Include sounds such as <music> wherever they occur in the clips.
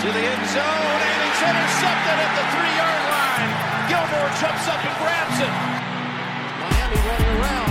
to the end zone, and he's intercepted at the three-yard line. Gilmore jumps up and grabs it. Miami running around,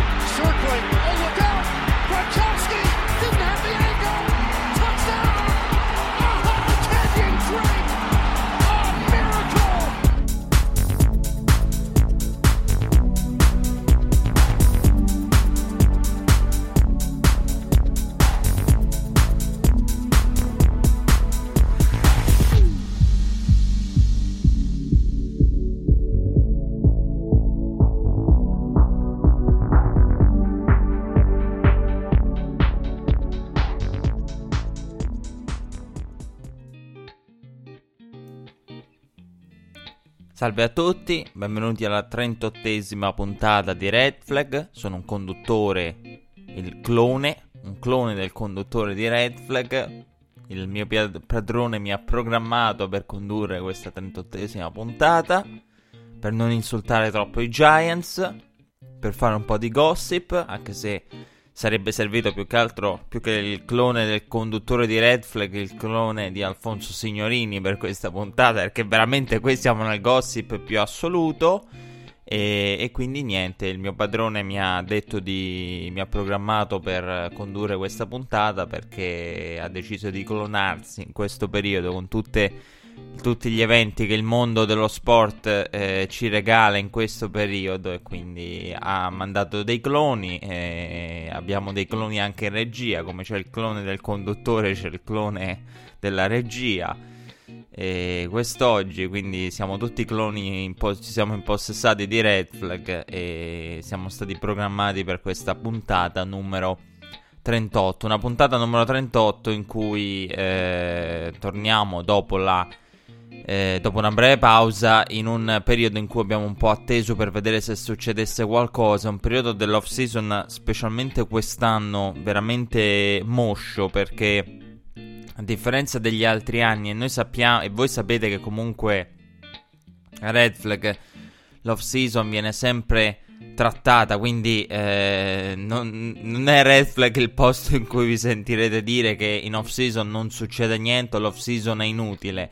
Salve a tutti, benvenuti alla 38esima puntata di Red Flag. Sono un conduttore, il clone, un clone del conduttore di Red Flag. Il mio padrone mi ha programmato per condurre questa 38esima puntata. Per non insultare troppo i Giants. Per fare un po' di gossip, anche se sarebbe servito più che altro, più che il clone del conduttore di Red Flag, il clone di Alfonso Signorini per questa puntata, perché veramente qui siamo nel gossip più assoluto. E, e quindi niente, il mio padrone mi ha detto di. mi ha programmato per condurre questa puntata perché ha deciso di clonarsi in questo periodo con tutte tutti gli eventi che il mondo dello sport eh, ci regala in questo periodo e quindi ha mandato dei cloni eh, abbiamo dei cloni anche in regia come c'è il clone del conduttore c'è il clone della regia. E quest'oggi quindi siamo tutti cloni impo- ci siamo impossessati di Red Flag e siamo stati programmati per questa puntata numero 38 una puntata numero 38 in cui eh, torniamo dopo la eh, dopo una breve pausa, in un periodo in cui abbiamo un po' atteso per vedere se succedesse qualcosa, un periodo dell'off season, specialmente quest'anno, veramente moscio perché a differenza degli altri anni, e noi sappiamo, e voi sapete che comunque Red Flag l'off season viene sempre trattata, quindi eh, non, non è Red Flag il posto in cui vi sentirete dire che in off season non succede niente, l'off season è inutile.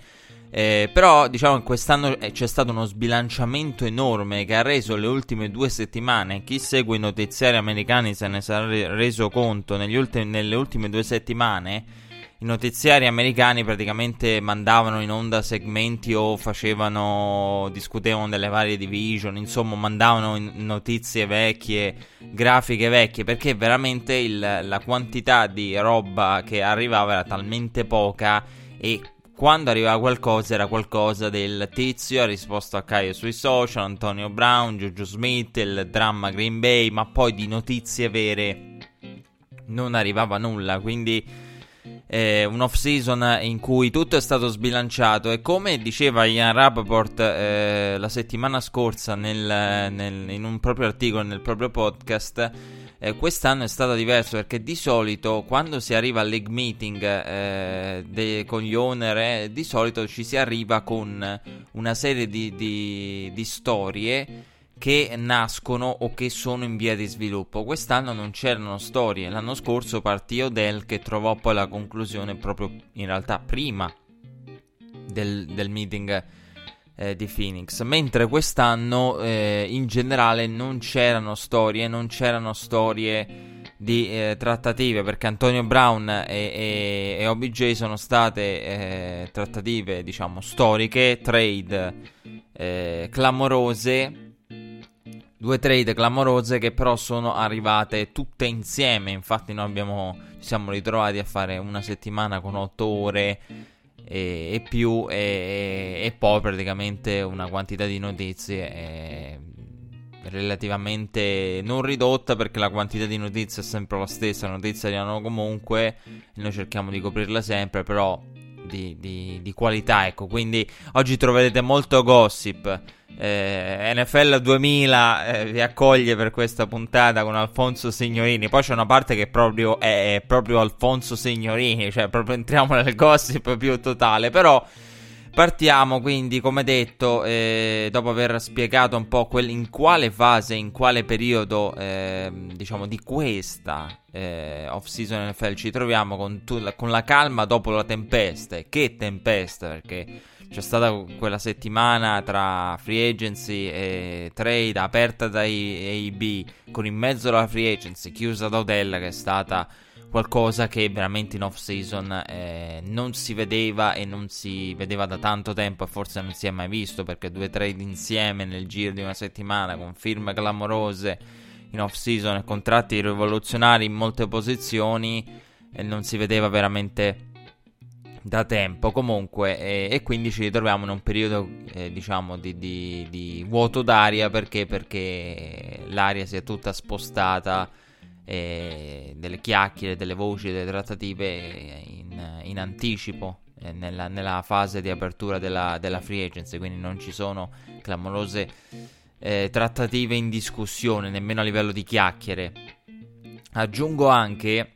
Eh, però diciamo che quest'anno eh, c'è stato uno sbilanciamento enorme che ha reso le ultime due settimane. Chi segue i notiziari americani se ne sarà re- reso conto. Ultimi, nelle ultime due settimane i notiziari americani praticamente mandavano in onda segmenti o facevano, discutevano delle varie division, insomma mandavano notizie vecchie, grafiche vecchie, perché veramente il, la quantità di roba che arrivava era talmente poca e quando arrivava qualcosa era qualcosa del tizio, ha risposto a Caio sui social, Antonio Brown, Juju Smith, il dramma Green Bay, ma poi di notizie vere non arrivava nulla, quindi eh, un off season in cui tutto è stato sbilanciato. E come diceva Ian Rappaport eh, la settimana scorsa nel, nel, in un proprio articolo nel proprio podcast eh, quest'anno è stato diverso perché di solito quando si arriva al league meeting eh, de- con gli owner eh, di solito ci si arriva con una serie di, di, di storie che nascono o che sono in via di sviluppo. Quest'anno non c'erano storie, l'anno scorso partì Odell che trovò poi la conclusione proprio in realtà prima del, del meeting eh, di Phoenix, mentre quest'anno eh, in generale non c'erano storie, non c'erano storie di eh, trattative perché Antonio Brown e, e, e OBJ sono state eh, trattative diciamo storiche, trade eh, clamorose due trade clamorose che però sono arrivate tutte insieme. Infatti, noi abbiamo, ci siamo ritrovati a fare una settimana con 8 ore e, e più, e, e, poi praticamente una quantità di notizie. E, relativamente non ridotta perché la quantità di notizie è sempre la stessa, notizie arrivano comunque noi cerchiamo di coprirla sempre, però di, di, di qualità, ecco, quindi oggi troverete molto gossip. Eh, NFL 2000 eh, vi accoglie per questa puntata con Alfonso Signorini. Poi c'è una parte che proprio è, è proprio Alfonso Signorini, cioè proprio entriamo nel gossip più totale. Però Partiamo quindi, come detto, eh, dopo aver spiegato un po' quel, in quale fase, in quale periodo, eh, diciamo, di questa eh, off-season NFL ci troviamo con, con, la calma dopo la tempesta. E che tempesta, perché c'è stata quella settimana tra free agency e trade aperta dai AB, con in mezzo la free agency chiusa da Odella, che è stata qualcosa che veramente in off season eh, non si vedeva e non si vedeva da tanto tempo e forse non si è mai visto perché due trade insieme nel giro di una settimana con firme clamorose in off season e contratti rivoluzionari in molte posizioni e non si vedeva veramente da tempo. Comunque eh, e quindi ci ritroviamo in un periodo eh, diciamo di, di, di vuoto d'aria. Perché, perché l'aria si è tutta spostata eh, delle chiacchiere, delle voci, delle trattative in, in anticipo eh, nella, nella, fase di apertura della, della, free agency, quindi non ci sono clamorose eh, trattative in discussione, nemmeno a livello di chiacchiere. Aggiungo anche,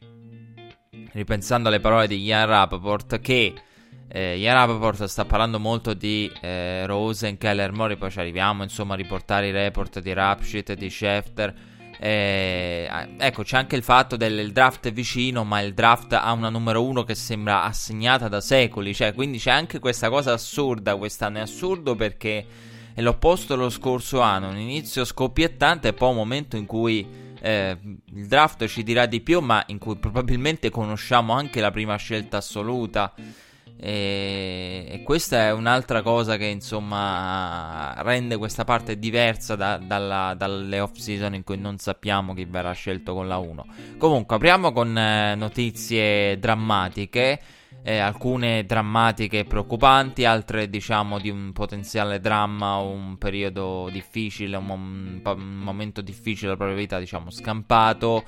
ripensando alle parole di Ian Rappaport, che eh, Ian Rappaport sta parlando molto di eh, Rosen, Keller, Mori, poi ci arriviamo insomma a riportare i report di Rapshit, di Schefter eh, ecco, c'è anche il fatto del draft vicino, ma il draft ha una numero uno che sembra assegnata da secoli. Cioè, quindi c'è anche questa cosa assurda quest'anno. È assurdo perché è l'opposto dello scorso anno. Un inizio scoppiettante e poi un momento in cui eh, il draft ci dirà di più, ma in cui probabilmente conosciamo anche la prima scelta assoluta. E, e, questa è un'altra cosa che insomma rende questa parte diversa da, dalla, dalle off season in cui non sappiamo chi verrà scelto con la 1. Comunque apriamo con eh, notizie drammatiche. Eh, alcune drammatiche e preoccupanti, altre diciamo di un potenziale dramma un periodo difficile, un, mom- un momento difficile della propria vita, diciamo scampato.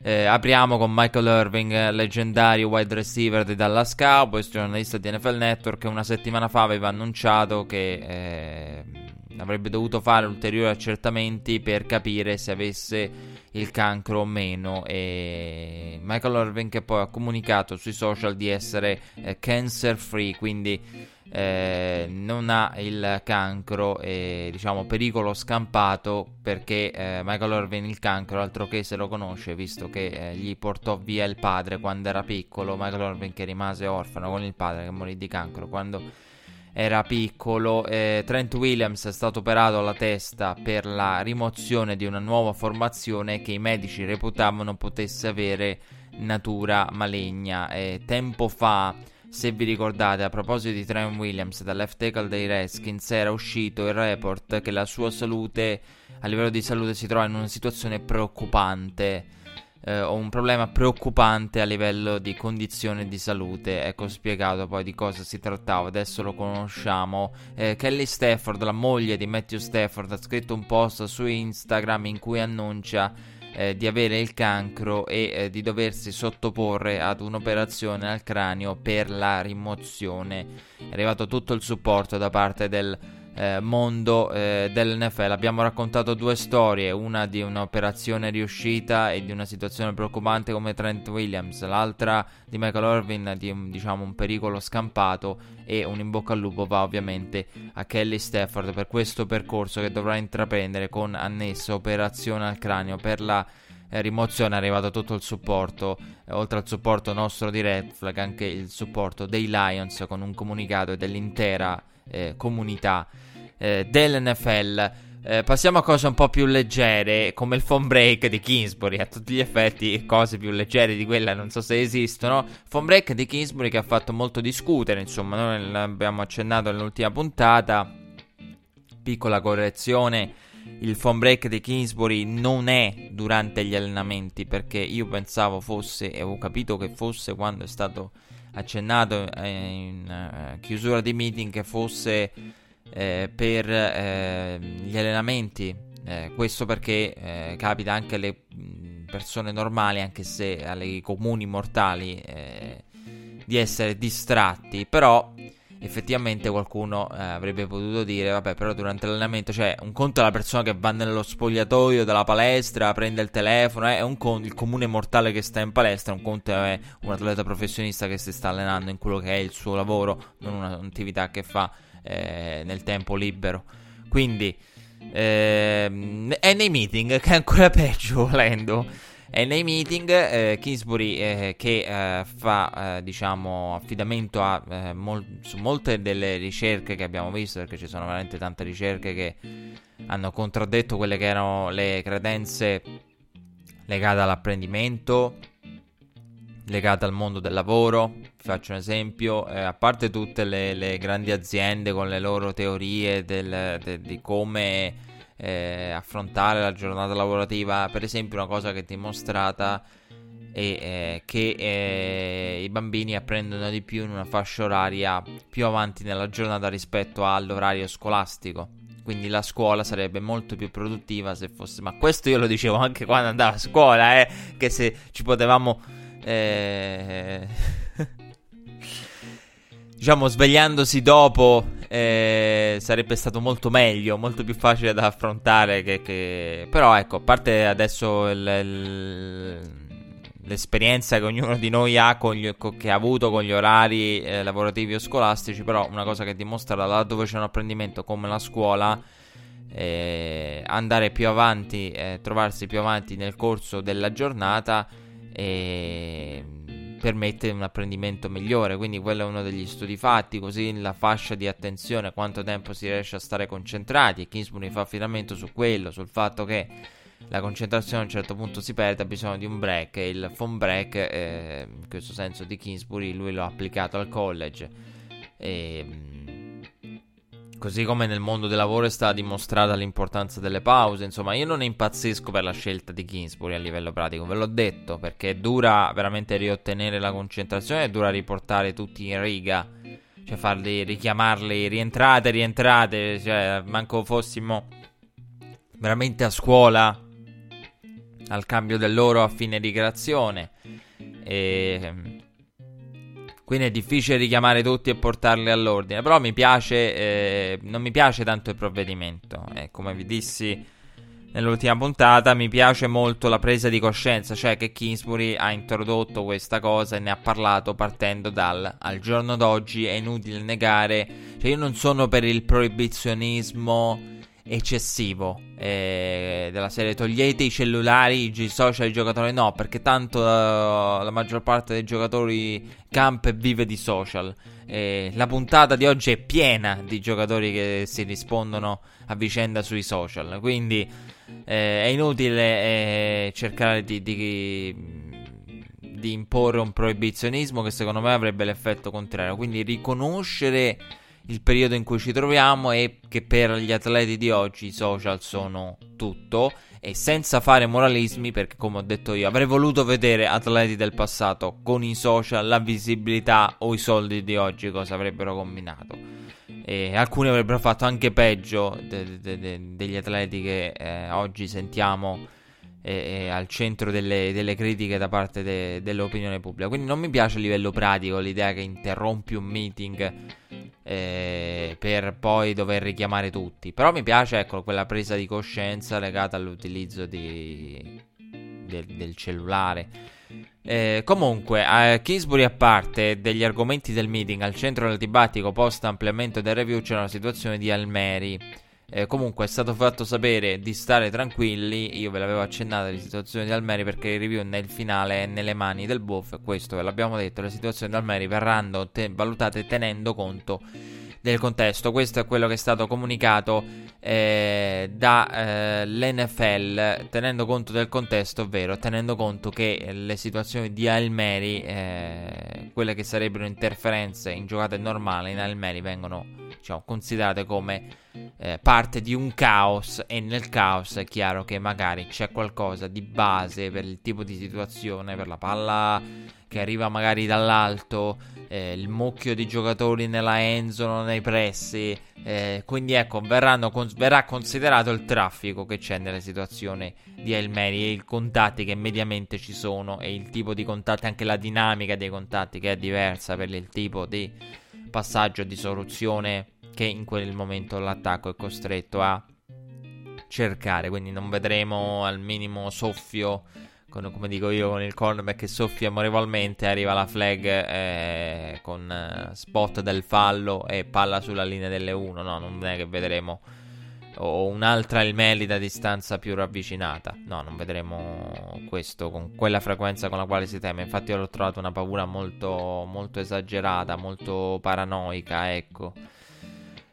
Eh, apriamo con Michael Irving, leggendario wide receiver dei Dallas Cowboys, giornalista di NFL Network, che una settimana fa aveva annunciato che eh, avrebbe dovuto fare ulteriori accertamenti per capire se avesse il cancro o meno. E Michael Irving che poi ha comunicato sui social di essere eh, cancer free, quindi eh, non ha il cancro e diciamo pericolo scampato perché eh, Michael Irving il cancro altro che se lo conosce visto che eh, gli portò via il padre quando era piccolo Michael Irving che rimase orfano con il padre che morì di cancro quando era piccolo eh, Trent Williams è stato operato alla testa per la rimozione di una nuova formazione che i medici reputavano potesse avere natura maligna tempo fa se vi ricordate, a proposito di Trent Williams, dal left tackle dei Redskins, era uscito il report che la sua salute, a livello di salute, si trova in una situazione preoccupante. Eh, o un problema preoccupante a livello di condizione di salute. Ecco spiegato poi di cosa si trattava, adesso lo conosciamo. Eh, Kelly Stafford, la moglie di Matthew Stafford, ha scritto un post su Instagram in cui annuncia eh, di avere il cancro e eh, di doversi sottoporre ad un'operazione al cranio per la rimozione. È arrivato tutto il supporto da parte del eh, mondo eh, dell'NFL. Abbiamo raccontato due storie, una di un'operazione riuscita e di una situazione preoccupante come Trent Williams, l'altra di Michael Irvin di un, diciamo, un pericolo scampato e un in bocca al lupo va ovviamente a Kelly Stafford per questo percorso che dovrà intraprendere con annessa operazione al cranio per la eh, rimozione è arrivato tutto il supporto, eh, oltre al supporto nostro di Red Flag, anche il supporto dei Lions con un comunicato e dell'intera eh, comunità eh, dell'NFL. Eh, passiamo a cose un po' più leggere, come il phone break di Kingsbury. A tutti gli effetti, cose più leggere di quella non so se esistono. Phone break di Kingsbury che ha fatto molto discutere. Insomma, noi l'abbiamo accennato nell'ultima puntata. Piccola correzione. Il phone break di Kingsbury non è durante gli allenamenti perché io pensavo fosse e avevo capito che fosse quando è stato accennato in uh, chiusura di meeting che fosse eh, per eh, gli allenamenti. Eh, questo perché eh, capita anche alle persone normali, anche se alle comuni mortali, eh, di essere distratti. Però effettivamente qualcuno eh, avrebbe potuto dire, vabbè, però durante l'allenamento, cioè, un conto è la persona che va nello spogliatoio della palestra, prende il telefono, eh, è un conto, il comune mortale che sta in palestra, un conto è un atleta professionista che si sta allenando in quello che è il suo lavoro, non un'attività che fa eh, nel tempo libero. Quindi, ehm, è nei meeting, <laughs> che è ancora peggio volendo. E nei meeting eh, Kingsbury eh, che eh, fa eh, diciamo affidamento a, eh, mol- su molte delle ricerche che abbiamo visto perché ci sono veramente tante ricerche che hanno contraddetto quelle che erano le credenze legate all'apprendimento legate al mondo del lavoro faccio un esempio eh, a parte tutte le, le, grandi aziende con le loro teorie del, de, di come eh, affrontare la giornata lavorativa. Per esempio, una cosa che è dimostrata è eh, che eh, i bambini apprendono di più in una fascia oraria più avanti nella giornata rispetto all'orario scolastico. Quindi la scuola sarebbe molto più produttiva se fosse. Ma questo io lo dicevo anche quando andavo a scuola, eh, che se ci potevamo. Eh, <laughs> diciamo, svegliandosi dopo eh, sarebbe stato molto meglio, molto più facile da affrontare. Che, che... Però ecco, a parte adesso il, il, l'esperienza che ognuno di noi ha, gli, che ha avuto con gli orari eh, lavorativi o scolastici, però una cosa che dimostra là dove c'è un apprendimento come la scuola. Eh, andare più avanti, eh, trovarsi più avanti nel corso della giornata e permette un apprendimento migliore. Quindi quello è uno degli studi fatti, così la fascia di attenzione, quanto tempo si riesce a stare concentrati e Kingsbury fa affidamento su quello, sul fatto che la concentrazione a un certo punto si perde, ha bisogno di un break e il phone break, eh, in questo senso di Kingsbury, lui l'ha applicato al college. E, Così come nel mondo del lavoro è stata dimostrata l'importanza delle pause. Insomma, io non impazzisco per la scelta di Kingsbury a livello pratico, ve l'ho detto, perché dura veramente riottenere la concentrazione, è dura riportare tutti in riga, cioè farli richiamarli, rientrate, rientrate, cioè manco fossimo veramente a scuola al cambio del loro a fine ricreazione. E quindi è difficile richiamare tutti e portarli all'ordine. Però mi piace, eh, non mi piace tanto il provvedimento. Eh, come vi dissi nell'ultima puntata, mi piace molto la presa di coscienza, cioè che Kingsbury ha introdotto questa cosa e ne ha parlato partendo dal al giorno d'oggi è inutile negare, cioè io non sono per il proibizionismo eccessivo eh, della serie. Togliete i cellulari, i social, i giocatori. No perché tanto uh, la maggior parte dei giocatori campa e vive di social. Eh, la puntata di oggi è piena di giocatori che si rispondono a vicenda sui social. Quindi eh, è inutile eh, cercare di, di, di imporre un proibizionismo che secondo me avrebbe l'effetto contrario. Quindi riconoscere il periodo in cui ci troviamo e che per gli atleti di oggi i social sono tutto e senza fare moralismi perché come ho detto io avrei voluto vedere atleti del passato con i social, la visibilità o i soldi di oggi cosa avrebbero combinato. E alcuni avrebbero fatto anche peggio de- de- de- degli atleti che eh, oggi sentiamo eh, al centro delle, delle, critiche da parte de- dell'opinione pubblica quindi non mi piace a livello pratico l'idea che interrompi un meeting eh, per poi dover richiamare tutti. Però mi piace, ecco, quella presa di coscienza legata all'utilizzo di, del, del cellulare. Eh, comunque, eh, Kingsbury a parte degli argomenti del meeting, al centro del dibattito post ampliamento del review c'è una situazione di Almeri. Eh, comunque è stato fatto sapere di stare tranquilli. Io ve l'avevo accennata la situazione di Almeri perché il review nel finale è nelle mani del buff. Questo ve l'abbiamo detto. Le situazioni di Almeri verranno te- valutate tenendo conto del contesto. Questo è quello che è stato comunicato eh, dall'NFL, eh, tenendo conto del contesto, ovvero tenendo conto che le situazioni di Almeri, eh, quelle che sarebbero interferenze in giocate normali in Almeri, vengono diciamo, considerate come eh, parte di un caos e nel caos è chiaro che magari c'è qualcosa di base per il tipo di situazione, per la palla che arriva magari dall'alto, eh, il mucchio di giocatori nella endzone, nei pressi, eh, quindi ecco, con- verrà considerato il traffico che c'è nelle situazioni di Elmeri e i contatti che mediamente ci sono e il tipo di contatti, anche la dinamica dei contatti che è diversa per il tipo di passaggio di soluzione che in quel momento l'attacco è costretto a cercare, quindi non vedremo al minimo soffio con, come dico io con il cornerback che soffia amorevolmente arriva la flag eh, con eh, spot del fallo e palla sulla linea delle 1 no non è che vedremo o un'altra il Melida a distanza più ravvicinata. No, non vedremo questo con quella frequenza con la quale si teme. Infatti, io l'ho trovato una paura molto, molto esagerata, molto paranoica. Ecco.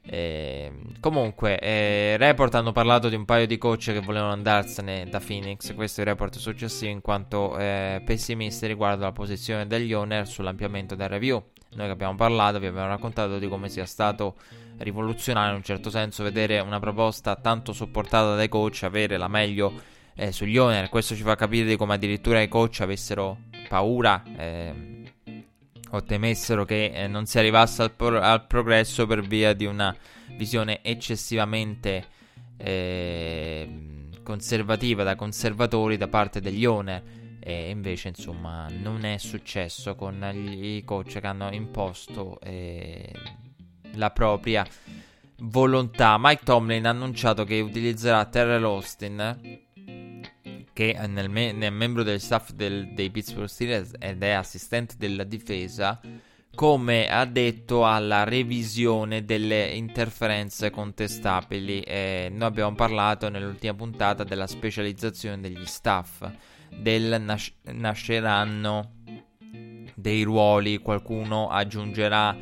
E, comunque, eh, report hanno parlato di un paio di coach che volevano andarsene da Phoenix. Questo è il report successivo, in quanto eh, pessimisti riguardo la posizione degli owner sull'ampliamento del review. Noi che abbiamo parlato, vi abbiamo raccontato di come sia stato rivoluzionario in un certo senso vedere una proposta tanto supportata dai coach avere la meglio eh, sugli owner. Questo ci fa capire di come addirittura i coach avessero paura eh, o temessero che eh, non si arrivasse al, pro- al, progresso per via di una visione eccessivamente eh, conservativa da conservatori da parte degli owner. E invece, insomma, non è successo con i coach che hanno imposto eh, la propria volontà. Mike Tomlin ha annunciato che utilizzerà Terrell Austin, che è nel me- nel membro del staff del, dei Pittsburgh Steelers ed è assistente della difesa, come ha detto alla revisione delle interferenze contestabili. Eh, noi abbiamo parlato nell'ultima puntata della specializzazione degli staff, del nas- nasceranno dei ruoli, qualcuno aggiungerà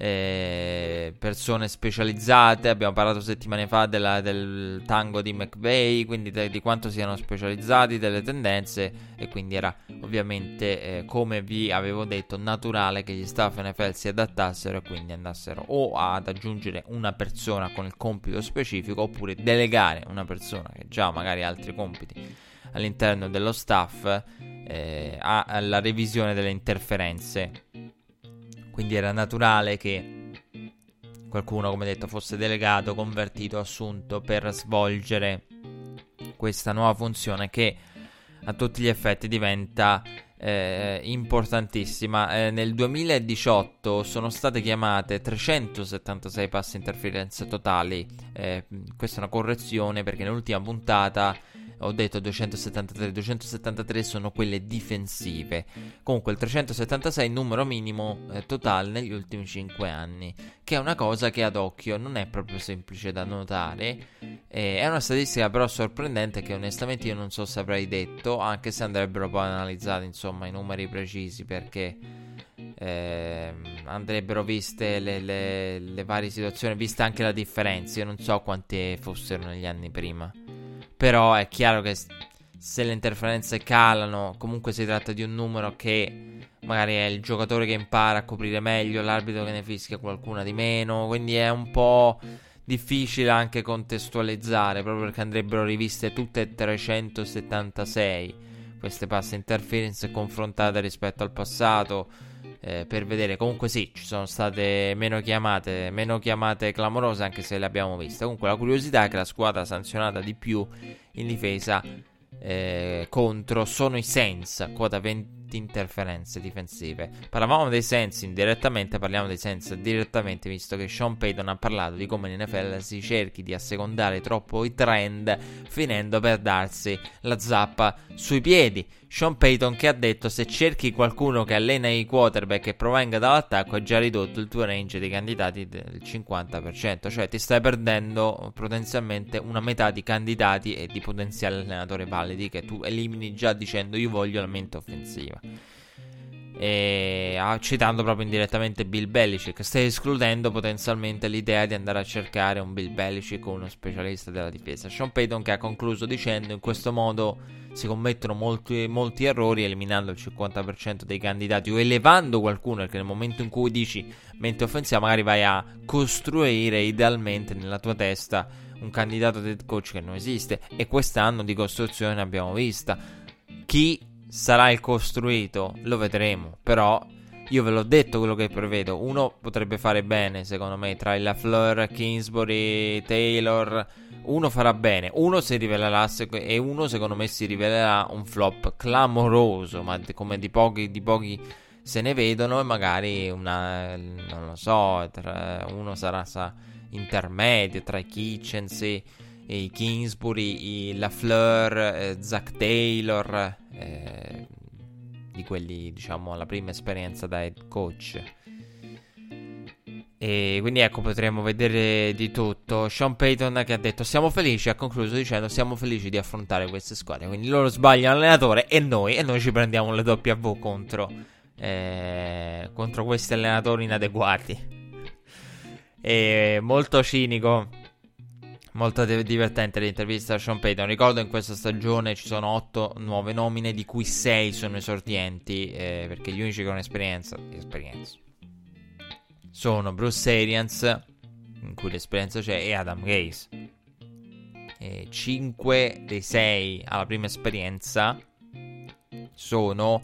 eh, persone specializzate. Abbiamo parlato settimane fa della, del tango di McVeigh, quindi de, di quanto siano specializzati, delle tendenze e quindi era ovviamente, eh, come vi avevo detto, naturale che gli staff NFL si adattassero e quindi andassero o ad aggiungere una persona con il compito specifico oppure delegare una persona che già magari ha altri compiti all'interno dello staff eh, alla revisione delle interferenze quindi era naturale che qualcuno, come detto, fosse delegato, convertito, assunto per svolgere questa nuova funzione che a tutti gli effetti diventa eh, importantissima. Eh, nel 2018 sono state chiamate 376 pass interferenze totali. Eh, questa è una correzione perché nell'ultima puntata ho detto 273, 273 sono quelle difensive. Comunque il 376 è il numero minimo eh, totale negli ultimi 5 anni, che è una cosa che ad occhio non è proprio semplice da notare. Eh, è una statistica però sorprendente che onestamente io non so se avrei detto, anche se andrebbero poi analizzati insomma i numeri precisi perché... Eh, andrebbero viste le, le, le varie situazioni, vista anche la differenza. Io non so quante fossero negli anni prima. Però è chiaro che se le interferenze calano, comunque si tratta di un numero che magari è il giocatore che impara a coprire meglio, l'arbitro che ne fischia qualcuna di meno, quindi è un po' difficile anche contestualizzare, proprio perché andrebbero riviste tutte e 376 queste passe interference confrontate rispetto al passato eh, per vedere. Comunque sì, ci sono state meno chiamate, meno chiamate clamorose anche se le abbiamo viste. Comunque la curiosità è che la squadra sanzionata di più in difesa eh, contro sono i Saints, quota 20 interferenze difensive. Parlavamo dei Saints indirettamente, parliamo dei Saints direttamente, visto che Sean Payton ha parlato di come in NFL si cerchi di assecondare troppo i trend, finendo per darsi la zappa sui piedi. Sean Payton che ha detto se cerchi qualcuno che allena i quarterback e provenga dall'attacco hai già ridotto il tuo range dei candidati del 50%, cioè ti stai perdendo potenzialmente una metà di candidati e di potenziali allenatori validi che tu elimini già dicendo io voglio la mente offensiva. E, ah, citando proprio indirettamente Bill Belichick, stai escludendo potenzialmente l'idea di andare a cercare un Bill Belichick o uno specialista della difesa. Sean Payton che ha concluso dicendo in questo modo si commettono molti, molti errori eliminando il 50% dei candidati o elevando qualcuno perché nel momento in cui dici mente offensiva magari vai a costruire idealmente nella tua testa un candidato head coach che non esiste. E quest'anno di costruzione ne abbiamo vista. Chi sarà il costruito? Lo vedremo. Però io ve l'ho detto quello che prevedo. Uno potrebbe fare bene secondo me tra il LaFleur, Kingsbury, Taylor uno farà bene, uno si rivelerà e uno secondo me si rivelerà un flop clamoroso, ma come di pochi, di pochi se ne vedono e magari una, non lo so, tra, uno sarà sa, intermedio tra i Kitchens e i Kingsbury, i LaFleur, eh, Zach Taylor, eh, di quelli diciamo alla prima esperienza da head coach. E quindi ecco, potremo vedere di tutto. Sean Payton che ha detto: Siamo felici. Ha concluso dicendo: Siamo felici di affrontare queste squadre. Quindi loro sbagliano l'allenatore e noi, e noi ci prendiamo le W contro, eh, contro questi allenatori inadeguati. E molto cinico. Molto divertente l'intervista a Sean Payton. Ricordo in questa stagione ci sono 8 nuove nomine, di cui 6 sono esordienti. Eh, perché gli unici con esperienza. Esperienza sono Bruce Arians, in cui l'esperienza c'è, e Adam Gaze. 5 dei 6 alla prima esperienza sono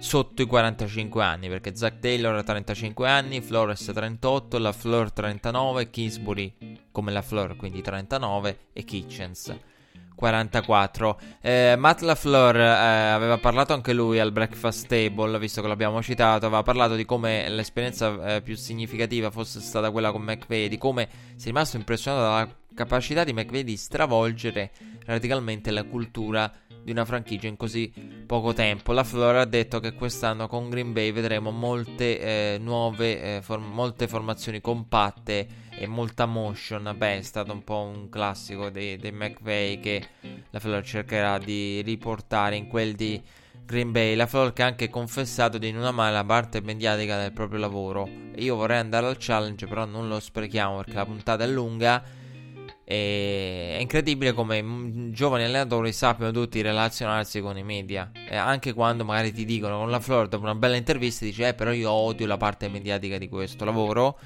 sotto i 45 anni perché Zach Taylor ha 35 anni, Flores 38, la Fleur 39, Kingsbury come la Fleur quindi 39 e Kitchens 44. Eh, Matt LaFleur eh, aveva parlato anche lui al Breakfast Table, visto che l'abbiamo citato, aveva parlato di come l'esperienza eh, più significativa fosse stata quella con McVeigh, di come si è rimasto impressionato dalla capacità di McVeigh di stravolgere radicalmente la cultura di una franchigia in così poco tempo. La Flora ha detto che quest'anno con Green Bay vedremo molte eh, nuove, eh, form- molte formazioni compatte e molta motion. Beh, è stato un po' un classico dei, dei McVay che la Flora cercherà di riportare in quel di Green Bay. La Flor che ha anche confessato di non amare la parte mediatica del proprio lavoro. Io vorrei andare al challenge, però non lo sprechiamo perché la puntata è lunga e è incredibile come giovani allenatori sappiano tutti relazionarsi con i media. E anche quando magari ti dicono con la Flor dopo una bella intervista, dici: Eh, però io odio la parte mediatica di questo lavoro.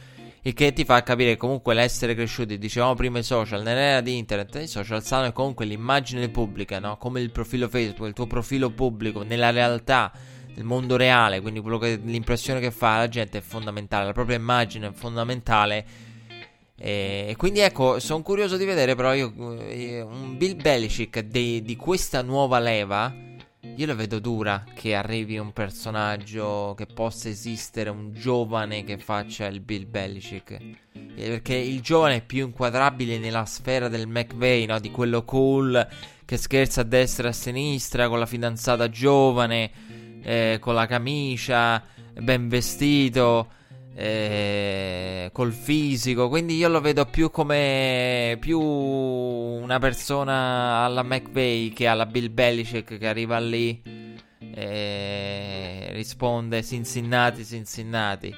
Il che ti fa capire che comunque l'essere cresciuti, dicevamo prima i social, nell'era di internet, i social sanno comunque l'immagine pubblica, no? Come il profilo Facebook, il tuo profilo pubblico nella realtà, nel mondo reale, quindi che, l'impressione che fa la gente è fondamentale, la propria immagine è fondamentale e quindi ecco, sono curioso di vedere però io eh, un Bill Belichick di, di questa nuova leva. Io la vedo dura che arrivi un personaggio che possa esistere, un giovane che faccia il Bill Belichick. Eh, perché il giovane è più inquadrabile nella sfera del McVeigh, no? Di quello cool che scherza a destra e a sinistra con la fidanzata giovane, eh, con la camicia, ben vestito eh, col fisico. Quindi io lo vedo più come più una persona alla McVeigh che alla Bill Belichick che arriva lì e risponde Cincinnati, Cincinnati.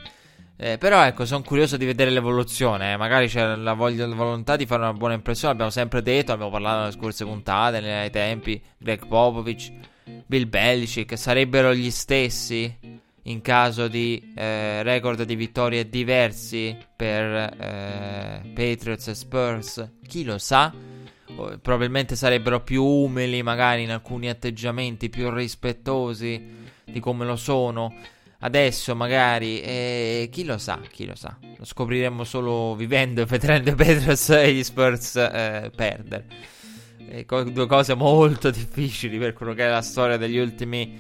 Eh, però ecco, sono curioso di vedere l'evoluzione. Eh. Magari c'è la, voglia, la volontà di fare una buona impressione. Abbiamo sempre detto, abbiamo parlato nelle scorse puntate, nei tempi. Greg Popovich, Bill Belichick sarebbero gli stessi in caso di eh, record di vittorie diversi per eh, Patriots e Spurs, chi lo sa? Probabilmente sarebbero più umili, magari in alcuni atteggiamenti, più rispettosi di come lo sono adesso, magari. E chi lo sa? Chi lo sa? Lo scopriremo solo vivendo e vedendo i <laughs> Patriots e gli Spurs eh, perdere. E co- due cose molto difficili per quello che è la storia degli ultimi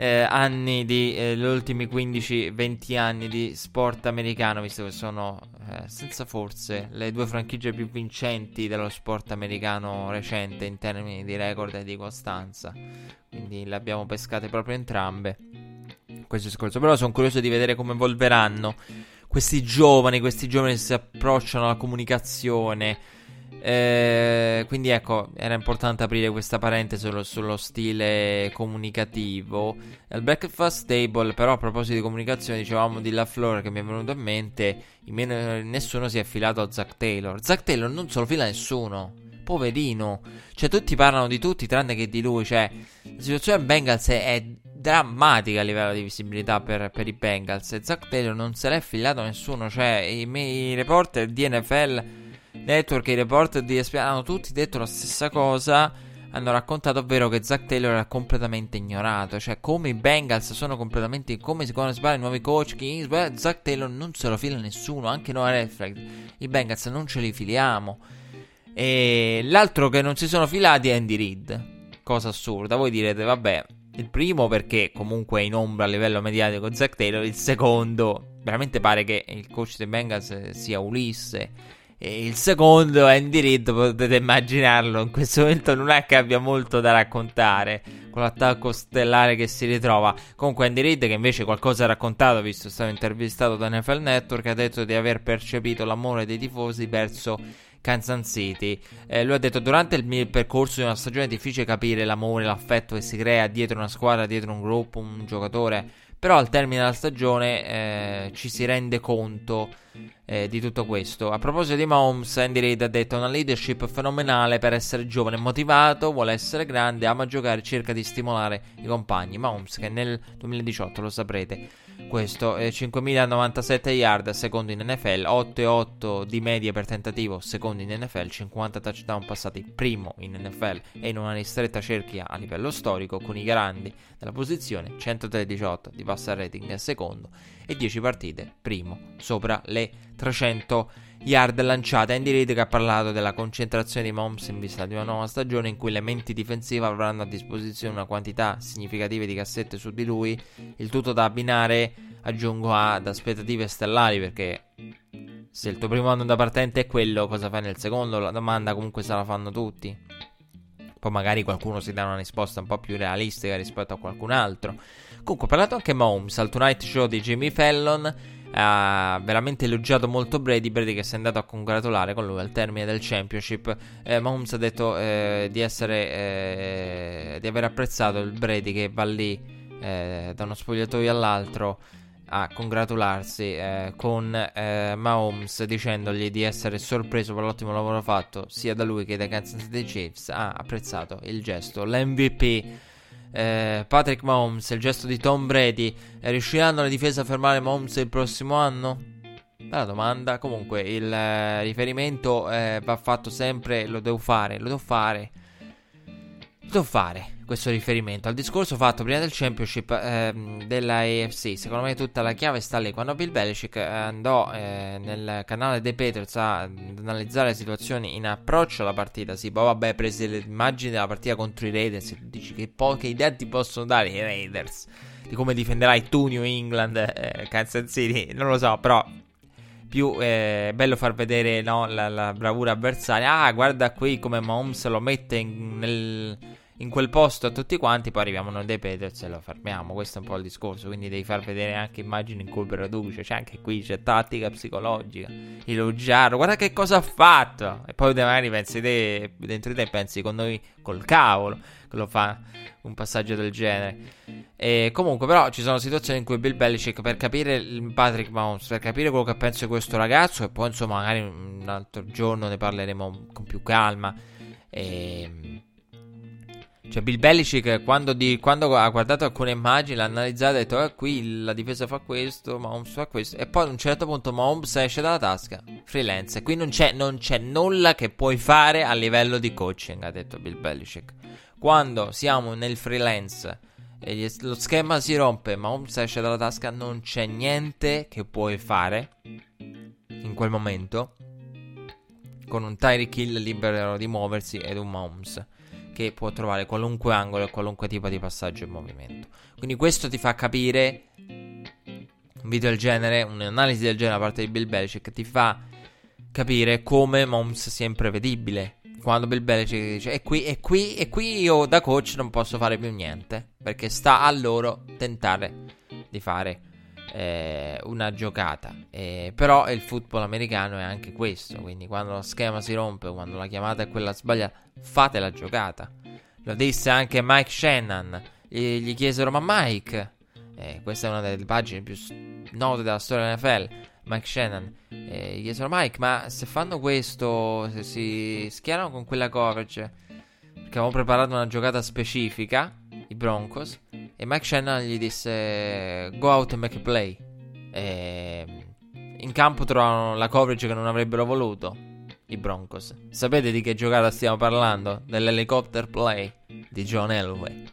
eh, anni di eh, gli ultimi 15-20 anni di sport americano, visto che sono eh, senza forse le due franchigie più vincenti dello sport americano recente in termini di record e di costanza. Quindi le abbiamo pescate proprio entrambe. Questo discorso, però sono curioso di vedere come evolveranno questi giovani, questi giovani che si approcciano alla comunicazione eh, quindi ecco, era importante aprire questa parentesi sullo, sullo stile comunicativo. Al Breakfast Table, però, a proposito di comunicazione, dicevamo di La Flora che mi è venuto in mente. Me- nessuno si è affilato a Zack Taylor. Zack Taylor non se lo fila nessuno. Poverino, cioè, tutti parlano di tutti tranne che di lui. Cioè, la situazione Bengals è, è drammatica a livello di visibilità per, per i Bengals. E Zack Taylor non se l'è affilato nessuno. Cioè, i, i reporter di NFL Network i report di ESPN hanno tutti detto la stessa cosa. Hanno raccontato ovvero che Zack Taylor era completamente ignorato. Cioè, come i Bengals sono completamente. Come si conoscono i nuovi coach. Che Zack Taylor non se lo fila nessuno. Anche noi Red. I Bengals non ce li filiamo. E l'altro che non si sono filati è Andy Reid. Cosa assurda. Voi direte, vabbè, Il primo perché comunque è in ombra a livello mediatico Zack Taylor, il secondo veramente pare che il coach dei Bengals sia Ulisse e il secondo è Andy Reid, potete immaginarlo, in questo momento non è che abbia molto da raccontare con l'attacco stellare che si ritrova. Comunque Andy che invece qualcosa ha raccontato, visto che è stato intervistato da NFL Network, ha detto di aver percepito l'amore dei tifosi verso Kansas City. Eh, lui ha detto: Durante il mio percorso di una stagione è difficile capire l'amore, l'affetto che si crea dietro una squadra, dietro un gruppo, un giocatore. Però al termine della stagione eh, ci si rende conto eh, di tutto questo. A proposito di Mahomes, Andy Reid ha detto una leadership fenomenale per essere giovane motivato, vuole essere grande, ama giocare, cerca di stimolare i compagni. Mahomes che nel 2018 lo saprete questo eh, 5.097 yard, secondo in NFL, 8,8 di media per tentativo, secondo in NFL, 50 touchdown passati, primo in NFL e in una ristretta cerchia a livello storico con i grandi della posizione, 113,8 di passer rating secondo e 10 partite, primo, sopra le 300 yard lanciate. Andy Reid che ha parlato della concentrazione di Moms in vista di una nuova stagione in cui le menti difensive avranno a disposizione una quantità significativa di cassette su di lui, il tutto da abbinare, aggiungo, ad aspettative stellari perché se il tuo primo anno da partente è quello, cosa fai nel secondo? La domanda comunque se la fanno tutti. Poi magari qualcuno si dà una risposta un po' più realistica rispetto a qualcun altro. Comunque, ho parlato anche Moms al Tonight Show di Jimmy Fallon ha veramente elogiato molto Brady. Brady che si è andato a congratulare con lui al termine del championship. Eh, Mahomes ha detto eh, di essere eh, di aver apprezzato il Brady che va lì eh, da uno spogliatoio all'altro a congratularsi eh, con eh, Mahomes dicendogli di essere sorpreso per l'ottimo lavoro fatto sia da lui che dai Kansas City Chiefs. Ha apprezzato il gesto, l'MVP eh, Patrick Mahomes, il gesto di Tom Brady, eh, riusciranno le difese a fermare Mahomes il prossimo anno? Bella domanda. Comunque, il eh, riferimento eh, va fatto sempre. Lo devo fare, lo devo fare. Devo fare questo riferimento al discorso fatto prima del championship eh, della AFC. Secondo me tutta la chiave sta lì. Quando Bill Belichick andò eh, nel canale dei Patriots a analizzare le situazioni in approccio alla partita, sì, poi vabbè, prese le immagini della partita contro i Raiders. E tu dici che, po- che idea ti possono dare i Raiders di come difenderai tu New England, eh, Kansas City, non lo so, però più eh, bello far vedere no, la, la, bravura avversaria. Ah, guarda qui come Mahomes lo mette in, nel, in quel posto a tutti quanti, poi arriviamo noi dei Peters e lo fermiamo. Questo è un po' il discorso. Quindi devi far vedere anche immagini in cui produce. C'è anche qui, c'è tattica psicologica. Elogiarlo, guarda che cosa ha fatto. E poi magari pensi te, dentro di te pensi con noi col cavolo che lo fa un passaggio del genere. E comunque, però, ci sono situazioni in cui Bill Belichick, per capire Patrick Mahomes, per capire quello che pensa di questo ragazzo, e poi insomma, magari un altro giorno ne parleremo con più calma. E cioè, Bill Belichick, quando, di, quando, ha guardato alcune immagini, l'ha analizzata e ha detto: eh, qui la difesa fa questo, Mahomes fa questo. E poi ad un certo punto Mahomes esce dalla tasca, freelance. Qui non c'è, non c'è nulla che puoi fare a livello di coaching, ha detto Bill Belichick. Quando siamo nel freelance e lo schema si rompe, Mahomes esce dalla tasca, non c'è niente che puoi fare in quel momento con un Tyreek Hill libero di muoversi ed un Mahomes che può trovare qualunque angolo e qualunque tipo di passaggio in movimento. Quindi questo ti fa capire un video del genere, un'analisi del genere da parte di Bill Belichick ti fa capire come Moms sia imprevedibile. Quando Bill Belichick dice e qui, e qui, e qui io da coach non posso fare più niente, perché sta a loro tentare di fare eh, una giocata. Eh, però il football americano è anche questo. Quindi quando lo schema si rompe, quando la chiamata è quella sbagliata, fate la giocata. Lo disse anche Mike Shannon. Gli, gli chiesero: Ma Mike, eh, questa è una delle pagine più note della storia dell'NFL. Mike Shannon eh, gli chiesero: Mike, ma se fanno questo, se si schierano con quella coverage, perché avevamo preparato una giocata specifica, i Broncos. E Mike Shannon gli disse: Go out and make a play. E in campo trovano la coverage che non avrebbero voluto i Broncos. Sapete di che giocata stiamo parlando? Dell'helicopter play di John Elway.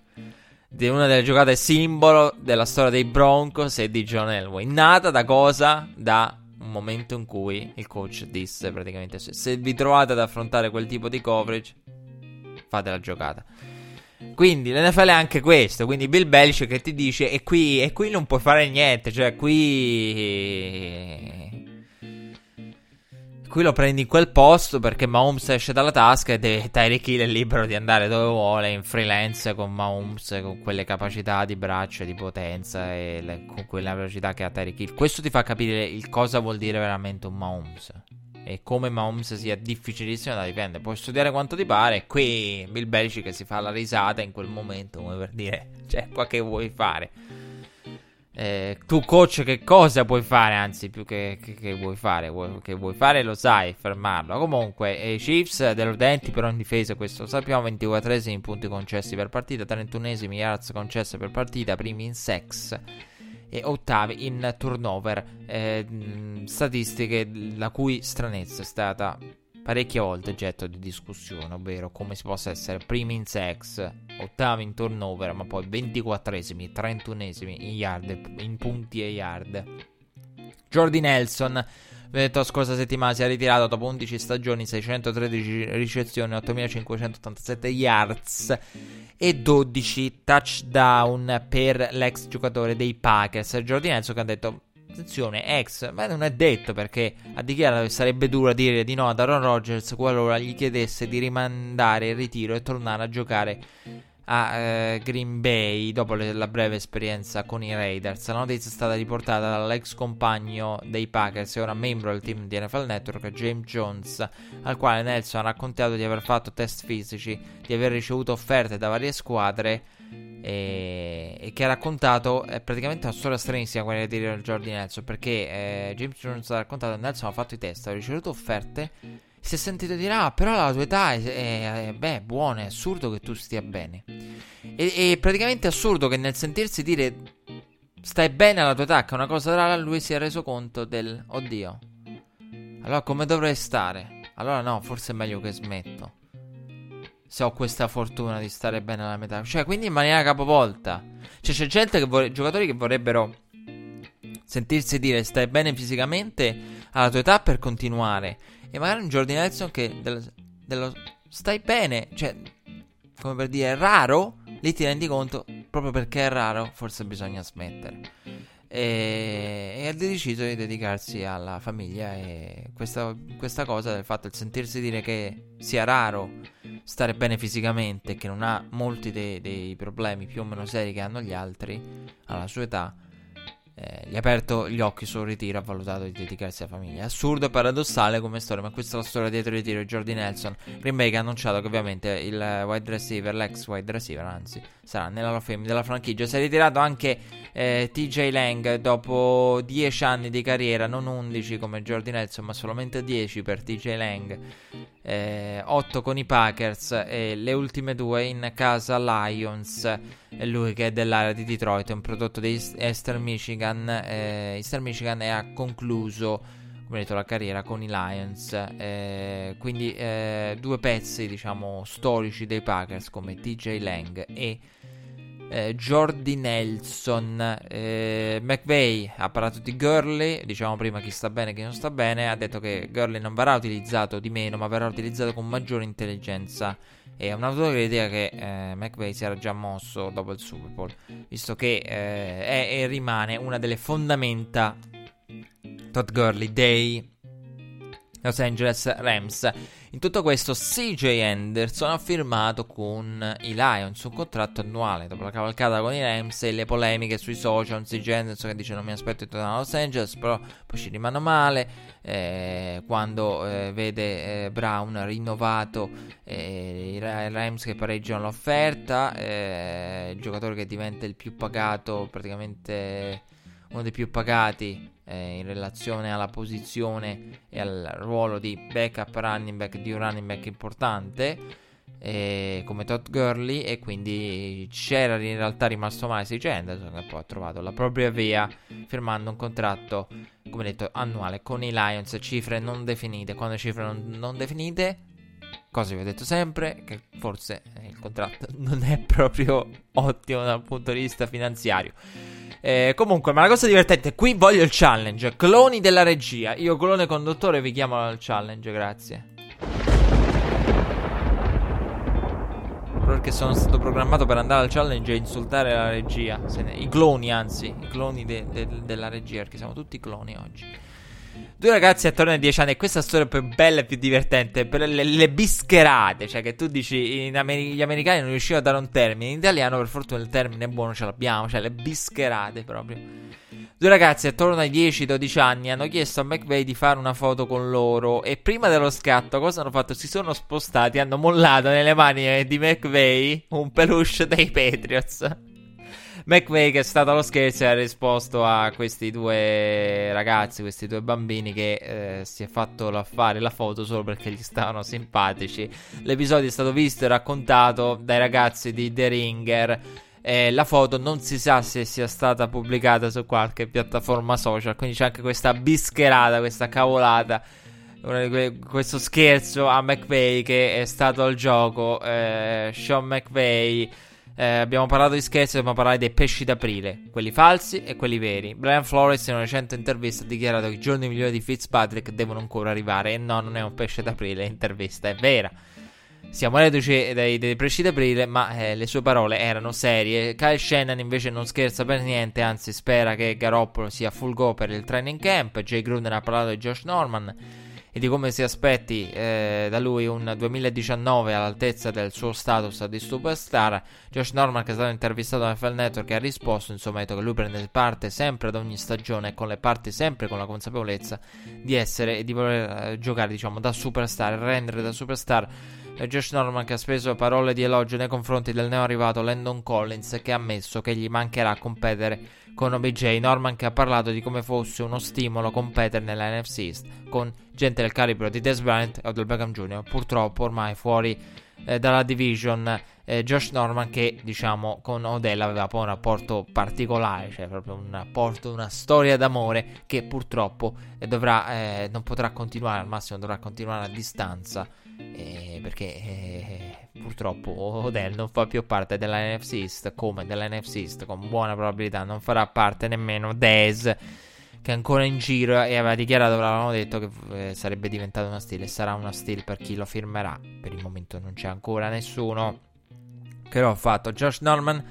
Di una delle giocate simbolo della storia dei Broncos e di John Elway. Nata da cosa? Da un momento in cui il coach disse praticamente: Se vi trovate ad affrontare quel tipo di coverage, fate la giocata. Quindi l'NFL è anche questo. Quindi Bill Belichick che ti dice: E qui, e qui non puoi fare niente. Cioè, qui. Qui lo prendi in quel posto perché Mahomes esce dalla tasca e Tyreek Hill è libero di andare dove vuole in freelance con Mahomes, con quelle capacità di braccia, di potenza e le, con quella velocità che ha Tyreek Hill. Questo ti fa capire il cosa vuol dire veramente un Mahomes e come Mahomes sia difficilissimo da difendere. Puoi studiare quanto ti pare. Qui Bill Belichick si fa la risata in quel momento, come per dire, <laughs> cioè, qua che vuoi fare? Eh, tu coach che cosa puoi fare? Anzi, più che, che, che vuoi fare, vuoi, che vuoi fare lo sai, fermarlo. Comunque, i eh, Chiefs deludenti però in difesa, questo lo sappiamo, 24esimi punti concessi per partita, 31esimi yards concesse per partita, primi in sex e ottavi in turnover. Eh, statistiche la cui stranezza è stata parecchie volte oggetto di discussione, ovvero come si possa essere primi in sex, ottavi in turnover, ma poi 24esimi, 31esimi in yard, in punti e yard. Jordi Nelson, la scorsa settimana, si è ritirato dopo 11 stagioni, 613 ricezioni, 8587 yards e 12 touchdown per l'ex giocatore dei Packers. Jordi Nelson che ha detto attenzione, ex, ma non è detto perché ha dichiarato che sarebbe duro dire di no ad Aaron Rodgers qualora gli chiedesse di rimandare il ritiro e tornare a giocare a eh, Green Bay dopo le, la breve esperienza con i Raiders. La notizia è stata riportata dall'ex compagno dei Packers e ora membro del team di NFL Network, James Jones, al quale Nelson ha raccontato di aver fatto test fisici, di aver ricevuto offerte da varie squadre e, e che ha raccontato è praticamente una storia stranissima quella di Jordi Nelson perché eh, James Jones ha raccontato che Nelson ha fatto i test, ha ricevuto offerte si è sentito dire ah però la tua età è, è, è beh, buona, è assurdo che tu stia bene e, e praticamente è assurdo che nel sentirsi dire stai bene alla tua età che è una cosa rara lui si è reso conto del oddio allora come dovrei stare? Allora no, forse è meglio che smetto se ho questa fortuna di stare bene alla metà. Cioè, quindi in maniera capovolta. Cioè, c'è gente che vorrebbe. Giocatori che vorrebbero sentirsi dire stai bene fisicamente alla tua età per continuare. E magari un Jordi Nelson che dello, dello stai bene, cioè, come per dire, è raro. Lì ti rendi conto, proprio perché è raro, forse bisogna smettere. E, e ha deciso di dedicarsi alla famiglia. E questa, questa cosa del fatto di sentirsi dire che sia raro stare bene fisicamente, che non ha molti dei, dei problemi più o meno seri che hanno gli altri alla sua età eh, gli ha aperto gli occhi sul ritiro, ha valutato di dedicarsi alla famiglia. Assurdo e paradossale come storia, ma questa è la storia dietro il ritiro di Jordi Nelson. Green ha annunciato che ovviamente il wide receiver, l'ex wide receiver, anzi, sarà nella Hall Fame della franchigia. Si è ritirato anche eh, TJ Lang dopo 10 anni di carriera, non 11 come Jordi Nelson, ma solamente 10 per TJ Lang. Eh, 8 con i Packers e le ultime due in casa Lions. Lui che è dell'area di Detroit, è un prodotto di Eastern Michigan. Eh, Eastern Michigan e ha concluso come detto la carriera con i Lions eh, quindi eh, due pezzi diciamo storici dei Packers come TJ Lang e eh, Jordi Nelson, eh, McVeigh ha parlato di Gurley, diciamo prima chi sta bene e chi non sta bene, ha detto che Gurley non verrà utilizzato di meno, ma verrà utilizzato con maggiore intelligenza. E ha avuto l'idea che eh, McVeigh si era già mosso dopo il Super Bowl, visto che eh, è e rimane una delle fondamenta Todd Gurley dei Los Angeles Rams. In tutto questo, CJ Anderson ha firmato con i Lions un contratto annuale dopo la cavalcata con i Rams e le polemiche sui social. CJ Anderson che dice: Non mi aspetto di tornare a Los Angeles, però poi ci rimane male. Eh, quando eh, vede eh, Brown rinnovato, eh, i Rams che pareggiano l'offerta, eh, il giocatore che diventa il più pagato, praticamente uno dei più pagati eh, in relazione alla posizione e al ruolo di backup running back di un running back importante eh, come Todd Gurley e quindi c'era in realtà rimasto male CJ Anderson che poi ha trovato la propria via firmando un contratto come detto annuale con i Lions. Cifre non definite quando cifre non, non definite cosa vi ho detto sempre che forse il contratto <laughs> non è proprio ottimo dal punto di vista finanziario eh, comunque, ma la cosa divertente, qui voglio il challenge. Cloni della regia. Io, clone conduttore, vi chiamo al challenge, grazie. perché sono stato programmato per andare al challenge e insultare la regia. Ne... I cloni, anzi, i cloni de- de- della regia, perché siamo tutti cloni oggi. Due ragazzi attorno ai 10 anni, e questa storia è più bella e più divertente. Per le, le bischerate, cioè che tu dici, Ameri- gli americani non riuscivano a dare un termine. In italiano, per fortuna, il termine buono ce l'abbiamo, cioè le bischerate proprio. Due ragazzi attorno ai 10-12 anni hanno chiesto a McVeigh di fare una foto con loro e prima dello scatto cosa hanno fatto? Si sono spostati, hanno mollato nelle mani di McVeigh un peluche dei Patriots. McVeigh è stato allo scherzo e ha risposto a questi due ragazzi, questi due bambini che eh, si è fatto fare la foto solo perché gli stavano simpatici. L'episodio è stato visto e raccontato dai ragazzi di The Ringer eh, la foto non si sa se sia stata pubblicata su qualche piattaforma social, quindi c'è anche questa bischerata, questa cavolata, questo scherzo a McVeigh che è stato al gioco. Eh, Sean McVeigh. Eh, abbiamo parlato di scherzi, dobbiamo parlare dei pesci d'aprile, quelli falsi e quelli veri. Brian Flores in una recente intervista ha dichiarato che i giorni migliori di Fitzpatrick devono ancora arrivare. E no, non è un pesce d'aprile, l'intervista è vera. Siamo reduci dai, dai preci d'aprile, ma eh, le sue parole erano serie. Kyle Shannon invece non scherza per niente, anzi spera che Garoppolo sia full go per il training camp. Jay Gruden ha parlato di Josh Norman e di come si aspetti eh, da lui un 2019 all'altezza del suo status di superstar. Josh Norman, che è stato intervistato da NFL Network, ha risposto: Insomma, ha detto che lui prende parte sempre ad ogni stagione, con le parti sempre con la consapevolezza di essere e di voler eh, giocare, diciamo, da superstar, rendere da superstar e Josh Norman che ha speso parole di elogio nei confronti del neo arrivato Landon Collins che ha ammesso che gli mancherà competere con OBJ. Norman che ha parlato di come fosse uno stimolo competere nella NFC East con gente del calibro di Des Bryant e Odell Beckham Jr. Purtroppo ormai fuori eh, dalla division eh, Josh Norman che diciamo con Odell aveva poi un rapporto particolare, cioè proprio un rapporto, una storia d'amore che purtroppo eh, dovrà, eh, non potrà continuare, al massimo dovrà continuare a distanza eh, perché eh, purtroppo Odell non fa più parte della NFC East come della NFC East con buona probabilità non farà parte nemmeno Dez che è ancora in giro e aveva dichiarato, avevano detto che eh, sarebbe diventato una steal e sarà una steal per chi lo firmerà. Per il momento non c'è ancora nessuno. Che lo ha fatto Josh Norman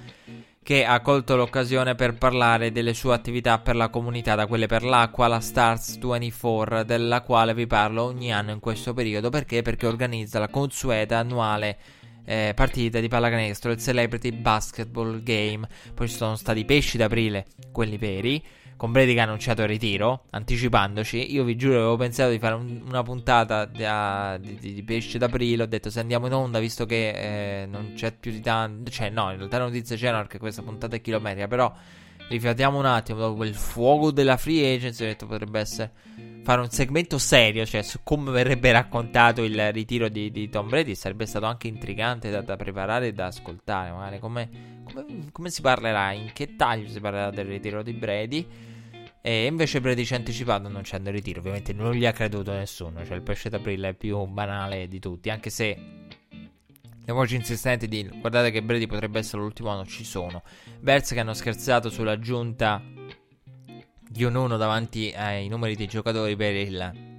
che ha colto l'occasione per parlare delle sue attività per la comunità, da quelle per l'acqua alla Stars 24, della quale vi parlo ogni anno in questo periodo. Perché? Perché organizza la consueta annuale eh, partita di pallacanestro, il Celebrity Basketball Game. Poi ci sono stati i pesci d'aprile, quelli veri con Brady che ha annunciato il ritiro, anticipandoci. Io vi giuro, avevo pensato di fare un, una puntata da, di, di, pesce d'aprile. Ho detto se andiamo in onda, visto che eh, non c'è più di tanto. Cioè, no, in realtà le notizie c'erano perché questa puntata è chilometrica. Però riflettiamo un attimo dopo quel fuoco della free agency. Ho detto potrebbe essere fare un segmento serio, cioè su come verrebbe raccontato il ritiro di, di Tom Brady. Sarebbe stato anche intrigante da, da preparare e da ascoltare. Magari come, come, come si parlerà, in che taglio si parlerà del ritiro di Brady. E invece Brady ci ha anticipato non c'è il ritiro. Ovviamente non gli ha creduto nessuno. Cioè il pesce d'aprile è più banale di tutti. Anche se le voci insistenti di guardate che Brady potrebbe essere l'ultimo anno ci sono. Bears che hanno scherzato sull'aggiunta di un 1 davanti ai numeri dei giocatori per il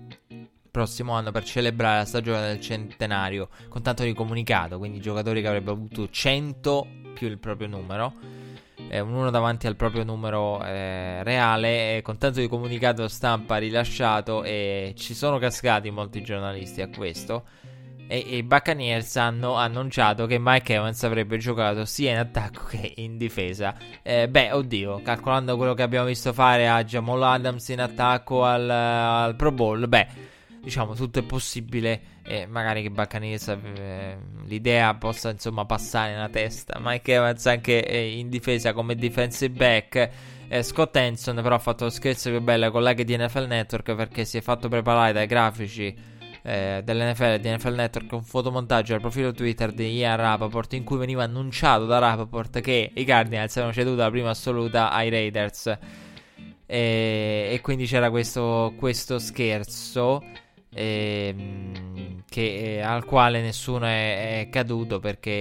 prossimo anno per celebrare la stagione del centenario con tanto di comunicato. Quindi giocatori che avrebbero avuto 100 più il proprio numero eh, un 1 davanti al proprio numero eh, reale, con tanto di comunicato stampa rilasciato e ci sono cascati molti giornalisti a questo. E, i Buccaneers hanno annunciato che Mike Evans avrebbe giocato sia in attacco che in difesa. Eh, beh, oddio, calcolando quello che abbiamo visto fare a Jamal Adams in attacco al, al Pro Bowl, beh, diciamo tutto è possibile e magari che Buccaneers eh, l'idea possa insomma passare nella testa. Mike Evans anche eh, in difesa come defensive back. Eh, Scott Henson però ha fatto lo scherzo più bello con colleghi di NFL Network perché si è fatto preparare dai grafici eh, dell'NFL e di NFL Network un fotomontaggio al profilo Twitter di Ian Rapaport in cui veniva annunciato da Rapaport che i Cardinals avevano ceduto la prima assoluta ai Raiders. E, e quindi c'era questo, questo scherzo ehm, che, eh, al quale nessuno è, è caduto perché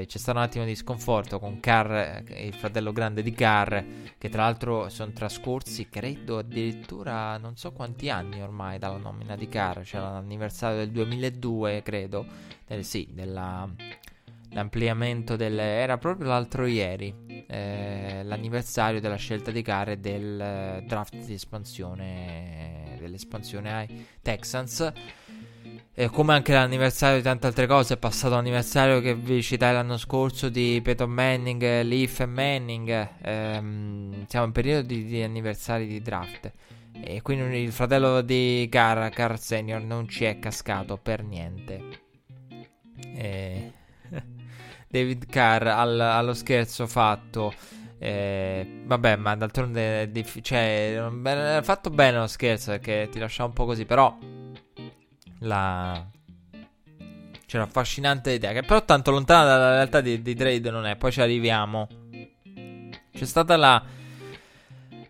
eh, c'è stato un attimo di sconforto con Carr, il fratello grande di Carr, che tra l'altro sono trascorsi, credo addirittura non so quanti anni ormai dalla nomina di Carr, cioè l'anniversario del 2002, credo, del, sì, della l'ampliamento del... era proprio l'altro ieri, eh, l'anniversario della scelta di gare del eh, draft di espansione, dell'espansione ai Texans. E come anche l'anniversario di tante altre cose, è passato l'anniversario che vi citai l'anno scorso di Peyton Manning, Leaf e Manning. Ehm, siamo in periodo di, di, anniversari di draft. E quindi il fratello di Carr, Carr Senior, non ci è cascato per niente. E... David Carr al, allo scherzo fatto. Eh, vabbè, ma d'altronde è difficile. Cioè, è fatto bene lo scherzo perché ti lascia un po' così. Però la... C'è un'affascinante idea che però tanto lontana dalla realtà di, di trade non è. Poi ci arriviamo. C'è stata la...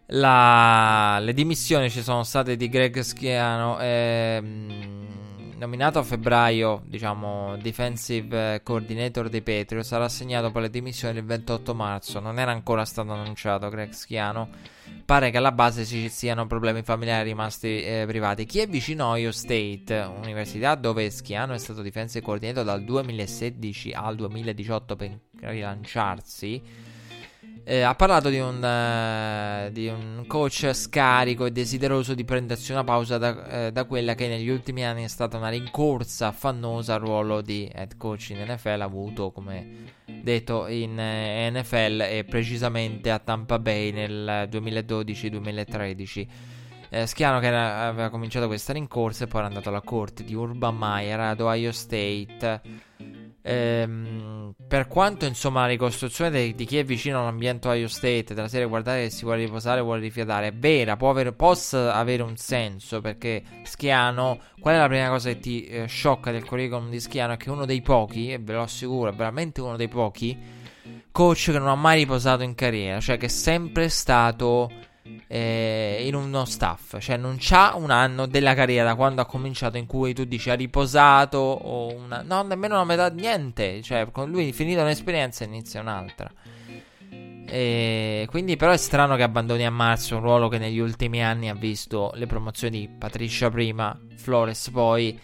la... Le dimissioni ci sono state di Greg Schiano. Ehm nominato a febbraio, diciamo, defensive coordinator dei Patriots, sarà assegnato per le dimissioni il 28 marzo. Non era ancora stato annunciato Greg Schiano. Pare che alla base ci siano problemi familiari rimasti eh, privati. Chi è vicino a Ohio State, università dove Schiano è stato defensive coordinator dal 2016 al 2018 per rilanciarsi, eh, ha parlato di un, uh, di un, coach scarico e desideroso di prendersi una pausa da, uh, da, quella che negli ultimi anni è stata una rincorsa affannosa al ruolo di head coach in NFL, avuto come detto in eh, NFL e precisamente a Tampa Bay nel 2012-2013. Eh, Schiano che era, aveva cominciato questa rincorsa e poi era andato alla corte di Urban Meyer ad Ohio State Ehm, per quanto insomma la ricostruzione de- di chi è vicino all'ambiente Ohio State della serie guardare che si vuole riposare vuole rifiatare è vera, può avere, possa avere un senso perché Schiano, qual è la prima cosa che ti eh, sciocca del curriculum di Schiano? È che uno dei pochi, e ve lo assicuro, è veramente uno dei pochi coach che non ha mai riposato in carriera, cioè che è sempre stato eh, in uno staff, cioè non c'ha un anno della carriera da quando ha cominciato in cui tu dici ha riposato o una, no, nemmeno una metà, niente, cioè con lui finita un'esperienza inizia un'altra. E quindi però è strano che abbandoni a marzo un ruolo che negli ultimi anni ha visto le promozioni di Patricia prima, Flores poi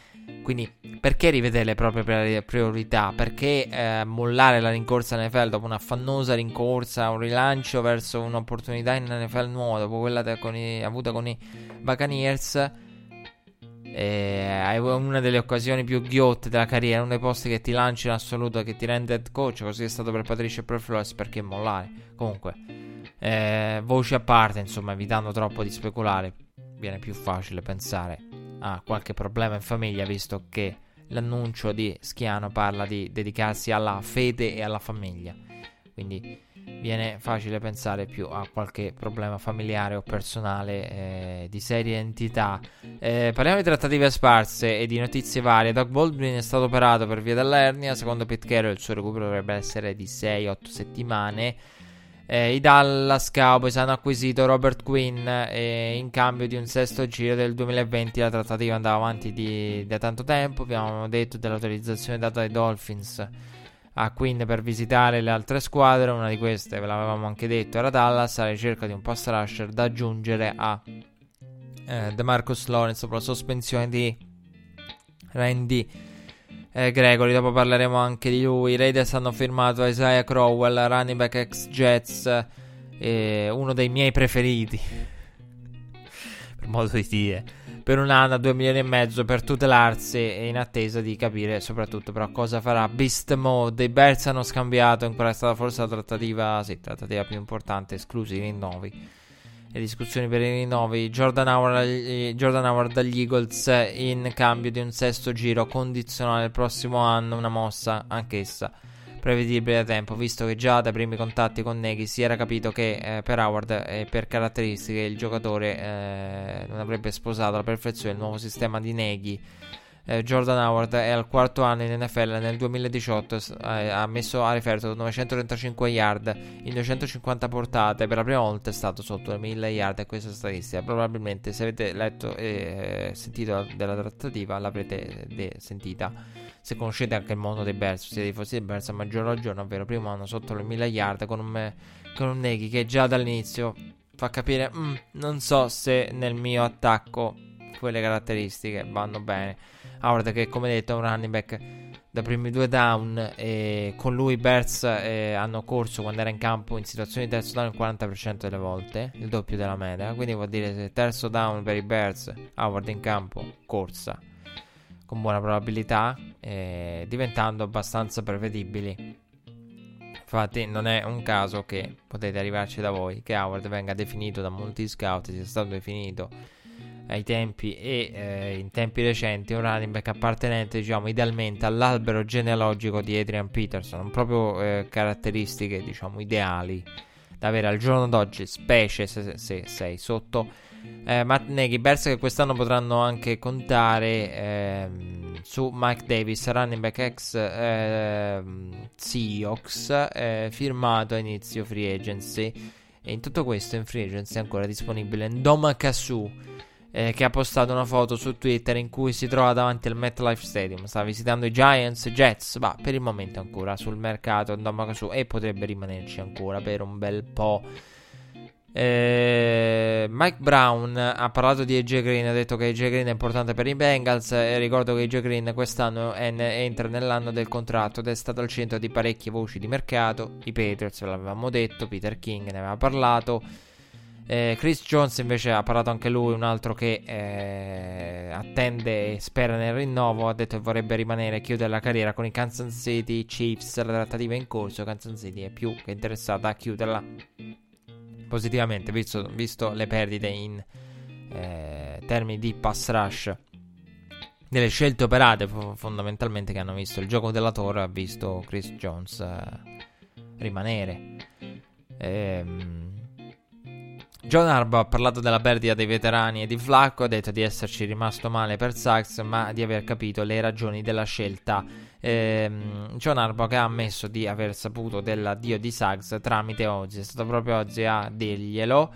quindi perché rivedere le proprie priorità? Perché eh, mollare la rincorsa NFL dopo un'affannosa rincorsa, un rilancio verso un'opportunità in NFL nuova, dopo quella con i, avuta con i Buccaneers? È una delle occasioni più ghiotte della carriera, uno dei posti che ti lanci in assoluto che ti rende head coach, così è stato per Patricia e per Flores, perché mollare? Comunque, eh, voci a parte, insomma, evitando troppo di speculare, viene più facile pensare ha qualche problema in famiglia, visto che l'annuncio di Schiano parla di dedicarsi alla fede e alla famiglia. Quindi viene facile pensare più a qualche problema familiare o personale eh, di seria entità. Eh, parliamo di trattative sparse e di notizie varie. Doug Baldwin è stato operato per via dell'ernia. Secondo Pete Carroll il suo recupero dovrebbe essere di 6-8 settimane. Eh, I Dallas Cowboys hanno acquisito Robert Quinn eh, in cambio di un sesto giro del 2020. La trattativa andava avanti di, da tanto tempo. Abbiamo detto dell'autorizzazione data dai Dolphins a Quinn per visitare le altre squadre. Una di queste, ve l'avevamo anche detto, era Dallas alla ricerca di un post rusher da aggiungere a eh, DeMarcus Lawrence dopo la sospensione di Randy eh, Gregory, dopo parleremo anche di lui. I Raiders hanno firmato Isaiah Crowell, running back ex Jets, eh, uno dei miei preferiti, <laughs> per modo di dire, per un anno a 2 milioni e mezzo per tutelarsi e in attesa di capire soprattutto però cosa farà Beast Mode. I Bears hanno scambiato, in quella è stata forse la trattativa, sì, trattativa più importante, esclusi i rinnovi le discussioni per i rinnovi. Jordan Howard, eh, Jordan Howard dagli Eagles in cambio di un sesto giro condizionale il prossimo anno, una mossa anch'essa prevedibile da tempo, visto che già dai primi contatti con Neghi si era capito che eh, per Howard e per caratteristiche il giocatore eh, non avrebbe sposato alla perfezione il nuovo sistema di Neghi eh, Jordan Howard è al quarto anno in NFL nel 2018 eh, ha messo a riferto 935 yard in 250 portate. Per la prima volta è stato sotto le 1000 yard e questa statistica. Probabilmente se avete letto e eh, sentito della trattativa l'avrete de- sentita. Se conoscete anche il mondo dei Bears siete tifosi dei Bears a maggior ragione ovvero primo anno sotto le 1000 yard con un, con un Neghi che già dall'inizio fa capire mm, non so se nel mio attacco quelle caratteristiche vanno bene Howard che come detto è un running back. Da primi due down e con lui Bears eh, hanno corso quando era in campo in situazioni di terzo down il 40% delle volte, il doppio della media, quindi vuol dire se terzo down per i Bears, Howard in campo, corsa. Con buona probabilità, eh, diventando abbastanza prevedibili. Infatti non è un caso che potete arrivarci da voi che Howard venga definito da molti scout, sia stato definito ai tempi e eh, in tempi recenti un running back appartenente diciamo idealmente all'albero genealogico di Adrian Peterson proprio eh, caratteristiche diciamo ideali da avere al giorno d'oggi specie se, se sei sotto. Eh, Matt Nagy Bears che quest'anno potranno anche contare ehm, su Mike Davis running back ex ehm, Seahawks eh, firmato a inizio free agency. E in tutto questo in free agency è ancora disponibile Ndoma Kasu eh, che ha postato una foto su Twitter in cui si trova davanti al MetLife Stadium. Sta visitando i Giants, Jets, ma per il momento ancora sul mercato Andamakasu e potrebbe rimanerci ancora per un bel po'. Eh, Mike Brown ha parlato di AJ Green, ha detto che AJ Green è importante per i Bengals e ricordo che AJ Green quest'anno è, entra nell'anno del contratto ed è stato al centro di parecchie voci di mercato. I Patriots l'avevamo detto, Peter King ne aveva parlato. Eh, Chris Jones invece ha parlato anche lui, un altro che eh, attende e spera nel rinnovo, ha detto che vorrebbe rimanere e chiudere la carriera con i Kansas City Chiefs, la trattativa è in corso, Kansas City è più che interessata a chiuderla positivamente, visto, visto le perdite in eh, termini di pass rush. Delle scelte operate fondamentalmente che hanno visto il gioco della torre ha visto Chris Jones eh, rimanere. Ehm John Harbaugh ha parlato della perdita dei veterani e di Flacco, ha detto di esserci rimasto male per Sachs, ma di aver capito le ragioni della scelta. Ehm, John Harbaugh ha ammesso di aver saputo dell'addio di Sachs tramite Ozzy, è stato proprio Ozzy a dirglielo.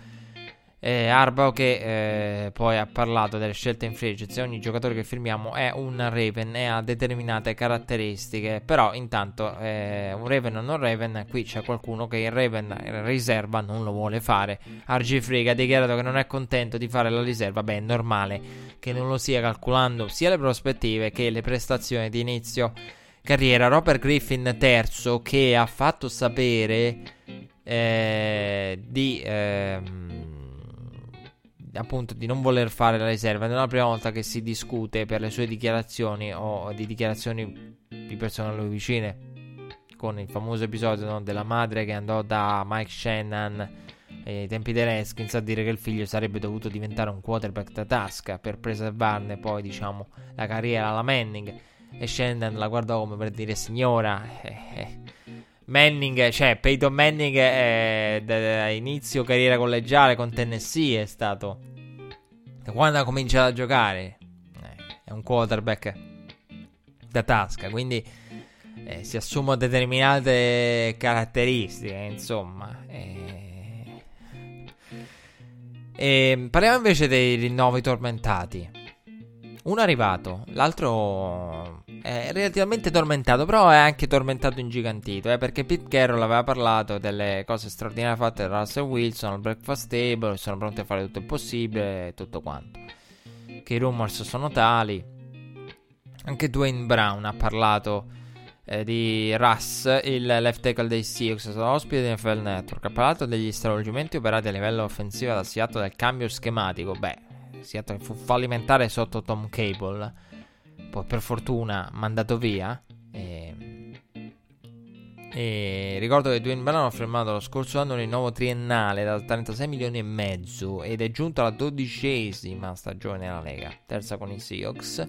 Eh, Arbao che eh, poi ha parlato delle scelte in free agency. Ogni giocatore che firmiamo è un Raven e ha determinate caratteristiche. Però intanto eh, un Raven o non Raven, qui c'è qualcuno che il Raven riserva non lo vuole fare. RG Frega ha dichiarato che non è contento di fare la riserva. Beh, è normale che non lo sia calcolando sia le prospettive che le prestazioni di inizio carriera. Robert Griffin terzo che ha fatto sapere eh, di... Ehm, appunto di non voler fare la riserva. Non è la prima volta che si discute per le sue dichiarazioni o di dichiarazioni di persone a lui vicine. Con il famoso episodio no, della madre che andò da Mike Shannon ai tempi dei Redskins a dire che il figlio sarebbe dovuto diventare un quarterback da tasca per preservarne poi diciamo la carriera alla Manning. E Shannon la guardò come per dire signora. Eh, eh. Manning, cioè Peyton Manning è, da inizio carriera collegiale con Tennessee è stato da quando ha cominciato a giocare eh, è un quarterback da tasca, quindi eh, si assumono determinate caratteristiche, insomma. Eh. E parliamo invece dei rinnovi tormentati. Uno è arrivato, l'altro è relativamente tormentato, però è anche tormentato ingigantito, eh, perché Pete Carroll aveva parlato delle cose straordinarie fatte da Russell Wilson al breakfast table, sono pronti a fare tutto il possibile e tutto quanto. Che i rumors sono tali. Anche Dwayne Brown ha parlato eh, di Russ, il left tackle dei Seahawks, è stato ospite di NFL Network, ha parlato degli stravolgimenti operati a livello offensivo da Seattle del cambio schematico, beh Seattle fu fallimentare sotto Tom Cable, poi per fortuna mandato via. E, e ricordo che Dwayne Brown ha firmato lo scorso anno un rinnovo triennale da 36 milioni e mezzo ed è giunto alla dodicesima stagione nella Lega, terza con i Seahawks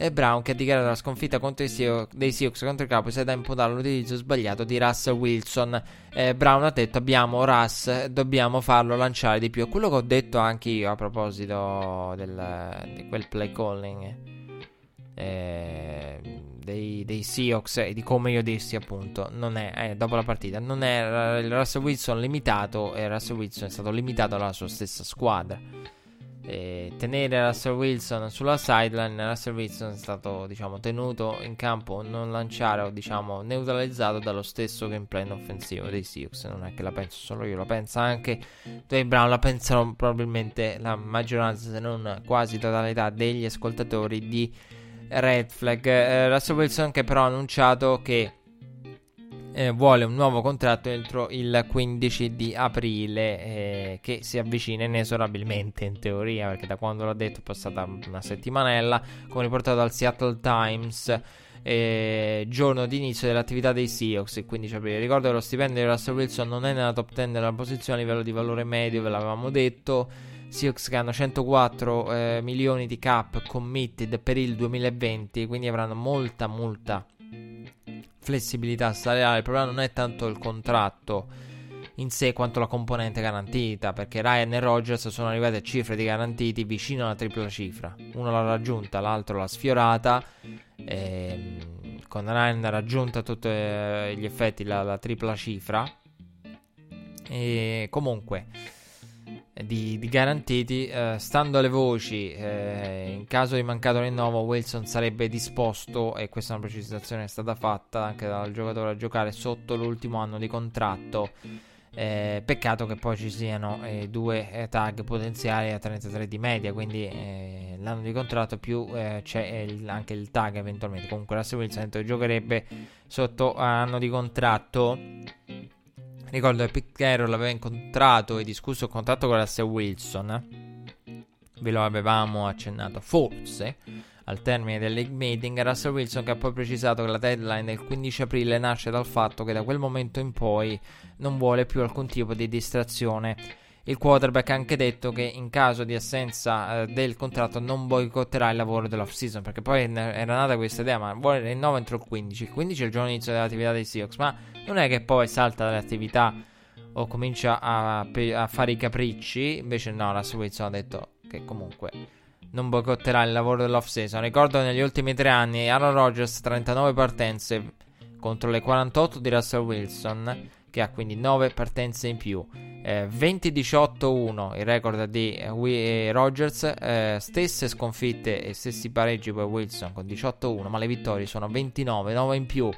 e Brown che ha dichiarato la sconfitta Seahawks, dei Seahawks contro i Cowboys è da imputare l'utilizzo sbagliato di Russell Wilson. Eh, Brown ha detto abbiamo Russ, dobbiamo farlo lanciare di più. È quello che ho detto anche io a proposito del, di quel play calling eh, dei, dei, Seahawks e di come io dissi appunto non è, eh, dopo la partita non è il Russell Wilson limitato e Russell Wilson è stato limitato alla sua stessa squadra eh, tenere Russell Wilson sulla sideline. Russell Wilson è stato diciamo, tenuto in campo, non lanciare o diciamo, neutralizzato dallo stesso gameplay offensivo dei Seahawks. Non è che la penso solo io, la pensa anche Dwayne Brown, la pensano probabilmente la maggioranza, se non quasi totalità degli ascoltatori di red flag. Eh, Russell Wilson che però ha annunciato che eh, vuole un nuovo contratto entro il 15 di aprile eh, che si avvicina inesorabilmente in teoria perché da quando l'ha detto è passata una settimanella come riportato dal Seattle Times eh, giorno di inizio dell'attività dei Seahawks il 15 aprile ricordo che lo stipendio di Russell Wilson non è nella top 10 della posizione a livello di valore medio ve l'avevamo detto Seahawks che hanno 104 eh, milioni di cap committed per il 2020 quindi avranno molta molta flessibilità salariale. Il problema non è tanto il contratto in sé quanto la componente garantita, perché Ryan e Rogers sono arrivati a cifre di garantiti vicino alla tripla cifra. Uno l'ha raggiunta, l'altro l'ha sfiorata. Ehm, con Ryan raggiunta a tutti gli effetti la, la tripla cifra. E comunque di, di garantiti. Eh, stando alle voci, eh, in caso di mancato rinnovo, Wilson sarebbe disposto, e questa è una precisazione che è stata fatta anche dal giocatore, a giocare sotto l'ultimo anno di contratto. Eh, peccato che poi ci siano eh, due eh, tag potenziali a 33 di media, quindi eh, l'anno di contratto più c'è il, anche il tag eventualmente. Comunque Russell Wilson giocherebbe sotto anno di contratto. Ricordo che Pete Carroll aveva incontrato e discusso il contratto con Russell Wilson. Ve lo avevamo accennato forse al termine del league meeting. Russell Wilson che ha poi precisato che la deadline del 15 aprile nasce dal fatto che da quel momento in poi non vuole più alcun tipo di distrazione il quarterback ha anche detto che in caso di assenza eh, del contratto non boicotterà il lavoro dell'off season. Perché poi era nata questa idea, ma vuole rinnovo entro il 15. Il 15 è il giorno inizio dell'attività dei Seahawks. Ma non è che poi salta dall'attività o comincia a, a fare i capricci. Invece no, Russell Wilson ha detto che comunque non boicotterà il lavoro dell'off season. Ricordo negli ultimi tre anni Aaron Rodgers 39 partenze contro le 48 di Russell Wilson che ha quindi 9 partenze in più. Eh, 20-18-1 il record di eh, Rogers, eh, stesse sconfitte e stessi pareggi per Wilson con 18-1, ma le vittorie sono 29, 9 in più.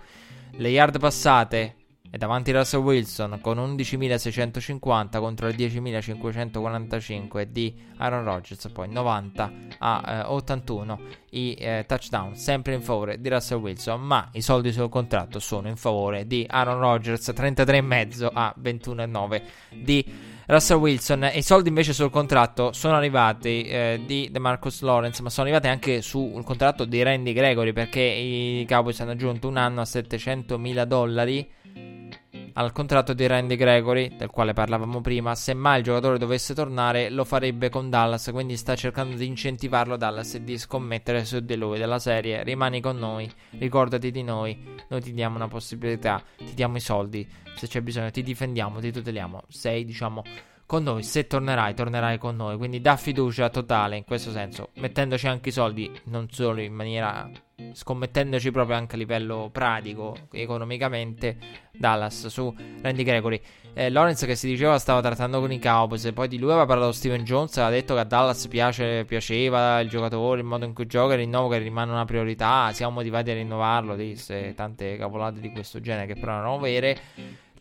Le yard passate e davanti Russell Wilson con 11.650 contro le 10.545 di Aaron Rodgers, poi 90 a eh, 81 i eh, touchdown, sempre in favore di Russell Wilson, ma i soldi sul contratto sono in favore di Aaron Rodgers, 33,5 a 21,9 di Russell Wilson. I soldi invece sul contratto sono arrivati eh, di DeMarcus Lawrence, ma sono arrivati anche sul contratto di Randy Gregory perché i Cowboys hanno aggiunto un anno a 700.000 dollari al contratto di Randy Gregory, del quale parlavamo prima. Se mai il giocatore dovesse tornare, lo farebbe con Dallas. Quindi sta cercando di incentivarlo Dallas e di scommettere su di lui. Della serie, rimani con noi, ricordati di noi. Noi ti diamo una possibilità, ti diamo i soldi. Se c'è bisogno, ti difendiamo, ti tuteliamo. Sei, diciamo, con noi. Se tornerai, tornerai con noi. Quindi da fiducia totale in questo senso, mettendoci anche i soldi, non solo in maniera scommettendoci proprio anche a livello pratico, economicamente, Dallas su Randy Gregory. Eh, Lawrence che si diceva stava trattando con i Cowboys, poi di lui aveva parlato Steven Jones, aveva detto che a Dallas piace, piaceva il giocatore, il modo in cui gioca, il rinnovo che rimane una priorità, siamo motivati a rinnovarlo, disse tante cavolate di questo genere che però erano vere.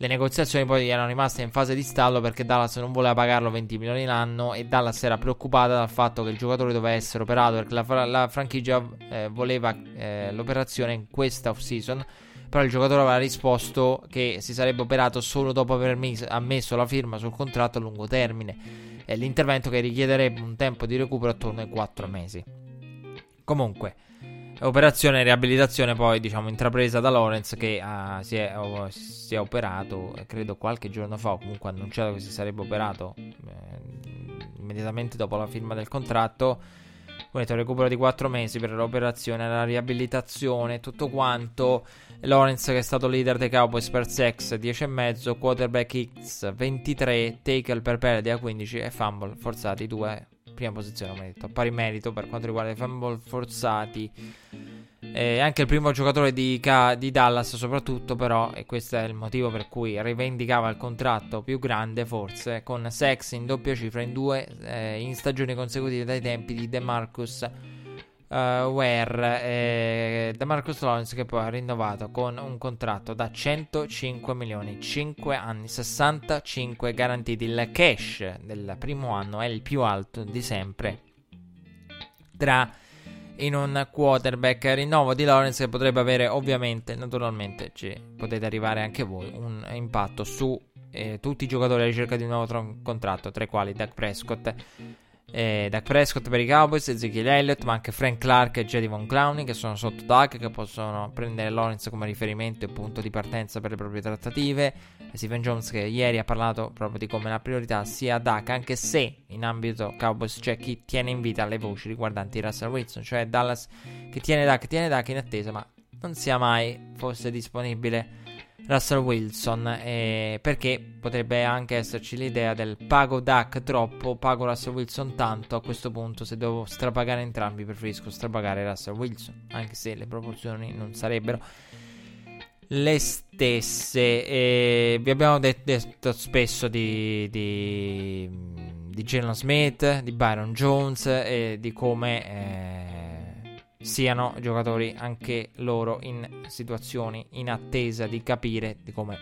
Le negoziazioni poi erano rimaste in fase di stallo perché Dallas non voleva pagarlo 20 milioni l'anno e Dallas era preoccupata dal fatto che il giocatore doveva essere operato perché la, la franchigia eh, voleva eh, l'operazione in questa off-season. Però il giocatore aveva risposto che si sarebbe operato solo dopo aver mis- ammesso la firma sul contratto a lungo termine. È l'intervento che richiederebbe un tempo di recupero attorno ai 4 mesi. Comunque, Operazione riabilitazione poi diciamo intrapresa da Lorenz che uh, si, è, oh, si, è, operato credo qualche giorno fa o comunque ha annunciato che si sarebbe operato eh, immediatamente dopo la firma del contratto. Volete un recupero di 4 mesi per l'operazione, la riabilitazione, tutto quanto. Lorenz che è stato leader dei Cowboys per sex 10,5, quarterback X 23, tackle per perdita 15 e fumble forzati 2 prima posizione, come detto, a pari merito per quanto riguarda i fumble forzati. E anche il primo giocatore di, di, Dallas, soprattutto, però, e questo è il motivo per cui rivendicava il contratto più grande, forse, con sex in doppia cifra in due eh, in stagioni consecutive dai tempi di DeMarcus uh, Ware e da Marcus Lawrence che poi ha rinnovato con un contratto da 105 milioni, 5 anni, 65 garantiti. Il cash del primo anno è il più alto di sempre tra in un quarterback. Rinnovo di Lawrence che potrebbe avere ovviamente, naturalmente, cioè, potete arrivare anche voi, un impatto su eh, tutti i giocatori alla ricerca di un nuovo tron- contratto, tra i quali Doug Prescott eh, Dak Prescott per i Cowboys, Ezekiel Elliott, ma anche Frank Clark e Jedi Von Clowney che sono sotto Doug che possono prendere Lawrence come riferimento e punto di partenza per le proprie trattative. Stephen Jones che ieri ha parlato proprio di come la priorità sia Dak, anche se in ambito Cowboys c'è chi tiene in vita le voci riguardanti Russell Wilson, cioè Dallas che tiene Dak, tiene Dak in attesa, ma non sia mai fosse disponibile Russell Wilson eh, perché potrebbe anche esserci l'idea del pago Duck troppo, pago Russell Wilson tanto, a questo punto se devo strapagare entrambi preferisco strapagare Russell Wilson, anche se le proporzioni non sarebbero le stesse. Eh, vi abbiamo detto, detto spesso di, di, di Jalen Smith, di Byron Jones e di come... Siano giocatori anche loro in situazioni in attesa di capire di come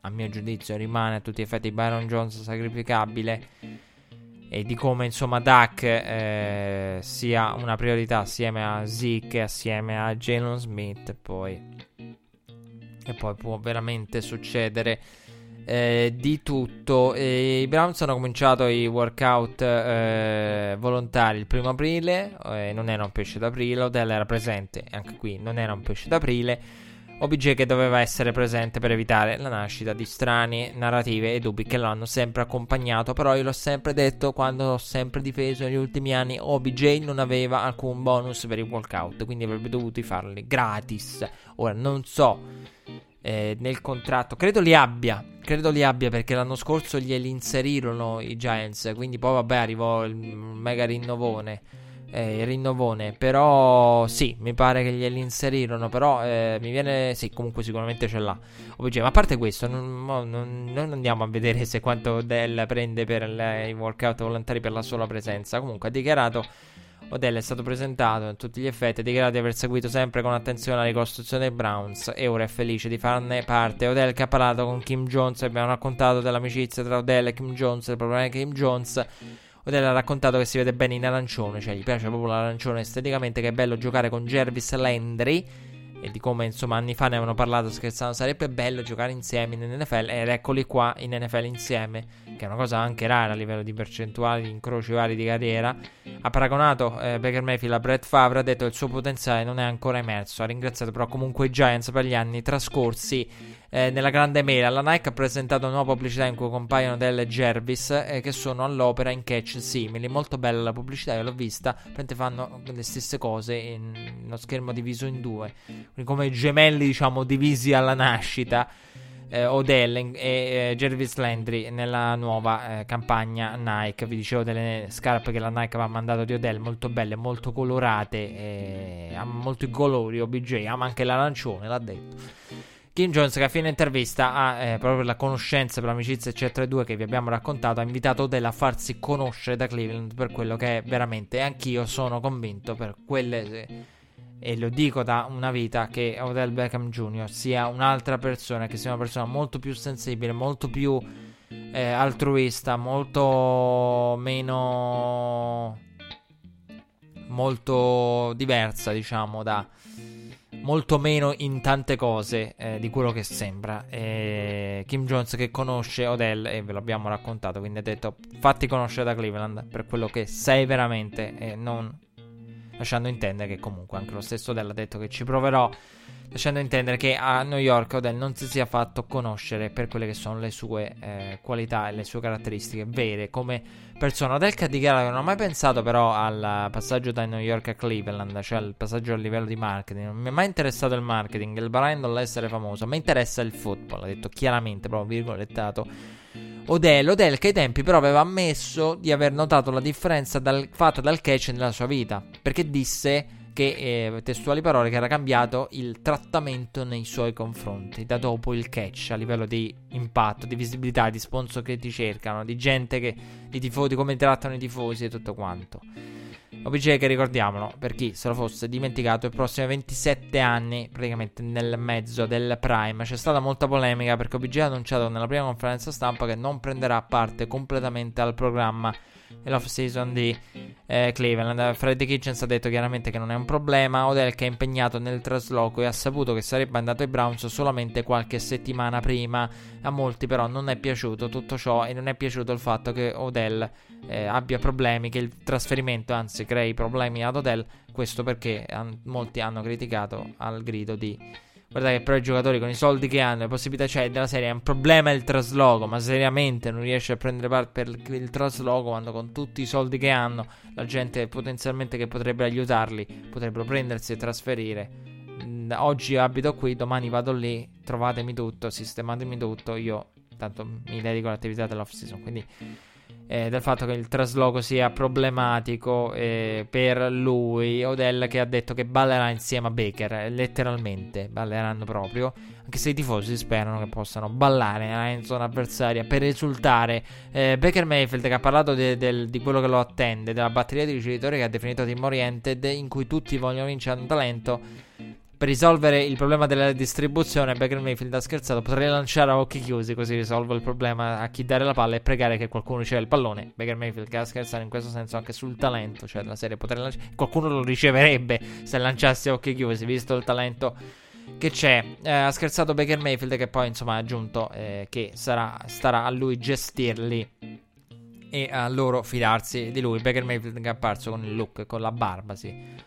a mio giudizio rimane a tutti gli effetti Byron Jones sacrificabile e di come insomma Duck eh, sia una priorità assieme a Zeke assieme a Jalen Smith poi e poi può veramente succedere eh, di tutto. E I Browns hanno cominciato i workout eh, volontari il primo aprile, eh, non era un pesce d'aprile, Odell era presente, anche qui non era un pesce d'aprile. OBJ che doveva essere presente per evitare la nascita di strane narrative e dubbi che l'hanno sempre accompagnato, però io l'ho sempre detto quando l'ho sempre difeso negli ultimi anni, OBJ non aveva alcun bonus per i walkout, quindi avrebbe dovuto farli gratis. Ora non so eh, nel contratto. Credo li abbia. Credo li abbia perché l'anno scorso glieli inserirono i Giants. Quindi poi vabbè arrivò il mega rinnovone. Eh, il rinnovone. Però sì, mi pare che glieli inserirono. Però eh, mi viene. Sì, comunque sicuramente ce l'ha. OBJ, ma a parte questo, non, non, non, andiamo a vedere se quanto Dell prende per le, i workout volontari per la sola presenza. Comunque ha dichiarato Odell è stato presentato a tutti gli effetti, ha dichiarato di aver seguito sempre con attenzione la ricostruzione dei Browns e ora è felice di farne parte. Odell che ha parlato con Kim Jones, abbiamo raccontato dell'amicizia tra Odell e Kim Jones, il problema di Kim Jones. Odell ha raccontato che si vede bene in arancione, cioè gli piace proprio l'arancione esteticamente, che è bello giocare con Jervis Landry e di come insomma anni fa ne avevano parlato scherzando sarebbe bello giocare insieme in NFL ed eccoli qua in NFL insieme che è una cosa anche rara a livello di percentuali di incroci vari di carriera. Ha paragonato eh, Baker Mayfield a Brett Favre ha detto che il suo potenziale non è ancora emerso. Ha ringraziato però comunque i Giants per gli anni trascorsi eh, nella grande mela la Nike ha presentato una nuova pubblicità in cui compaiono delle Jervis eh, che sono all'opera in catch simili. Molto bella la pubblicità, io l'ho vista. Praticamente fanno le stesse cose in uno schermo diviso in due, come gemelli, diciamo, divisi alla nascita. Eh, Odell e Jervis Landry nella nuova eh, campagna Nike. Vi dicevo delle scarpe che la Nike aveva mandato di Odell, molto belle, molto colorate. Eh, ha molti colori. OBJ ama anche l'arancione, l'ha detto. Kim Jones che a fine intervista ha eh, proprio la conoscenza per l'amicizia eccetera 2 che vi abbiamo raccontato ha invitato Odell a farsi conoscere da Cleveland per quello che è veramente e anch'io sono convinto per quelle e lo dico da una vita che Odell Beckham Jr. sia un'altra persona che sia una persona molto più sensibile molto più eh, altruista molto meno molto diversa diciamo da molto meno in tante cose eh, di quello che sembra. E Kim Jones che conosce Odell e ve l'abbiamo raccontato, quindi ha detto fatti conoscere da Cleveland per quello che sei veramente e non lasciando intendere che comunque anche lo stesso Odell ha detto che ci proverò lasciando intendere che a New York Odell non si sia fatto conoscere per quelle che sono le sue eh, qualità e le sue caratteristiche vere come persona. Odell che ha dichiarato che non ha mai pensato però al passaggio da New York a Cleveland, cioè al passaggio a livello di marketing. Non mi è mai interessato il marketing, il brand o l'essere famoso, mi interessa il football, ha detto chiaramente, proprio virgolettato. Odell, Odell che ai tempi però aveva ammesso di aver notato la differenza dal, fatta dal catch nella sua vita, perché disse che, eh, testuali parole, che era cambiato il trattamento nei suoi confronti da dopo il catch a livello di impatto, di visibilità, di sponsor che ti cercano, di gente che, di tifosi, come trattano i tifosi e tutto quanto. OBJ che ricordiamolo, per chi se lo fosse dimenticato, i prossimi 27 anni, praticamente nel mezzo del prime, c'è stata molta polemica perché OBJ ha annunciato nella prima conferenza stampa che non prenderà parte completamente al programma nell'off season di eh, Cleveland. Freddy Kitchens ha detto chiaramente che non è un problema. Odell che è impegnato nel trasloco e ha saputo che sarebbe andato ai Browns solamente qualche settimana prima. A molti però non è piaciuto tutto ciò e non è piaciuto il fatto che Odell eh, abbia problemi, che il trasferimento anzi crei problemi ad Odell. Questo perché an- molti hanno criticato al grido di Guarda che però i giocatori con i soldi che hanno, le possibilità c'è della serie, è un problema il trasloco, ma seriamente non riesce a prendere parte per il trasloco quando con tutti i soldi che hanno, la gente potenzialmente che potrebbe aiutarli, potrebbero prendersi e trasferire. Mm, oggi abito qui, domani vado lì, trovatemi tutto, sistematemi tutto, io tanto mi dedico all'attività dell'off season, quindi eh, del fatto che il trasloco sia problematico eh, per lui. Odell che ha detto che ballerà insieme a Baker, eh, letteralmente balleranno proprio. Anche se i tifosi sperano che possano ballare nella zona avversaria per esultare. Eh, Baker Mayfield che ha parlato de, de, di quello che lo attende, della batteria di ricevitori che ha definito Team Oriented, in cui tutti vogliono vincere un talento per risolvere il problema della distribuzione, Baker Mayfield ha scherzato. Potrei lanciare a occhi chiusi, così risolvo il problema a chi dare la palla e pregare che qualcuno riceva il pallone. Baker Mayfield che ha scherzato in questo senso anche sul talento, cioè della serie potrei lanciare. Qualcuno lo riceverebbe se lanciassi a occhi chiusi, visto il talento che c'è. Eh, ha scherzato Baker Mayfield, che poi insomma ha aggiunto eh, che sarà, starà a lui gestirli e a loro fidarsi di lui. Baker Mayfield che è apparso con il look, con la barba, sì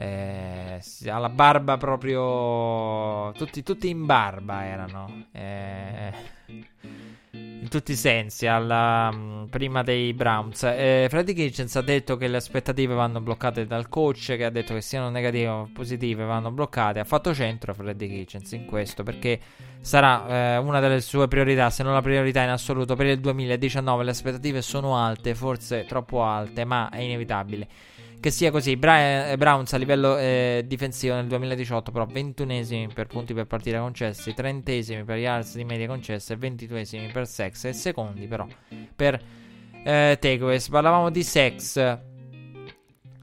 eh, ha barba proprio. Tutti, tutti in barba erano. Eh, in tutti i sensi. Alla, mm, prima dei Browns. Eh, Freddy Kitchens ha detto che le aspettative vanno bloccate dal coach. Che ha detto che siano negative o positive vanno bloccate. Ha fatto centro Freddy Kitchens in questo perché sarà eh, una delle sue priorità, se non la priorità in assoluto per il 2019. Le aspettative sono alte, forse troppo alte, ma è inevitabile che sia così. Bra- eh, Browns a livello eh, difensivo nel 2018, però 21esimi per punti per partita concessi, 30esimi per yards di media concesse, 22esimi per sex e secondi però per eh, takeaways. Parlavamo di sex.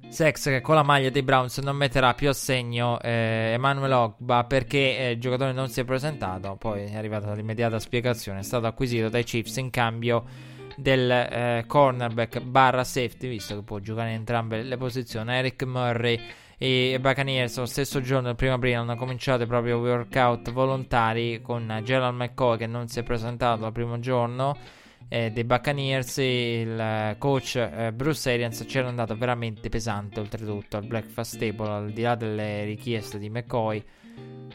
Sex che con la maglia dei Browns non metterà più a segno eh, Emanuele Ogba perché eh, il giocatore non si è presentato. Poi è arrivata l'immediata spiegazione: è stato acquisito dai Chiefs in cambio del eh, cornerback barra safety, visto che può giocare in entrambe le posizioni. Eric Murray e Buccaneers lo stesso giorno, il primo aprile, hanno cominciato i propri workout volontari con Gerald McCoy che non si è presentato al primo giorno eh, dei Buccaneers. Il coach eh, Bruce Arians c'era andato veramente pesante oltretutto al breakfast table, al di là delle richieste di McCoy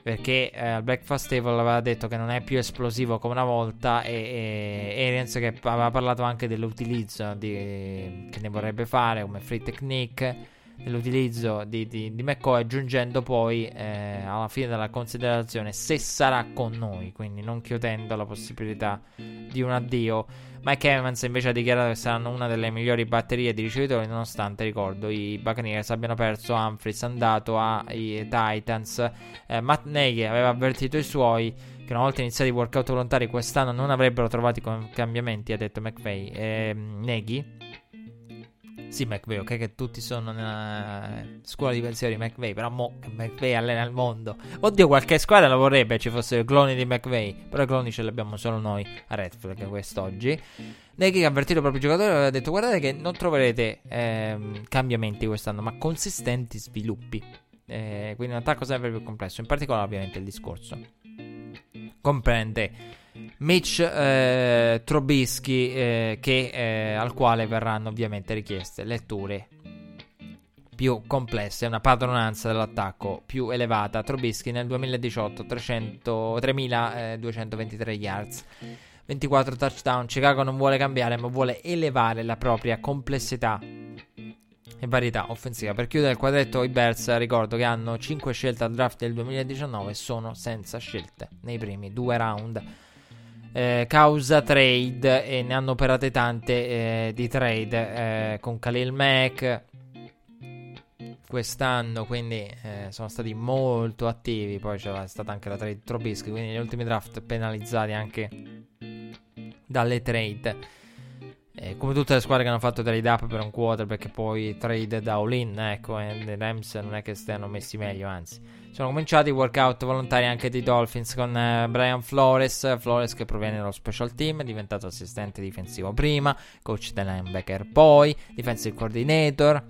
perché eh, al Breakfast Table aveva detto che non è più esplosivo come una volta e, e Arians che aveva parlato anche dell'utilizzo di, che ne vorrebbe fare come free technique dell'utilizzo di, di, di McCoy aggiungendo poi eh, alla fine della considerazione se sarà con noi quindi non chiudendo la possibilità di un addio Mike Evans invece ha dichiarato che saranno una delle migliori batterie di ricevitori, nonostante, ricordo, i Buccaneers abbiano perso Humphries andato ai Titans. Eh, Matt Nagy aveva avvertito i suoi che una volta iniziati i workout volontari quest'anno non avrebbero trovato cambiamenti, ha detto McVeigh. Eh, Nagy sì, McVeigh, ok, che tutti sono nella scuola di pensiero di McVeigh, però mo che McVeigh allena il mondo. Oddio, qualche squadra la vorrebbe ci fossero cloni di McVeigh, però i cloni ce li abbiamo solo noi a Red Flag quest'oggi. Neghi ha avvertito i propri giocatori e aveva detto guardate che non troverete ehm, cambiamenti quest'anno, ma consistenti sviluppi. Eh, quindi un attacco sempre più complesso, in particolare ovviamente il discorso comprende Mitch eh, Trubisky eh, che, eh, al quale verranno ovviamente richieste letture più complesse, una padronanza dell'attacco più elevata. Trubisky nel 2018 300, 3223 yards. 24 touchdown. Chicago non vuole cambiare, ma vuole elevare la propria complessità e varietà offensiva. Per chiudere il quadretto, i Bears ricordo che hanno 5 scelte al draft del 2019 e sono senza scelte nei primi due round eh, causa trade e ne hanno operate tante eh, di trade eh, con Khalil Mack quest'anno quindi eh, sono stati molto attivi poi c'è stata anche la trade Trobisky quindi gli ultimi draft penalizzati anche dalle trade Eh, come tutte le squadre che hanno fatto trade up per un quarterback e poi trade da all-in, ecco, e i Rams non è che stiano messi meglio, anzi. Sono cominciati i workout volontari anche dei Dolphins con eh, Brian Flores, Flores che proviene dallo special team, è diventato assistente difensivo prima, coach del linebacker poi, defensive coordinator,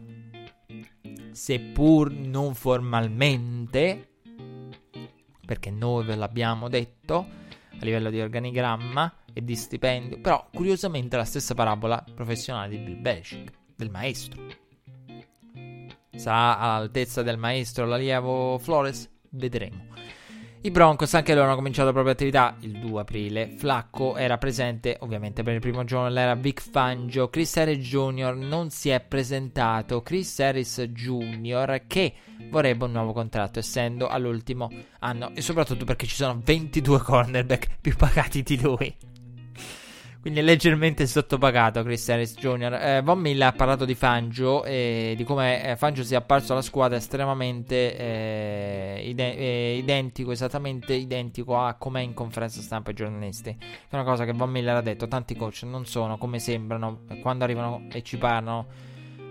seppur non formalmente, perché noi ve l'abbiamo detto a livello di organigramma, e di stipendio, però curiosamente la stessa parabola professionale di Bill Belichick, del maestro. Sarà all'altezza del maestro l'allievo Flores? Vedremo. I Broncos anche loro hanno cominciato la propria attività il 2 aprile. Flacco era presente ovviamente per il primo giorno, l'era Vic Fangio. Chris Harris Jr. non si è presentato. Chris Harris Jr. che vorrebbe un nuovo contratto essendo all'ultimo anno e soprattutto perché ci sono 22 cornerback più pagati di lui. Quindi è leggermente sottopagato Chris Harris Jr. Eh, Von Miller ha parlato di Fangio e di come eh, Fangio sia apparso alla squadra estremamente eh, ide- eh, identico, esattamente identico a com'è in conferenza stampa ai giornalisti. È una cosa che Von Miller ha detto. Tanti coach non sono come sembrano quando arrivano e ci parlano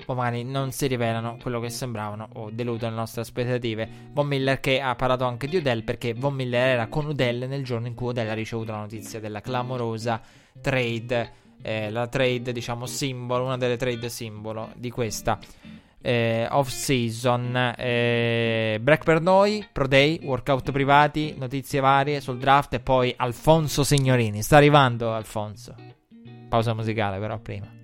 o magari non si rivelano quello che sembravano o deludono le nostre aspettative. Von Miller che ha parlato anche di Udell perché Von Miller era con Udell nel giorno in cui Udell ha ricevuto la notizia della clamorosa trade, eh, la trade diciamo simbolo, una delle trade simbolo di questa eh, off season. Eh, break per noi, Pro Day, workout privati, notizie varie sul draft e poi Alfonso Signorini. Sta arrivando Alfonso. Pausa musicale però prima.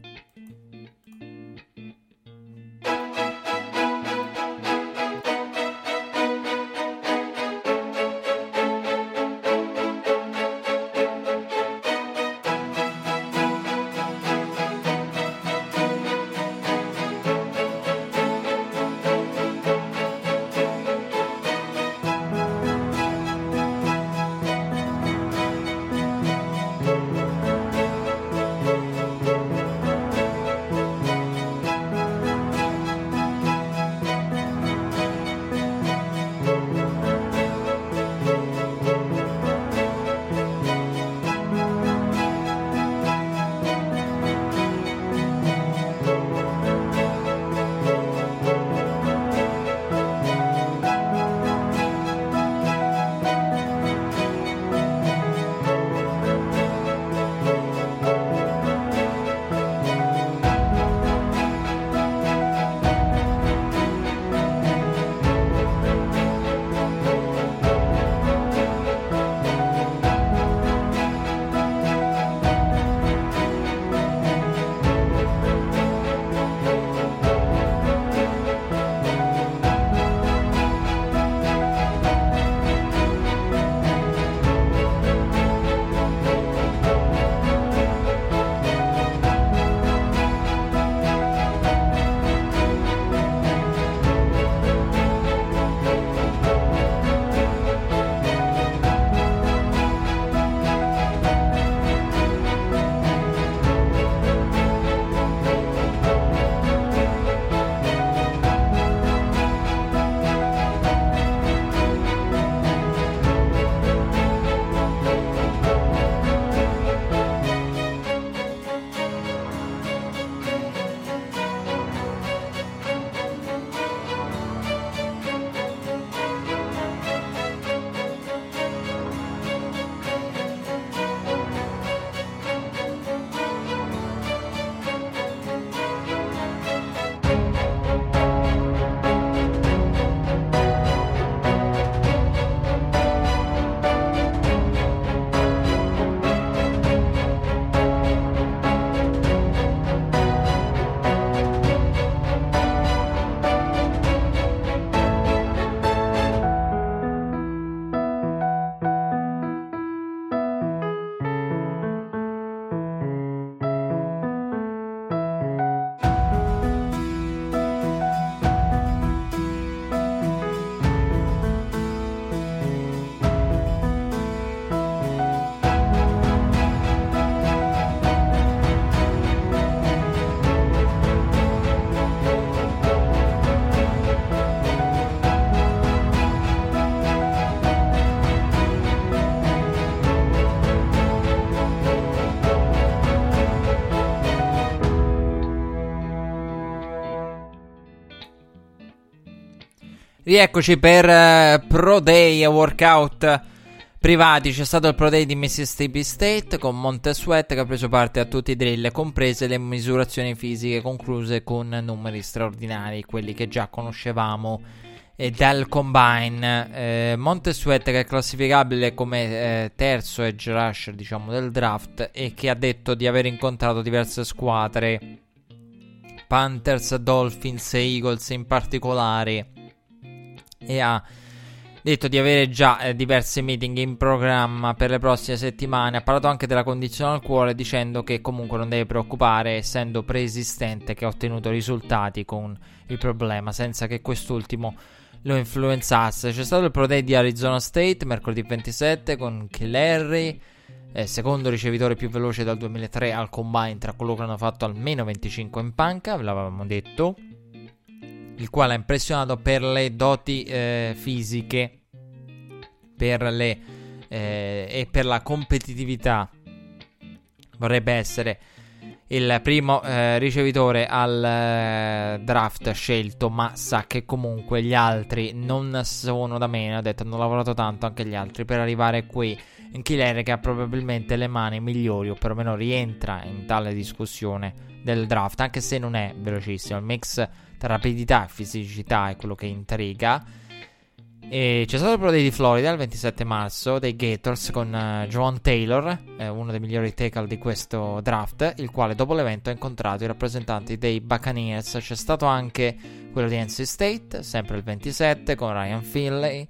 Rieccoci per uh, Pro Day Workout privati. C'è stato il Pro Day di Mississippi State con Montessuet che ha preso parte a tutti i drill, comprese le misurazioni fisiche concluse con numeri straordinari, quelli che già conoscevamo eh, dal combine. Eh, Montesuet che è classificabile come eh, terzo edge rusher diciamo, del draft e che ha detto di aver incontrato diverse squadre. Panthers, Dolphins e Eagles in particolare e ha detto di avere già eh, diversi meeting in programma per le prossime settimane. Ha parlato anche della condizione al cuore dicendo che comunque non deve preoccupare essendo preesistente che ha ottenuto risultati con il problema senza che quest'ultimo lo influenzasse. C'è stato il Pro Day di Arizona State mercoledì 27 con Kellerry. Eh, secondo ricevitore più veloce dal 2003 al combine tra coloro che hanno fatto almeno 25 in panca, ve l'avevamo detto il quale ha impressionato per le doti eh, fisiche per le, eh, e per la competitività. Vorrebbe essere il primo eh, ricevitore al eh, draft scelto, ma sa che comunque gli altri non sono da meno. Ha detto hanno lavorato tanto anche gli altri per arrivare qui. In Killer che ha probabilmente le mani migliori, o perlomeno rientra in tale discussione del draft, anche se non è velocissimo. Il mix rapidità e fisicità è quello che intriga. E c'è stato il Pro Day di Florida il 27 marzo dei Gators con uh, Joan Taylor, eh, uno dei migliori tackle di questo draft, il quale dopo l'evento ha incontrato i rappresentanti dei Buccaneers. C'è stato anche quello di NC State, sempre il 27, con Ryan Finley,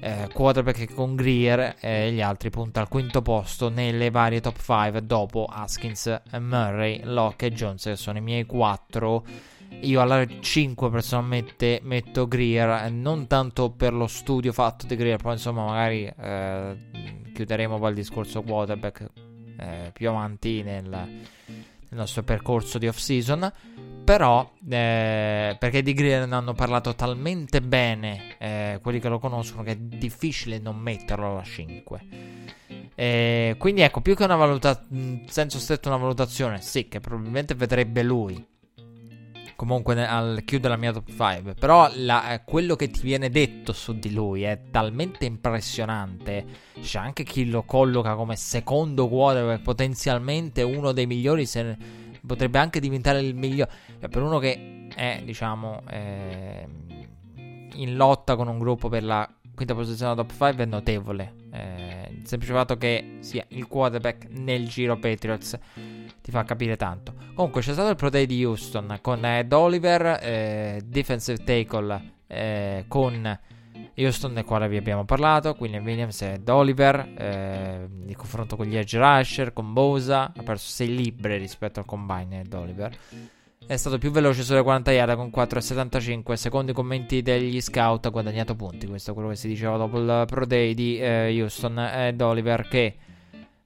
eh, quarterback con Greer e gli altri punta al quinto posto nelle varie top 5 dopo Haskins, Murray, Locke e Jones, che sono i miei quattro io alla 5 personalmente metto Greer, non tanto per lo studio fatto di Greer, poi insomma magari eh, chiuderemo poi il discorso quarterback eh, più avanti nel, nel, nostro percorso di off-season. Però, eh, perché di Greer ne hanno parlato talmente bene eh, quelli che lo conoscono che è difficile non metterlo alla 5. Eh, quindi ecco, più che una valutazione, senso stretto una valutazione, sì, che probabilmente vedrebbe lui comunque al chiudere la mia top 5. Però la, eh, quello che ti viene detto su di lui è talmente impressionante. C'è anche chi lo colloca come secondo quarterback, potenzialmente uno dei migliori. Se potrebbe anche diventare il migliore. Cioè, per uno che è, diciamo, eh, in lotta con un gruppo per la quinta posizione della top 5 è notevole. Eh, il semplice fatto che sia il quarterback nel giro Patriots ti fa capire tanto. Comunque c'è stato il Pro Day di Houston con Ed Oliver, eh, defensive tackle eh, con Houston del quale vi abbiamo parlato, William Williams ed Oliver, eh, il confronto con gli edge rusher, con Bosa, ha perso 6 libbre rispetto al combine Ed Oliver. È stato più veloce sulle 40 yard con 4,75. Secondo i commenti degli scout ha guadagnato punti. Questo è quello che si diceva dopo il Pro Day di eh, Houston ed Oliver che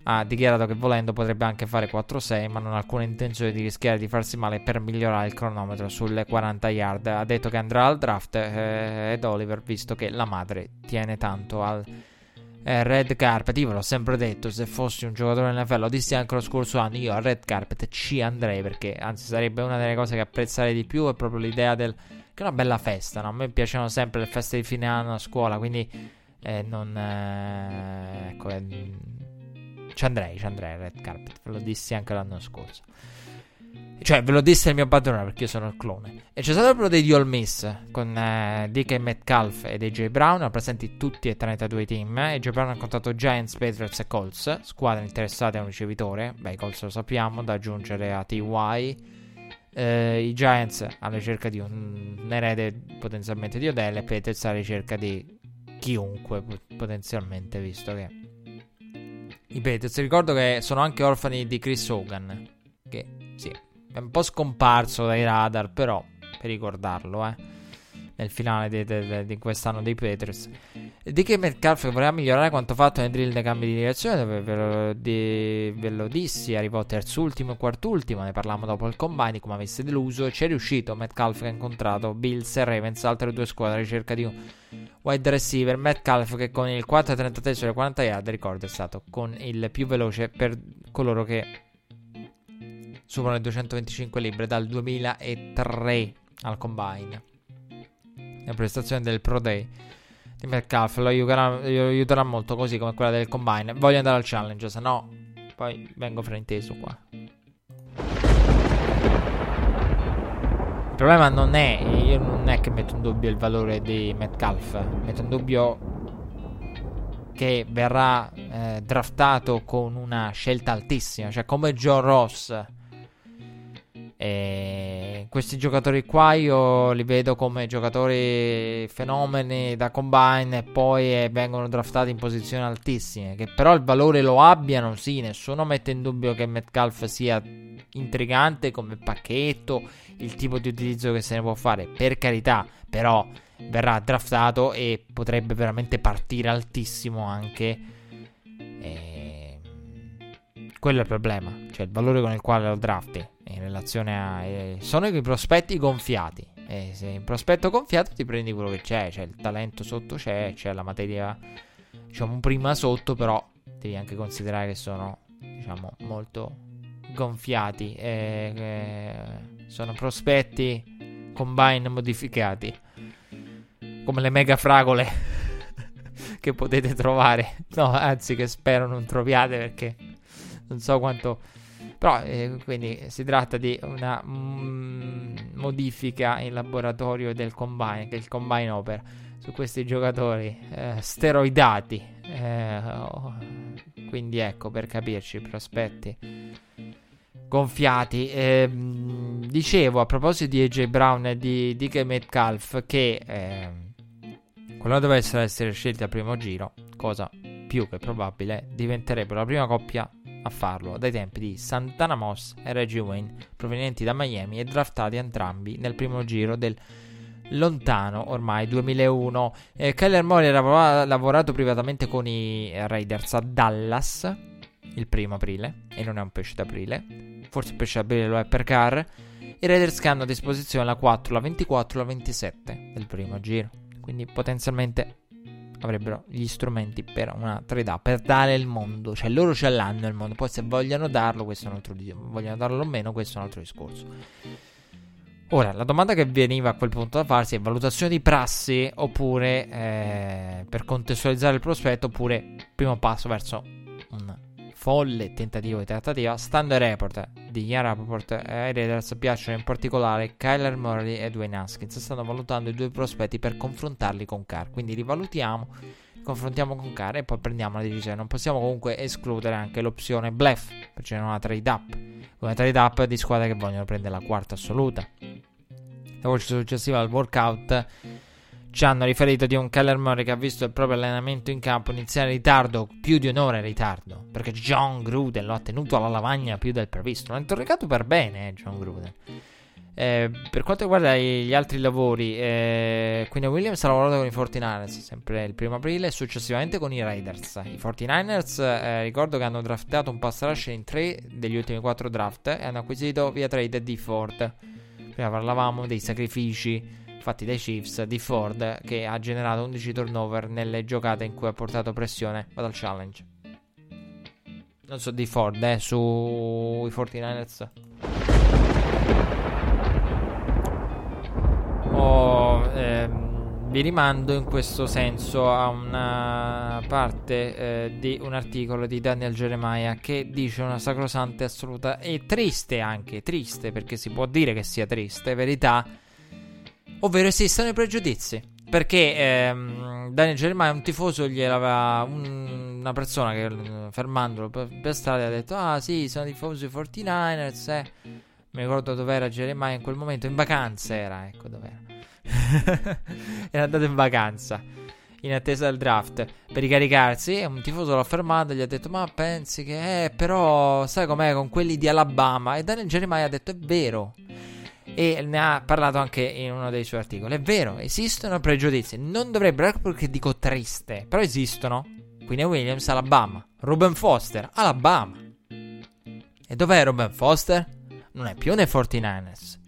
ha dichiarato che volendo potrebbe anche fare 4-6, ma non ha alcuna intenzione di rischiare di farsi male per migliorare il cronometro sulle 40 yard. Ha detto che andrà al draft eh, ed Oliver, visto che la madre tiene tanto al eh, red carpet. Io ve l'ho sempre detto, se fossi un giocatore NFL, lo dissi anche lo scorso anno, io al red carpet ci andrei perché anzi sarebbe una delle cose che apprezzare di più, è proprio l'idea del... che è una bella festa, no? A me piacciono sempre le feste di fine anno a scuola, quindi eh, non... Eh, ecco... Ci andrei, ci andrei Red Carpet. Ve lo dissi anche l'anno scorso. Cioè, ve lo disse il mio padrone perché io sono il clone. E c'è stato il pro di All Miss con eh, DK Metcalf ed AJ Brown, presenti tutti e 32 team. AJ Brown ha incontrato Giants, Patriots e Colts, squadre interessate a un ricevitore. Beh, i Colts lo sappiamo, da aggiungere a TY. Eh, I Giants alla ricerca di un, un erede potenzialmente di Odell e Patriots alla ricerca di chiunque potenzialmente, visto che i Patriots. Ricordo che sono anche orfani di Chris Hogan, che sì, è un po' scomparso dai radar, però per ricordarlo, eh nel finale di, di, di quest'anno dei Patriots. Di che Metcalf voleva migliorare quanto fatto nel drill dei cambi di direzione, dove ve lo, di, ve lo dissi, arrivò terzultimo e quartultimo, ne parlammo dopo il combine, come avesse deluso, ci è riuscito che ha incontrato Bills e Ravens, altre due squadre ricerca di un wide receiver, Metcalf che con il 4.33 sulle 40 yard, ricordo, è stato con il più veloce per coloro che superano le 225 libbre dal 2003 al combine. La prestazione del Pro Day di Metcalf lo aiuterà, lo aiuterà molto così come quella del Combine. Voglio andare al challenge, se no poi vengo frainteso qua. Il problema non è, io non è che metto in dubbio il valore di Metcalf, metto in dubbio che verrà eh, draftato con una scelta altissima, cioè come John Ross. E questi giocatori qua io li vedo come giocatori fenomeni da combine e poi eh, vengono draftati in posizioni altissime. Che però il valore lo abbiano, sì, nessuno mette in dubbio che Metcalf sia intrigante come pacchetto, il tipo di utilizzo che se ne può fare, per carità, però verrà draftato e potrebbe veramente partire altissimo anche. E... Quello è il problema, cioè il valore con il quale lo drafti in relazione a... Eh, sono i prospetti gonfiati. E se in prospetto gonfiato ti prendi quello che c'è, cioè il talento sotto c'è, c'è la materia, diciamo, prima sotto, però devi anche considerare che sono, diciamo, molto gonfiati. E, e sono prospetti combine modificati come le mega fragole <laughs> che potete trovare. No, anzi, che spero non troviate perché non so quanto. Però, eh, quindi si tratta di una mm, modifica in laboratorio del combine, che il combine opera su questi giocatori eh, steroidati. Eh, oh, quindi, ecco per capirci, prospetti gonfiati. Eh, dicevo a proposito di AJ Brown e di DK Metcalf che. Eh, qualora dovessero essere scelti al primo giro, cosa più che probabile, diventerebbero la prima coppia a farlo dai tempi di Santana Moss e Reggie Wayne, provenienti da Miami e draftati entrambi nel primo giro del lontano ormai 2001. Eh, Kyler Murray ha lavorato privatamente con i Raiders a Dallas il primo aprile e non è un pesce d'aprile, forse il pesce d'aprile lo è per Carr. I Raiders che hanno a disposizione la 4, la 24 la 27 del primo giro quindi potenzialmente avrebbero gli strumenti per una trade up, per dare il mondo, cioè loro ce l'hanno il mondo, poi se vogliono darlo, questo è un altro discorso, vogliono darlo o meno, questo è un altro discorso. Ora, la domanda che veniva a quel punto da farsi è valutazione di prassi oppure eh, per contestualizzare il prospetto oppure primo passo verso un folle tentativo di trattativa. Stando ai report di Ian Rappaport, ai Raiders piacciono in particolare Kyler Murray e Dwayne Haskins. Stanno valutando i due prospetti per confrontarli con Carr. Quindi rivalutiamo, confrontiamo con Carr e poi prendiamo la decisione. Non possiamo comunque escludere anche l'opzione bluff, perché c'è una trade up. Una trade up di squadre che vogliono prendere la quarta assoluta. La voce successiva al workout ci hanno riferito di un Keller Murray che ha visto il proprio allenamento in campo iniziare in ritardo, più di un'ora in ritardo, perché John Gruden lo ha tenuto alla lavagna più del previsto. L'ha interrogato per bene, eh, John Gruden. Eh, per quanto riguarda gli altri lavori, eh, Queen Williams ha lavorato con i 49ers sempre il primo aprile e successivamente con i Raiders. I 49ers eh, ricordo che hanno draftato un pass rush in tre degli ultimi quattro draft e hanno acquisito via trade di Ford. Prima parlavamo dei sacrifici fatti dai Chiefs di Ford che ha generato 11 turnover nelle giocate in cui ha portato pressione. Vado al challenge. Non so di Ford, eh, sui 49ers. Oh, ehm, vi rimando in questo senso a una parte eh, di un articolo di Daniel Jeremiah che dice una sacrosanta e assoluta e triste anche, triste perché si può dire che sia triste, verità Ovvero esistono i pregiudizi. Perché ehm, Daniel Jeremiah, un tifoso, gli aveva un, una persona che fermandolo per, per strada ha detto: Ah, sì, sono tifoso dei 49ers. Eh. Mi ricordo dove era in quel momento. In vacanza era, ecco dov'era. <laughs> era andato in vacanza in attesa del draft per ricaricarsi. E un tifoso l'ha fermato e gli ha detto: Ma pensi che, eh, però, sai com'è con quelli di Alabama? E Daniel Jeremiah ha detto: È vero e ne ha parlato anche in uno dei suoi articoli. È vero, esistono pregiudizi, non dovrebbero, ecco perché dico triste, però esistono. Quindi Williams, Alabama. Ruben Foster, Alabama. E dov'è Ruben Foster? Non è più nei 49ers.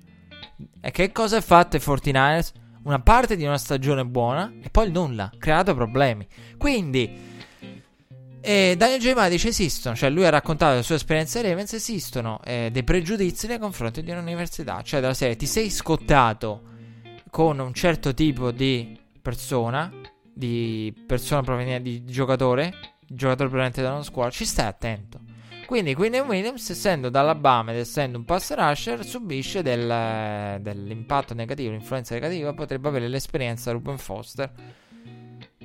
E che cosa ha fatto i 49ers? Una parte di una stagione buona e poi il nulla, creato problemi. Quindi e Daniel J. dice esistono, cioè lui ha raccontato la sua esperienza ai Ravens, esistono eh, dei pregiudizi nei confronti di un'università, cioè della serie ti sei scottato con un certo tipo di persona, di persona proveniente di giocatore, giocatore proveniente da una scuola, ci stai attento. Quindi Quinn Williams, essendo dall'Alabama ed essendo un pass rusher, subisce del, dell'impatto negativo, l'influenza negativa, potrebbe avere l'esperienza Ruben Foster.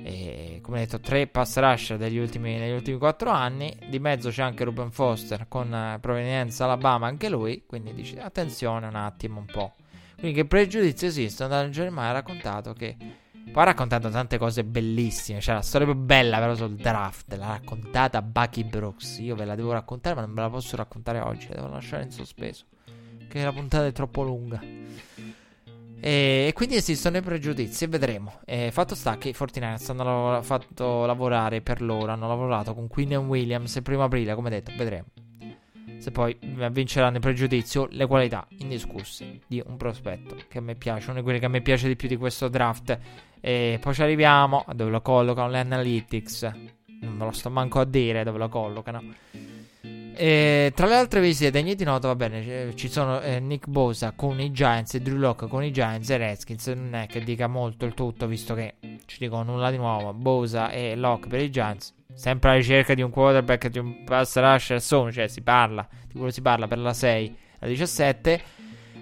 E, come detto, tre pass rusher degli ultimi, negli ultimi quattro anni. Di mezzo c'è anche Ruben Foster con eh, provenienza Alabama, anche lui. Quindi dice attenzione un attimo un po'. Quindi che pregiudizi esistono? Dan Germania ha raccontato che poi ha raccontato tante cose bellissime. Cioè, la storia più bella, però, sul draft. L'ha raccontata Bucky Brooks. Io ve la devo raccontare, ma non ve la posso raccontare oggi. La devo lasciare in sospeso. Che la puntata è troppo lunga. E, quindi esistono i pregiudizi. E vedremo. E fatto sta che i 49ers hanno lav- fatto lavorare per loro. Hanno lavorato con Queen Williams il primo aprile. Come detto, vedremo. Se poi vinceranno i pregiudizi o le qualità indiscusse di un prospetto che a me piace, uno di quelli che a me piace di più di questo draft e poi ci arriviamo a dove lo collocano le analytics. Non me lo sto manco a dire dove lo collocano. E tra le altre visite degne di nota, va bene, ci sono eh, Nick Bosa con i Giants Drew Locke con i Giants e Redskins. Non è che dica molto il tutto, visto che ci dicono nulla di nuovo. Bosa e Locke per i Giants. Sempre alla ricerca di un quarterback, di un pass rusher. Sono, cioè si parla, di quello si parla per la 6, la 17.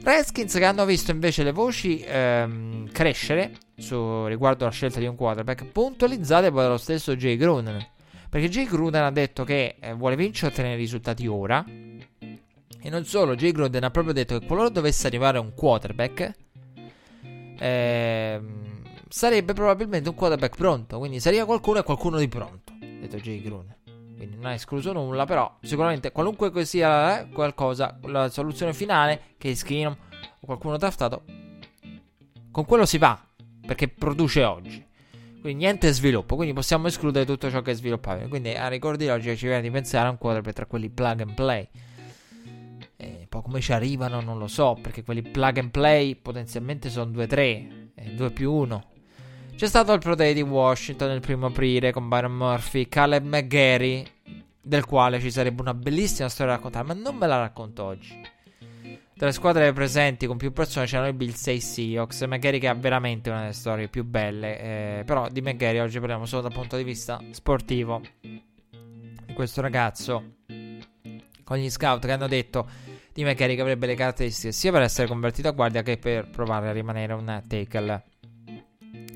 Redskins che hanno visto invece le voci ehm, crescere su, riguardo alla scelta di un quarterback, puntualizzate poi dallo stesso Jay Gruden. Perché Jay Gruden ha detto che eh, vuole vincere e ottenere risultati ora. E non solo, Jay Gruden ha proprio detto che qualora dovesse arrivare un quarterback, ehm, sarebbe probabilmente un quarterback pronto. Quindi sarebbe qualcuno e qualcuno di pronto. Ha detto Jay Gruden. Quindi non ha escluso nulla, però sicuramente qualunque sia eh, qualcosa, la soluzione finale, che è Skinum o qualcuno draftato, con quello si va, perché produce oggi. Quindi niente sviluppo, quindi possiamo escludere tutto ciò che è sviluppabile. Quindi a ricordi oggi ci viene di pensare a un quarterback tra quelli plug and play. E poi come ci arrivano non lo so, perché quelli plug and play potenzialmente sono 2-3, 2 più 1. C'è stato il Pro Day di Washington il primo aprile con Byron Murphy, Caleb McGarry, del quale ci sarebbe una bellissima storia da raccontare, ma non me la racconto oggi. Tra le squadre presenti con più persone c'erano i Bills e i Seahawks. McGarry che ha veramente una delle storie più belle. Eh, però di McGarry oggi parliamo solo dal punto di vista sportivo. Questo ragazzo con gli scout che hanno detto di McGarry che avrebbe le caratteristiche sia per essere convertito a guardia che per provare a rimanere un tackle.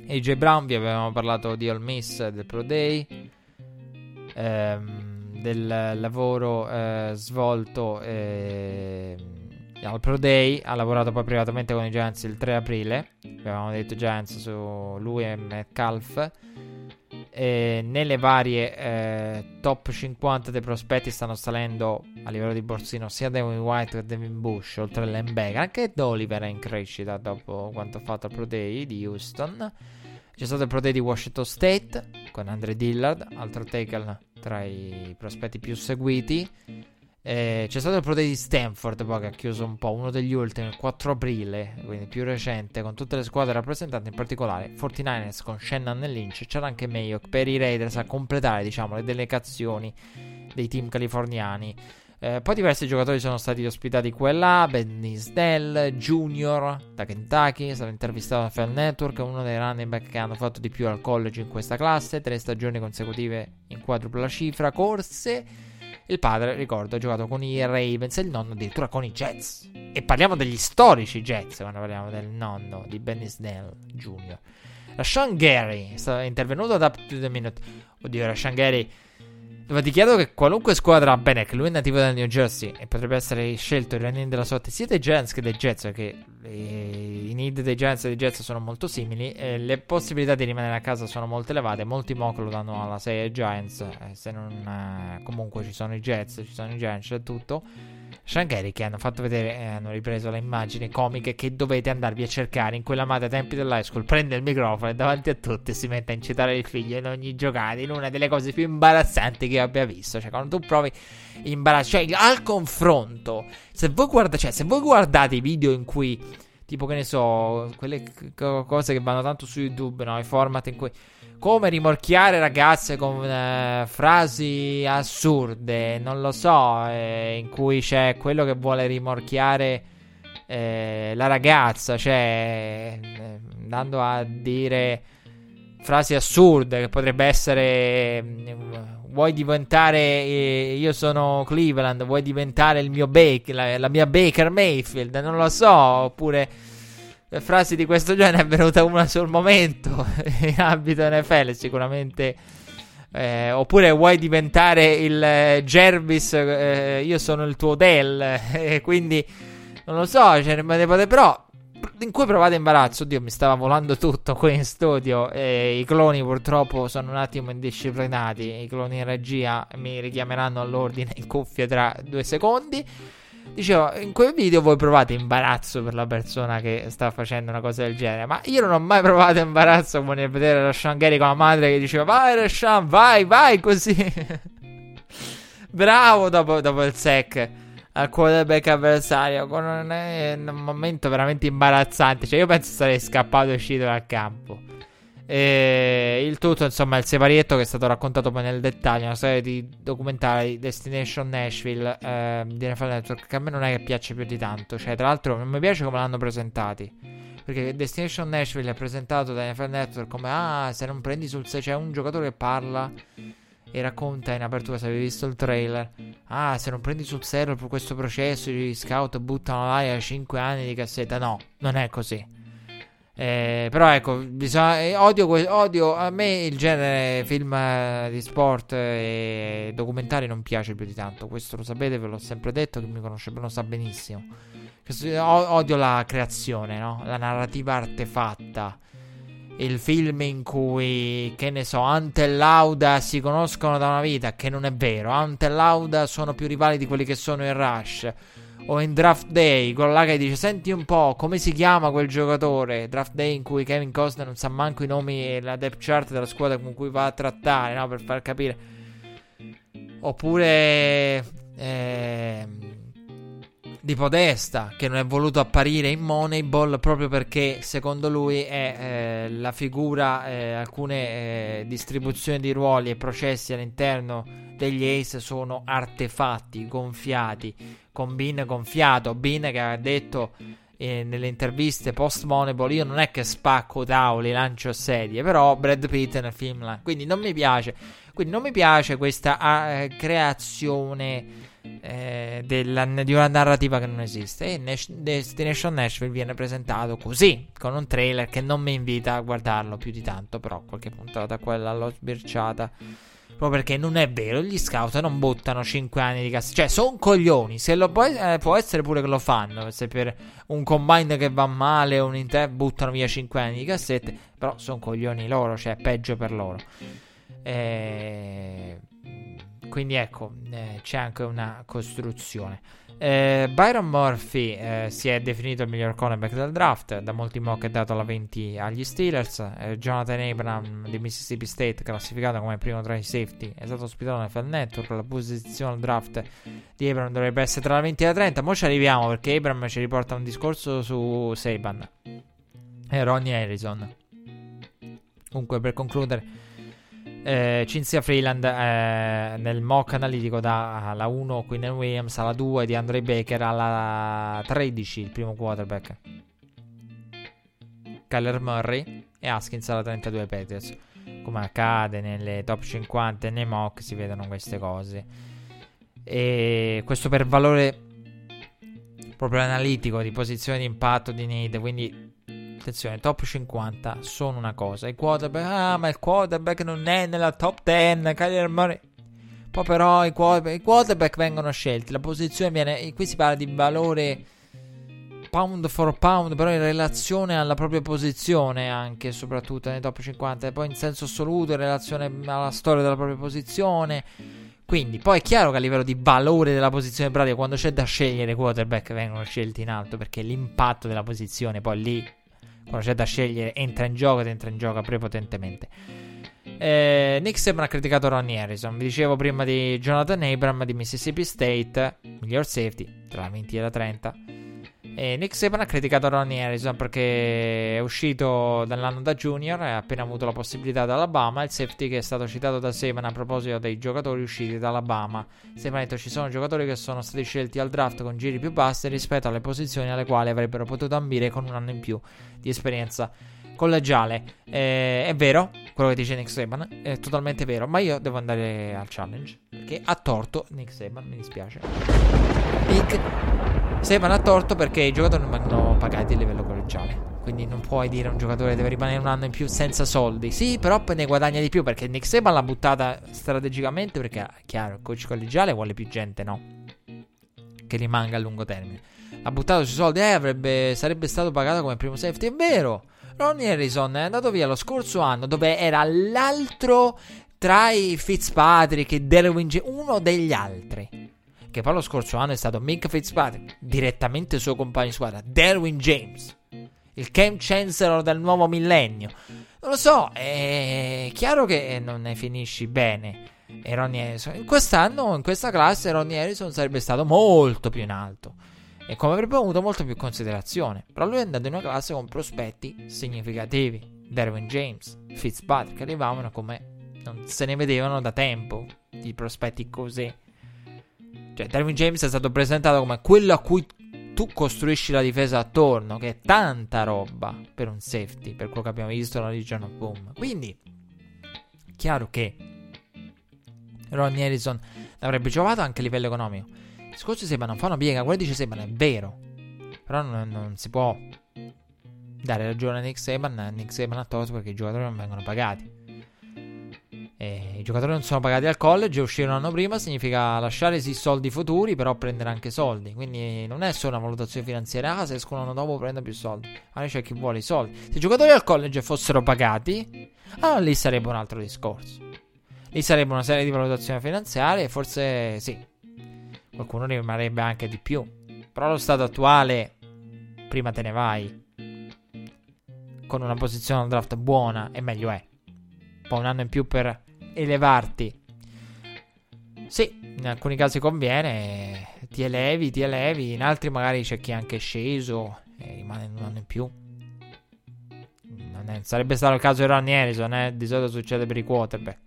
AJ Brown, vi avevamo parlato di All Miss del Pro Day, ehm, del lavoro eh, svolto eh, al Pro Day, ha lavorato poi privatamente con i Giants il 3 aprile, avevamo detto Giants su lui e Metcalf. E nelle varie eh, top 50 dei prospetti stanno salendo a livello di borsino sia Devin White che Devin Bush, oltre all'Embeck. Anche Doliver è in crescita dopo quanto ha fatto al Pro Day di Houston. C'è stato il Pro Day di Washington State con Andre Dillard, altro tackle tra i prospetti più seguiti. Eh, c'è stato il Pro Day di Stanford poi che ha chiuso un po', uno degli ultimi, il 4 aprile, quindi più recente, con tutte le squadre rappresentate, in particolare 49ers con Shannon e Lynch. C'era anche Mayock per i Raiders a completare diciamo, le delegazioni dei team californiani. Eh, poi diversi giocatori sono stati ospitati qua e là. Benny Snell Jr. da Kentucky, è stato intervistato da Fan Network, uno dei running back che hanno fatto di più al college in questa classe, tre stagioni consecutive in quadrupla cifra, corse. Il padre, ricordo, ha giocato con i Ravens e il nonno addirittura con i Jets. E parliamo degli storici Jets quando parliamo del nonno di Benny Snell Jr. Rashawn Gary è intervenuto da the Minute. Oddio, Rashawn Gary dove ti chiedo che qualunque squadra, bene, che lui è nativo del New Jersey e potrebbe essere scelto il running della sorte sia dei Giants che dei Jets, perché i need dei Giants e dei Jets sono molto simili, le possibilità di rimanere a casa sono molto elevate. Molti mock lo danno alla 6 ai Giants, eh, se non eh, comunque ci sono i Jets, ci sono i Giants e tutto. Shangari che hanno fatto vedere, eh, hanno ripreso le immagini comiche che dovete andarvi a cercare in quell'amata tempi dell'high school. Prende il microfono e davanti a tutti si mette a incitare il figlio in ogni giocata, in una delle cose più imbarazzanti che abbia visto. Cioè, quando tu provi imbarazzo, cioè al confronto, se voi, guarda, cioè, se voi guardate i video in cui, tipo che ne so, quelle cose che vanno tanto su YouTube, no? I format in cui come rimorchiare ragazze con eh, frasi assurde, non lo so, eh, in cui c'è quello che vuole rimorchiare eh, la ragazza, cioè eh, andando a dire frasi assurde che potrebbe essere vuoi diventare eh, io sono Cleveland, vuoi diventare il mio Baker, la, la, mia Baker Mayfield, non lo so, oppure frasi di questo genere è venuta una sul momento <laughs> in ambito NFL sicuramente eh, oppure vuoi diventare il eh, Jervis, eh, io sono il tuo Dell, <laughs> e quindi non lo so, cioè, però in cui provate imbarazzo. Oddio, mi stava volando tutto qui in studio. I cloni purtroppo sono un attimo indisciplinati. I cloni in regia mi richiameranno all'ordine in cuffia tra due secondi. Dicevo, in quel video voi provate imbarazzo per la persona che sta facendo una cosa del genere. Ma io non ho mai provato imbarazzo come nel vedere Rashan Gary con la madre che diceva Vai Rashan, vai, vai così. <laughs> Bravo dopo, dopo il sec al quarterback avversario con un, un, momento veramente imbarazzante. Cioè, io penso sarei scappato e uscito dal campo. E il tutto, insomma, il separietto che è stato raccontato poi nel dettaglio. Una serie di documentari Destination Nashville eh, di NFL Network. Che a me non è che piace più di tanto. Cioè, tra l'altro, non mi piace come l'hanno presentati. Perché Destination Nashville è presentato da NFL Network come: Ah, se non prendi sul 6 c'è un giocatore che parla e racconta in apertura se avevi visto il trailer. Ah, se non prendi sul serio per questo processo, gli scout buttano l'aria 5 anni di cassetta. No, non è così. Eh, però ecco, bisogna, eh, odio, odio, a me il genere film eh, di sport e documentari non piace più di tanto. Questo lo sapete, ve l'ho sempre detto, chi mi conosce lo sa benissimo. Odio la creazione, no? la narrativa artefatta il film in cui, che ne so, Ante e Lauda si conoscono da una vita, che non è vero. Ante e Lauda sono più rivali di quelli che sono in Rush. O in Draft Day, quello là che dice: Senti un po', come si chiama quel giocatore? Draft Day in cui Kevin Costner non sa manco i nomi e la depth chart della squadra con cui va a trattare, no? Per far capire. Oppure. Eh, di Podesta che non è voluto apparire in Moneyball proprio perché secondo lui è eh, la figura eh, alcune eh, distribuzioni di ruoli e processi all'interno degli Ace sono artefatti gonfiati con Bean gonfiato Bean che ha detto eh, nelle interviste post Moneyball io non è che spacco tavoli lancio sedie però Brad Pitt nel film quindi non mi piace quindi non mi piace questa creazione eh, della, di una narrativa che non esiste. E Nash, Destination Nashville viene presentato così, con un trailer che non mi invita a guardarlo più di tanto, però qualche puntata quella l'ho sbirciata. Proprio perché non è vero, gli scout non buttano 5 anni di cassetta. Cioè, sono coglioni. Se lo può, eh, può, essere pure che lo fanno. Se per un combine che va male un inter buttano via 5 anni di cassette. Però sono coglioni loro, cioè, peggio per loro. Eh quindi ecco, eh, c'è anche una costruzione. Eh, Byron Murphy eh, si è definito il miglior cornerback del draft. Da molti mock è dato la 20 agli Steelers. Eh, Jonathan Abram di Mississippi State, classificato come primo tra i safety, è stato ospitato nel Fan Network. La posizione draft di Abram dovrebbe essere tra la 20 e la 30. Ma ci arriviamo perché Abram ci riporta un discorso su Saban e Ronnie Harrison. Comunque, per concludere eh, Cinzia Freeland eh, nel mock analitico dalla 1 Quinn Williams alla 2 di Andre Baker alla 13 il primo quarterback. Kyler Murray e Haskins alla 32 Patriots. Come accade nelle top 50 e nei mock si vedono queste cose. E questo per valore proprio analitico di posizione di impatto di need quindi attenzione, top 50 sono una cosa. I quarterback, ah, ma il quarterback non è nella top 10. Kyler Murray. Poi però i quarterback, i quarterback vengono scelti. La posizione viene. Qui si parla di valore pound for pound, però in relazione alla propria posizione, anche soprattutto nei top 50. E poi in senso assoluto, in relazione alla storia della propria posizione. Quindi, poi è chiaro che a livello di valore della posizione pratica, quando c'è da scegliere, quarterback vengono scelti in alto perché l'impatto della posizione poi lì quando c'è da scegliere entra in gioco ed entra in gioco prepotentemente. Eh, Nick Saban ha criticato Ronnie Harrison. Vi dicevo prima di Jonathan Abram di Mississippi State, miglior safety tra la 20 e la 30. E Nick Saban ha criticato Ronnie Harrison perché è uscito dall'anno da junior e ha appena avuto la possibilità dall'Alabama. Il safety che è stato citato da Saban a proposito dei giocatori usciti dall'Alabama. Saban ha detto ci sono giocatori che sono stati scelti al draft con giri più bassi rispetto alle posizioni alle quali avrebbero potuto ambire con un anno in più di esperienza collegiale. Eh, è vero, quello che dice Nick Saban, è totalmente vero, ma io devo andare al challenge perché ha torto Nick Saban, mi dispiace. Nick Saban ha torto perché i giocatori non vengono pagati a livello collegiale. Quindi non puoi dire a un giocatore deve rimanere un anno in più senza soldi. Sì, però ne guadagna di più perché Nick Saban l'ha buttata strategicamente perché, chiaro, il coach collegiale vuole più gente, no? Che rimanga a lungo termine. Ha buttato sui soldi, eh, avrebbe, sarebbe stato pagato come primo safety. È vero, Ronnie Harrison è andato via lo scorso anno dove era l'altro tra i Fitzpatrick e Derwin James, uno degli altri. Che poi lo scorso anno è stato Mick Fitzpatrick, direttamente suo compagno di squadra, Derwin James, il Camp Chancellor del nuovo millennio. Non lo so, è chiaro che non ne finisci bene. E Ronnie Harrison, in quest'anno, in questa classe, Ronnie Harrison sarebbe stato molto più in alto e come avrebbe avuto molto più considerazione. Però lui è andato in una classe con prospetti significativi. Derwin James, Fitzpatrick arrivavano come non se ne vedevano da tempo di prospetti così. Cioè, Derwin James è stato presentato come quello a cui tu costruisci la difesa attorno, che è tanta roba per un safety, per quello che abbiamo visto nella Legion of Boom. Quindi, chiaro che Ronnie Harrison l'avrebbe giocato anche a livello economico discorso Seba non fa una piega, quello dice Seban è vero. Però non, non, si può dare ragione a Nick Saban. Nick Saban ha torto perché i giocatori non vengono pagati. E I giocatori non sono pagati al college. Uscire un anno prima significa lasciare sì soldi futuri, però prendere anche soldi. Quindi non è solo una valutazione finanziaria. Ah, se escono un anno dopo prendo più soldi. Allora c'è chi vuole i soldi. Se i giocatori al college fossero pagati, allora lì sarebbe un altro discorso. Lì sarebbe una serie di valutazioni finanziarie. Forse sì, Qualcuno rimarrebbe anche di più. Però allo stato attuale, prima te ne vai. Con una posizione al draft buona e meglio è. Poi un anno in più per elevarti. Sì, in alcuni casi conviene. Ti elevi, ti elevi. In altri magari c'è chi è anche sceso e rimane un anno in più. È, sarebbe stato il caso di Ronnie Harrison, eh? Di solito succede per i quarterback.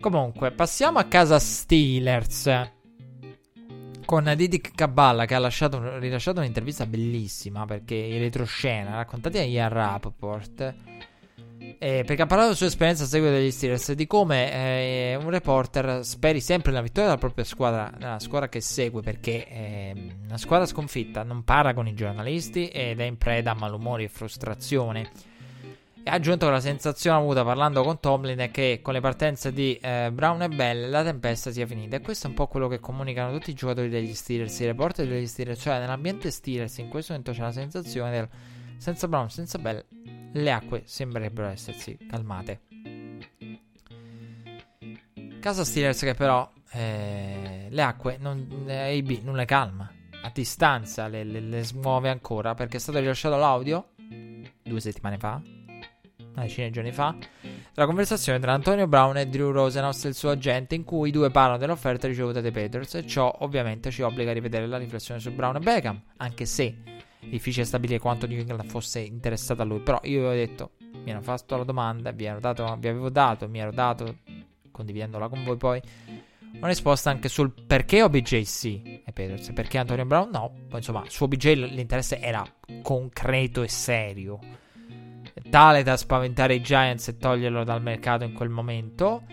Comunque, passiamo a casa Steelers con Didic Caballa che ha lasciato, rilasciato un'intervista bellissima perché in retroscena raccontati a Ian Rappaport eh, perché ha parlato della sua esperienza a seguito degli Steelers di come eh, un reporter speri sempre nella vittoria della propria squadra, nella squadra che segue perché eh, una squadra sconfitta non parla con i giornalisti ed è in preda a malumori e frustrazione e ha aggiunto che la sensazione avuta parlando con Tomlin è che con le partenze di eh, Brown e Bell la tempesta sia finita. E questo è un po' quello che comunicano tutti i giocatori degli Steelers, i reporter degli Steelers. Cioè, nell'ambiente Steelers in questo momento c'è la sensazione del senza Brown, senza Bell, le acque sembrerebbero essersi calmate. Casa Steelers che però eh, le acque non, eh, AB non le calma. A distanza le, le, le smuove ancora perché è stato rilasciato l'audio due settimane fa una decina di giorni fa, la conversazione tra Antonio Brown e Drew Rosenhaus e il suo agente in cui i due parlano dell'offerta ricevuta dai Peters e ciò ovviamente ci obbliga a rivedere la riflessione su Brown e Beckham, anche se difficile stabilire quanto New England fosse interessato a lui, però io avevo detto, mi hanno fatto la domanda, vi, dato, vi avevo dato, mi ero dato, condividendola con voi poi, una risposta anche sul perché OBJ sì e Peters, perché Antonio Brown no, insomma su OBJ l'interesse era concreto e serio tale da spaventare i Giants e toglierlo dal mercato in quel momento.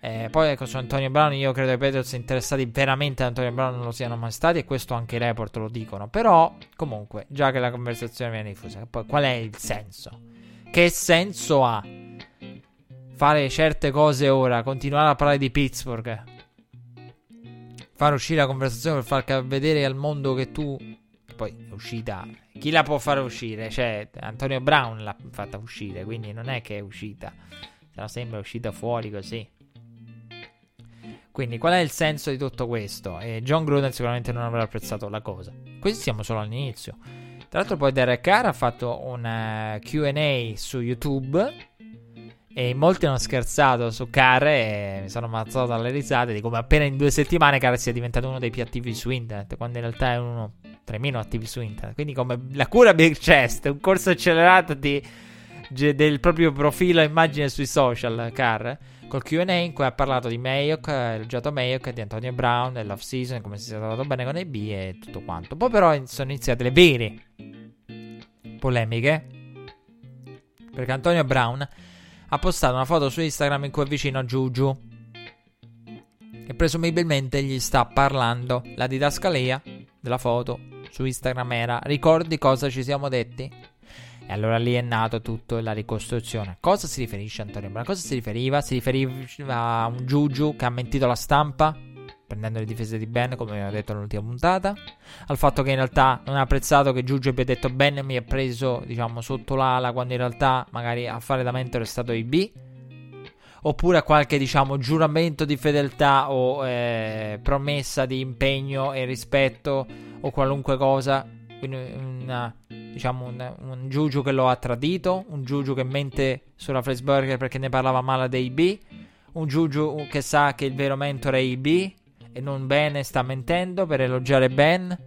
Eh, poi ecco su Antonio Brown io credo che i Patriots interessati veramente ad Antonio Brown non lo siano mai stati e questo anche i report lo dicono però comunque già che la conversazione viene diffusa poi qual è il senso che senso ha fare certe cose ora continuare a parlare di Pittsburgh fare uscire la conversazione per far vedere al mondo che tu poi è uscita. Chi la può fare uscire? Cioè, Antonio Brown l'ha fatta uscire, quindi non è che è uscita. Se no sembra uscita fuori così. Quindi, qual è il senso di tutto questo? E John Gruden sicuramente non avrà apprezzato la cosa. Questi siamo solo all'inizio. Tra l'altro, poi Derek Carr ha fatto un uh, QA su YouTube. E molti hanno scherzato su Carr e mi sono ammazzato dalle risate di come appena in due settimane Carr sia diventato uno dei più attivi su internet, quando in realtà è uno 3.000 attivi su internet. Quindi come la cura Big Chest, un corso accelerato di, del proprio profilo immagine sui social, Car, col Q&A in cui ha parlato di Mayock, elogiato Mayock, di Antonio Brown, dell'off season, come si è trovato bene con AB e tutto quanto. Poi però sono iniziate le vere polemiche, perché Antonio Brown ha postato una foto su Instagram in cui è vicino a Juju. E presumibilmente gli sta parlando la didascalia della foto su Instagram era ricordi cosa ci siamo detti? E allora lì è nato tutto la ricostruzione. Cosa si riferisce Antonio Brown? Cosa si riferiva? Si riferiva a un Juju che ha mentito alla stampa? Prendendo le difese di Ben, come abbiamo detto nell'ultima puntata. Al fatto che in realtà non ha apprezzato che Juju abbia detto Ben mi ha preso, diciamo, sotto l'ala quando in realtà magari a fare da mentore è stato IB oppure a qualche diciamo giuramento di fedeltà o eh, promessa di impegno e rispetto o qualunque cosa quindi una, diciamo un, un Juju che lo ha tradito un Juju che mente sulla Burger perché ne parlava male dei B un Juju che sa che il vero mentore è IB e non bene sta mentendo per elogiare Ben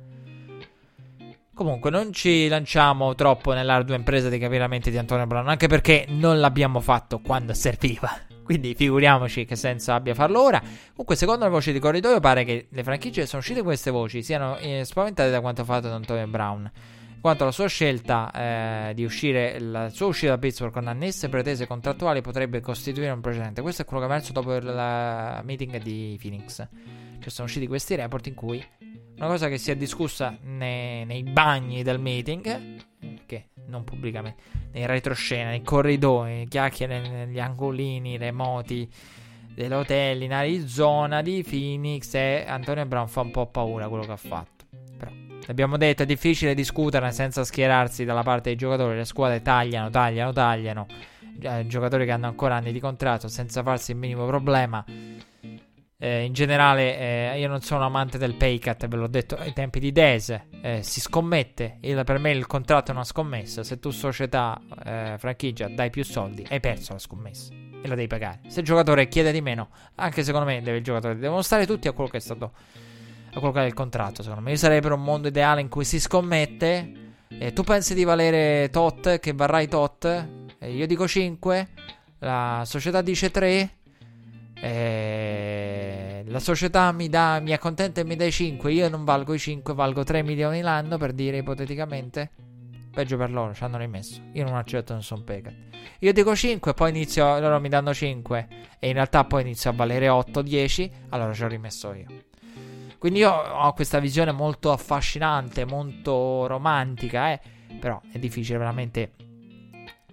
Comunque, non ci lanciamo troppo nell'ardua impresa di capire la mente di Antonio Brown, anche perché non l'abbiamo fatto quando serviva. <laughs> Quindi figuriamoci che senso abbia farlo ora. Comunque, secondo le voci di corridoio, pare che le franchigie sono uscite queste voci siano eh, spaventate da quanto fatto da Antonio Brown. Quanto alla sua scelta eh, di uscire, la sua uscita da Pittsburgh con annesse pretese contrattuali potrebbe costituire un precedente. Questo è quello che ha emerso dopo il meeting di Phoenix. Cioè, sono usciti questi report in cui una cosa che si è discussa nei, nei bagni del meeting, che non pubblicamente, nei retroscena, nei corridoi, chiacchiere negli angolini remoti dell'hotel in Arizona di Phoenix e Antonio Brown fa un po' paura quello che ha fatto. Però abbiamo detto è difficile discutere senza schierarsi dalla parte dei giocatori, le squadre tagliano, tagliano, tagliano. Giocatori che hanno ancora anni di contratto senza farsi il minimo problema. Eh, in generale, eh, io non sono amante del pay cut, ve l'ho detto ai tempi di Dese. Eh, si scommette. Il, per me il contratto è una scommessa. Se tu, società, eh, franchigia, dai più soldi, hai perso la scommessa e la devi pagare. Se il giocatore chiede di meno, anche secondo me deve il giocatore, devono stare tutti a quello che è stato a quello che è il contratto. Secondo me, io sarei per un mondo ideale in cui si scommette. tu pensi di valere tot, che varrai tot? io dico 5. La società dice 3. Eh, la società mi, dà, mi accontenta e mi dà i 5. Io non valgo i 5, valgo 3 milioni l'anno per dire ipoteticamente. Peggio per loro, ci hanno rimesso. Io non accetto nessun paycut. Io dico 5, poi inizio. Loro mi danno 5. E in realtà poi inizio a valere 8, 10. Allora ci ho rimesso io. Quindi io ho questa visione molto affascinante, molto romantica, eh. Però è difficile veramente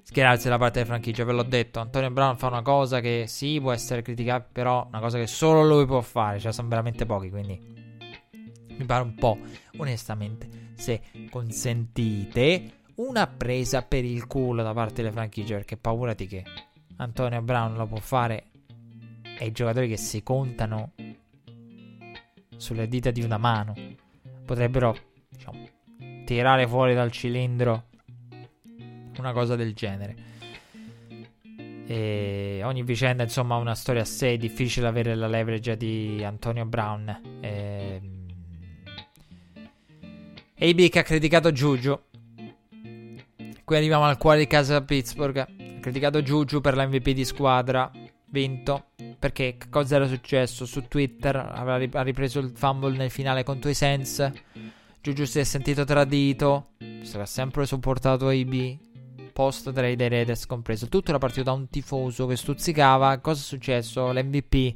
schierarsi dalla parte della franchigia. Ve l'ho detto, Antonio Brown fa una cosa che sì, può essere criticata, però una cosa che solo lui può fare. Cioè, sono veramente pochi, quindi mi pare un po', onestamente, se consentite, una presa per il culo da parte delle franchigie. Perché paurati che Antonio Brown lo può fare e i giocatori che si contano sulle dita di una mano potrebbero, diciamo, tirare fuori dal cilindro una cosa del genere. E ogni vicenda, insomma, ha una storia a sé. È difficile avere la leverage di Antonio Brown. E... AB che ha criticato Juju. Qui arriviamo al cuore di casa Pittsburgh. Ha criticato Juju per l'MVP di squadra. Vinto. Perché cosa era successo? Su Twitter ha ripreso il fumble nel finale contro i Sens. Juju si è sentito tradito. Ha sempre supportato AB post trade dei Raiders compreso. Tutto era partito da un tifoso che stuzzicava. Cosa è successo? L'MVP.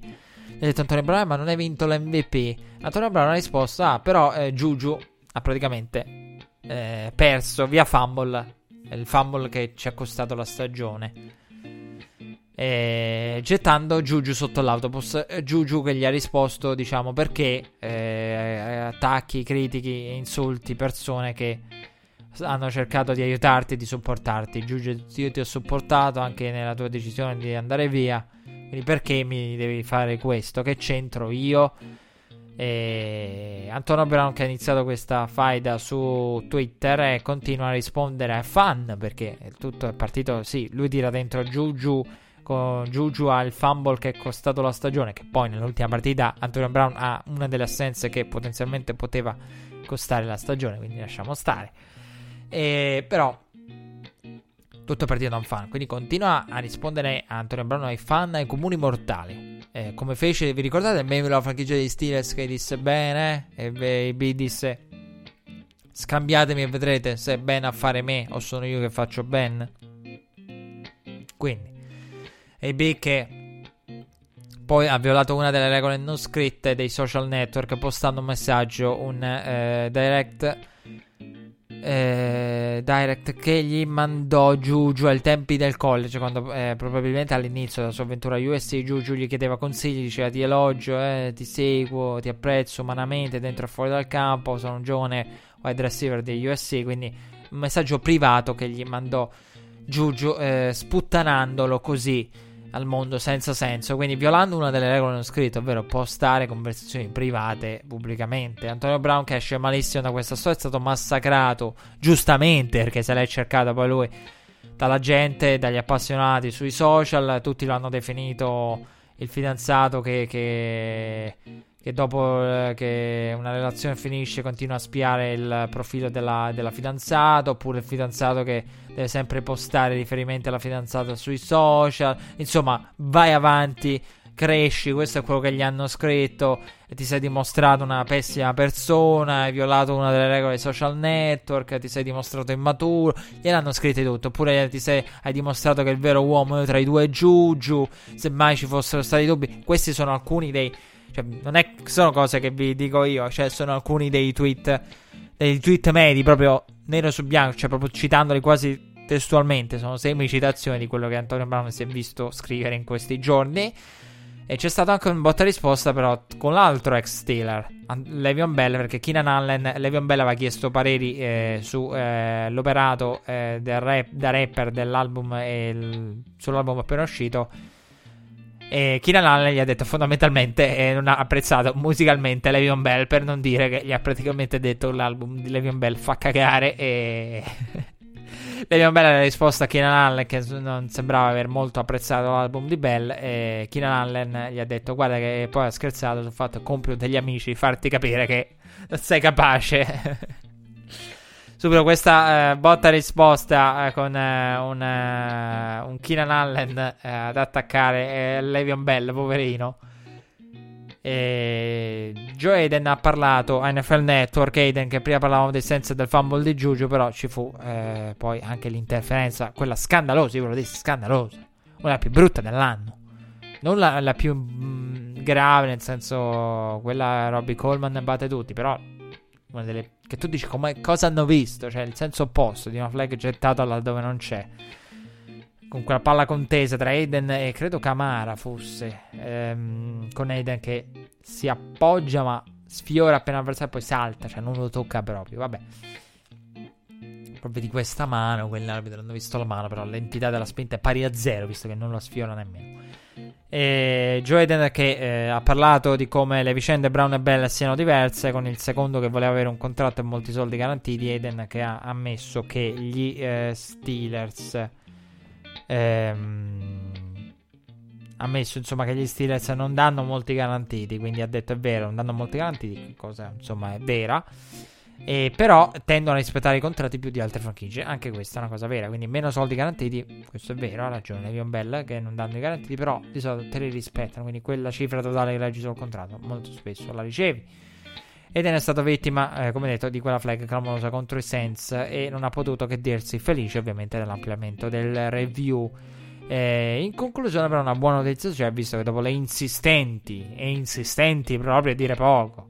Ha detto Antonio Brown, ma non hai vinto l'MVP. Antonio Brown ha risposto: Ah, però eh, Juju ha praticamente eh, perso via fumble. Il fumble che ci ha costato la stagione. E, gettando Juju sotto l'autobus. Juju che gli ha risposto, diciamo, perché eh, attacchi, critichi, insulti persone che hanno cercato di aiutarti di supportarti. Giuge, io ti ho supportato anche nella tua decisione di andare via. Quindi perché mi devi fare questo? Che c'entro io? E Antonio Brown che ha iniziato questa faida su Twitter e continua a rispondere ai fan perché tutto è partito, sì, lui tira dentro Juju con Juju ha il fumble che è costato la stagione che poi nell'ultima partita Antonio Brown ha una delle assenze che potenzialmente poteva costare la stagione, quindi lasciamo stare. E, però tutto partito da un fan. Quindi continua a rispondere a Antonio Brown ai fan, ai comuni mortali. Eh, come fece, vi ricordate il meme della franchigia dei Steelers che disse bene? E B disse scambiatemi e vedrete se è bene a fare me o sono io che faccio ben. Quindi, AB che poi ha violato una delle regole non scritte dei social network postando un messaggio, un eh, direct eh, direct che gli mandò Giugiu ai tempi del college, quando eh, probabilmente all'inizio della sua avventura USC Giugiu gli chiedeva consigli, diceva ti elogio, eh, ti seguo, ti apprezzo umanamente dentro e fuori dal campo, sono un giovane wide receiver di USC, quindi un messaggio privato che gli mandò Giugiu eh, sputtanandolo così al mondo senza senso, quindi violando una delle regole non scritte, ovvero postare conversazioni private pubblicamente. Antonio Brown che esce malissimo da questa storia è stato massacrato giustamente perché se l'è cercata poi lui dalla gente, dagli appassionati sui social, tutti lo hanno definito il fidanzato che, che che dopo eh, che una relazione finisce continua a spiare il profilo della, della, fidanzata, oppure il fidanzato che deve sempre postare riferimenti alla fidanzata sui social. Insomma, vai avanti, cresci, questo è quello che gli hanno scritto, e ti sei dimostrato una pessima persona, hai violato una delle regole dei social network, ti sei dimostrato immaturo, gliel'hanno scritto tutto, oppure ti sei, hai dimostrato che il vero uomo è tra i due Giugiu, se mai ci fossero stati dubbi, questi sono alcuni dei cioè, non è, sono cose che vi dico io, cioè sono alcuni dei tweet, dei tweet medi, proprio nero su bianco, cioè proprio citandoli quasi testualmente, sono semi citazioni di quello che Antonio Brown si è visto scrivere in questi giorni. E c'è stato anche un botta risposta, però, con l'altro ex Steeler, Levion Bell, perché Keenan Allen, Levion Bell aveva chiesto pareri eh, sull'operato eh, eh, rap, da rapper dell'album e il, sull'album appena uscito. E Keenan Allen gli ha detto fondamentalmente e non ha apprezzato musicalmente Levion Bell per non dire che gli ha praticamente detto l'album di Levion Bell fa cagare e <laughs> Levion Bell ha risposto a Keenan Allen che non sembrava aver molto apprezzato l'album di Bell e Keenan Allen gli ha detto guarda che poi ha scherzato sul fatto compio degli amici farti capire che sei capace <laughs> subito questa eh, botta risposta eh, con eh, un, eh, un Keenan Allen eh, ad attaccare eh, Levion Bell, poverino. E Joe Aiden ha parlato a NFL Network. Aiden, che prima parlavamo del senso del fumble di Giugio, però ci fu poi anche l'interferenza, quella scandalosa. Io ve lo dissi, scandalosa, una più brutta dell'anno. Non la, la più mh, mm, grave, nel senso, quella Robbie Coleman batte tutti, però una delle che tu dici come, cosa hanno visto, cioè il senso opposto di una flag gettata laddove non c'è. Con quella palla contesa tra Aiden e credo Camara fosse. Ehm, con Aiden che si appoggia ma sfiora appena l'avversario e poi salta, cioè non lo tocca proprio. Vabbè. Proprio di questa mano, quell'arbitro non ho visto la mano, però l'entità della spinta è pari a zero, visto che non lo sfiora nemmeno. E Joe Eden che eh, ha parlato di come le vicende Brown e Bell siano diverse, con il secondo che voleva avere un contratto e molti soldi garantiti, Eden che ha ammesso che gli eh, Steelers ehm, ammesso insomma che gli Steelers non danno molti garantiti, quindi ha detto è vero, non danno molti garantiti, cosa insomma è vera. E però tendono a rispettare i contratti più di altre franchigie. Anche questa è una cosa vera. Quindi meno soldi garantiti. Questo è vero, ha ragione Levion Bell che non danno i garantiti. Però di solito te li rispettano. Quindi quella cifra totale che leggi sul contratto molto spesso la ricevi. Ed è stato vittima, eh, come detto, di quella flag clamorosa contro i Saints. E non ha potuto che dirsi felice, ovviamente, dell'ampliamento del review. Eh, in conclusione, però, una buona notizia cioè, visto che dopo le insistenti e insistenti proprio a dire poco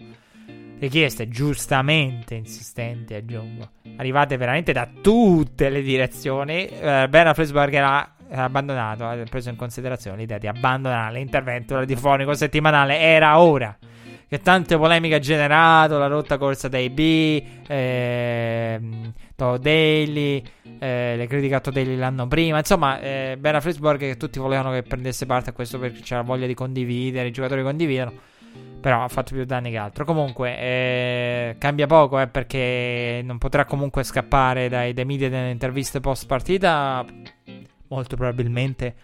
richieste giustamente insistenti, aggiungo, arrivate veramente da tutte le direzioni, eh, Ben Afflesberger ha abbandonato, ha preso in considerazione l'idea di abbandonare l'intervento radiofonico settimanale. Era ora che tante polemiche ha generato, la rotta corsa dai B, ehm, Daly, eh, le critiche a Todd Daly l'anno prima, insomma, eh, Ben Afflesberger che tutti volevano che prendesse parte a questo perché c'era voglia di condividere, i giocatori condividono però ha fatto più danni che altro. Comunque, eh, cambia poco eh, perché non potrà comunque scappare dai, dai media delle interviste post partita. Molto probabilmente.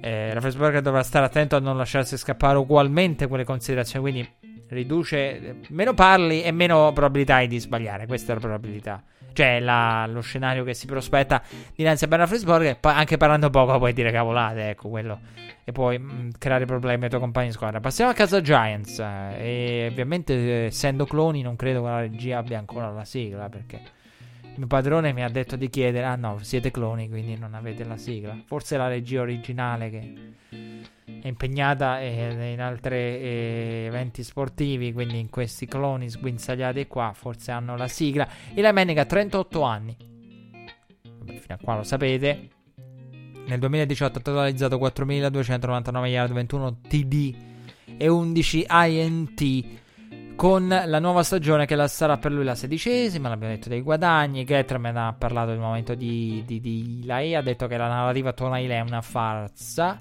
Eh, Raffelsberger dovrà stare attento a non lasciarsi scappare ugualmente quelle considerazioni. Quindi riduce, meno parli e meno probabilità hai di sbagliare, questa è la probabilità. Cioè la, lo scenario che si prospetta dinanzi a Ben Roethlisberger, anche parlando poco puoi dire cavolate, ecco quello. E poi mh, mm, creare problemi ai tuoi compagni di squadra. Passiamo a casa Giants. Eh, e ovviamente, essendo cloni, non credo che la regia abbia ancora la sigla perché mio padrone mi ha detto di chiedere, ah no, siete cloni, quindi non avete la sigla. Forse la regia originale che è impegnata eh, in altri eh, eventi sportivi, quindi in questi cloni sguinzagliati qua, forse hanno la sigla. E la Manning ha 38 anni. Fino a qua lo sapete. Nel 2018 ha totalizzato 4.299 yard, 21 TD e 11 INT con la nuova stagione che sarà per lui la sedicesima, l'abbiamo detto dei guadagni, Getterman ha parlato del momento di, di, di Ilae, ha detto che la narrativa attorno a Ilae è una farsa,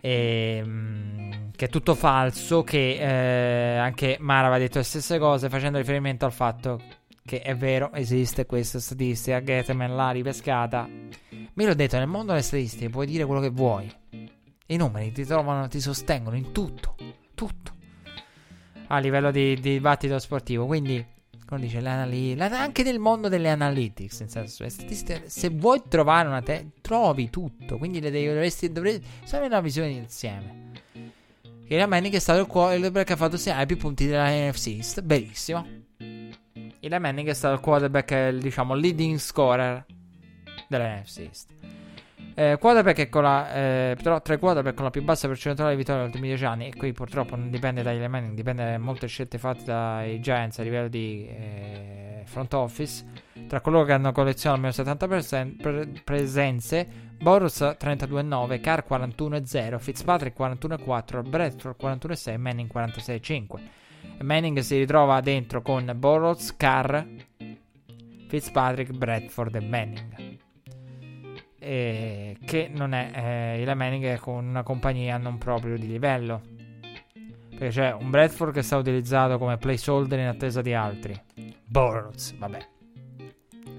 e, ehm, che è tutto falso, che eh, anche Mara aveva detto le stesse cose facendo riferimento al fatto che è vero, esiste questa statistica, Getterman l'ha ripescata. Me l'ho detto, nel mondo delle statistiche puoi dire quello che vuoi, i numeri ti trovano, ti sostengono in tutto, tutto a livello di, di dibattito sportivo. Quindi, come dice, l'anali- anche nel mondo delle analytics, nel senso, se vuoi trovare una te, trovi tutto. Quindi le devi, dovresti, dovresti, sono una visione insieme. Che la Manning è stato il quarterback che ha fatto segnare più punti della NFC. Benissimo. Il Manning è stato il quarterback, diciamo, leading scorer della NFC East. Eh, quarterback con la, eh, però tre quarterback con la più bassa percentuale di vittorie negli ultimi 10 anni. E qui purtroppo non dipende dagli elementi, dipende da molte scelte fatte dai Giants a livello di eh, front office. Tra coloro che hanno collezionato almeno 70% pre- presenze, Boros 32,9, Carr 41,0, Fitzpatrick 41,4, Bradford 41,6, Manning 46,5. Manning si ritrova dentro con Boros, Carr, Fitzpatrick, Bradford e Manning eh, che non è eh, il Manning con una compagnia non proprio di livello. Perché c'è un Bradford che sta utilizzato come placeholder in attesa di altri. Burrows, vabbè.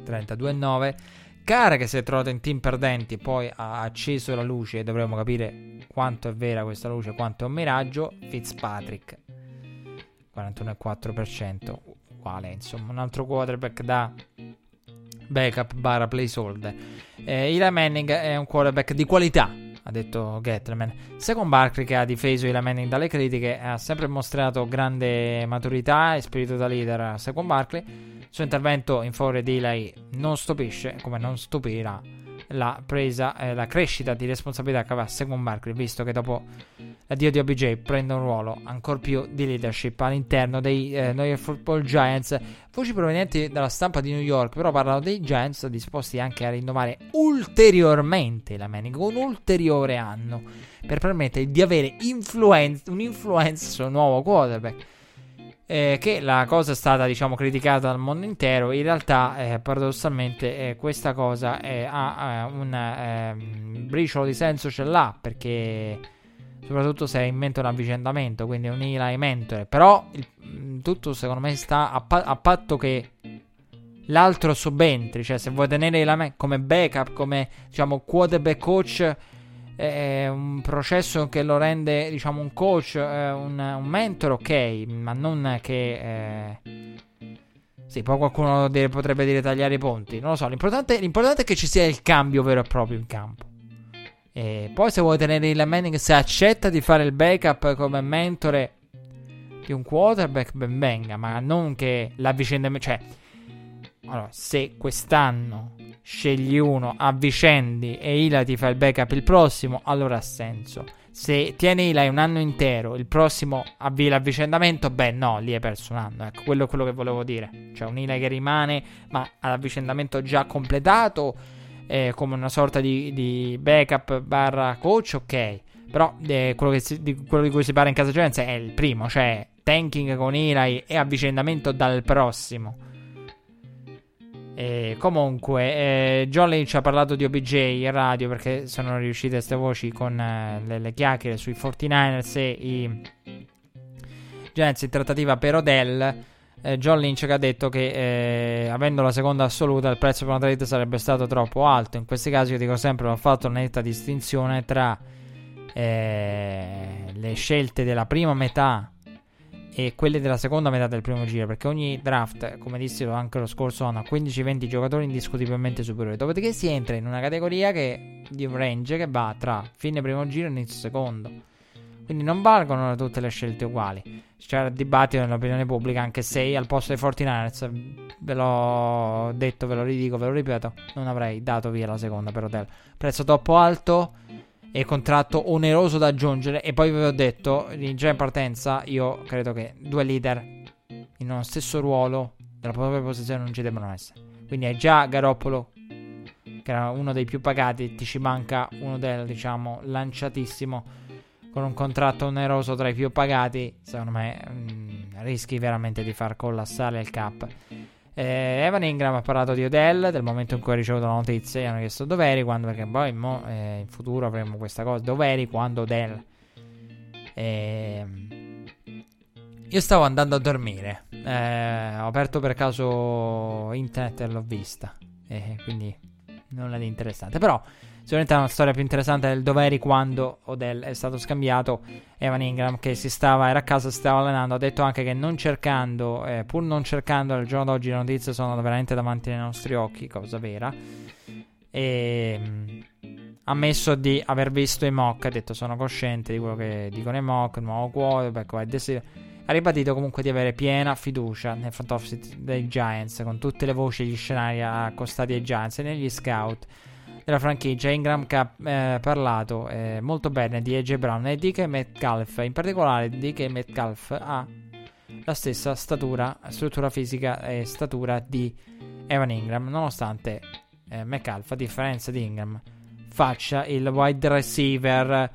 32,9. Cara che si è trovato in team perdenti, poi ha acceso la luce e dovremmo capire quanto è vera questa luce, quanto è un miraggio. Fitzpatrick, 41,4%. Uguale, insomma, un altro quarterback da backup barra placeholder. Eh, Eli Manning è un quarterback di qualità, ha detto Getterman. Second Barkley, che ha difeso Eli Manning dalle critiche, ha sempre mostrato grande maturità e spirito da leader. Second Barkley, il suo intervento in favore di Eli non stupisce, come non stupirà la presa, eh, la crescita di responsabilità che aveva Second Barkley, visto che dopo l'addio di OBJ prende un ruolo ancora più di leadership all'interno dei eh, New York Football Giants. Voci provenienti dalla stampa di New York però parlano dei Giants disposti anche a rinnovare ulteriormente la Manning, un ulteriore anno, per permettere di avere influenza, un'influenza sul nuovo quarterback. Eh, che la cosa è stata diciamo criticata dal mondo intero in realtà eh, paradossalmente eh, questa cosa ha un ehm, briciolo di senso ce l'ha perché soprattutto se inventa un avvicendamento, quindi un Eli mentore. Però il, mm, tutto secondo me sta a, pa- a, patto che l'altro subentri, cioè se vuoi tenere Eli come backup, come diciamo quarterback coach, è un processo che lo rende diciamo un coach, eh, un, un mentore, ok, ma non che... Eh, sì, poi qualcuno dire, potrebbe dire tagliare i ponti. Non lo so. L'importante, l'importante, è che ci sia il cambio vero e proprio in campo. E poi se vuoi tenere il Manning, se accetta di fare il backup come mentore di un quarterback, ben venga, ma non che l'avvicendamento... Cioè, allora, se quest'anno scegli uno, avvicendi e Ila ti fa il backup il prossimo, allora ha senso. Se tieni Ila un anno intero, il prossimo avvii l'avvicendamento, beh no, lì hai perso un anno. Ecco, quello è quello che volevo dire. Cioè un Ila che rimane, ma all'avvicendamento già completato eh, come una sorta di, di, backup barra coach, ok. Però eh, quello, si, di, quello, di, cui si parla in casa Giants è il primo, cioè tanking con Eli e avvicendamento dal prossimo. E comunque, eh, John Lynch ha parlato di OBJ in radio perché sono riuscite queste voci con eh, le, le, chiacchiere sui 49ers e i Giants in trattativa per Odell eh, John Lynch che ha detto che eh, avendo la seconda assoluta il prezzo per una trade sarebbe stato troppo alto. In questi casi io dico sempre ho fatto una netta distinzione tra eh, le scelte della prima metà e quelle della seconda metà del primo giro, perché ogni draft, come dissi anche lo scorso anno, ha 15-20 giocatori indiscutibilmente superiori. Dopodiché si entra in una categoria che, di un range che va tra fine primo giro e inizio secondo. Quindi non valgono tutte le scelte uguali. C'era dibattito nell'opinione pubblica, anche se al posto dei 49ers, ve l'ho detto, ve lo ridico, ve lo ripeto, non avrei dato via la seconda per Odell. Prezzo troppo alto e contratto oneroso da aggiungere. E poi vi ho detto, già in partenza, io credo che due leader in uno stesso ruolo della propria posizione non ci debbano essere. Quindi è già Garoppolo, che era uno dei più pagati, ti ci manca uno del, diciamo, lanciatissimo, con un contratto oneroso tra i più pagati, secondo me mh, mm, rischi veramente di far collassare il cap. Eh, Evan Ingram ha parlato di Odell del momento in cui ha ricevuto la notizia. Gli hanno chiesto dove eri quando, perché poi mo, eh, in futuro avremo questa cosa. Dove eri quando Odell? Eh, io stavo andando a dormire. Eh, ho aperto per caso internet e l'ho vista. quindi nulla di interessante. Però Sicuramente è una storia più interessante del dove eri quando Odell è stato scambiato. Evan Ingram che si stava, era a casa, si stava allenando. Ha detto anche che non cercando, eh, pur non cercando al giorno d'oggi le notizie sono veramente davanti ai nostri occhi, cosa vera. E ha mm, ammesso di aver visto i mock. Ha detto sono cosciente di quello che dicono i mock, nuovo quarterback, ha ribadito comunque di avere piena fiducia nel front office dei Giants, con tutte le voci e gli scenari accostati ai Giants e negli scout della franchigia. Ingram che ha eh, parlato eh, molto bene di AJ Brown e DK Metcalf. In particolare, DK Metcalf ha la stessa statura, struttura fisica e statura di Evan Ingram, nonostante eh, Metcalf, a differenza di Ingram, faccia il wide receiver.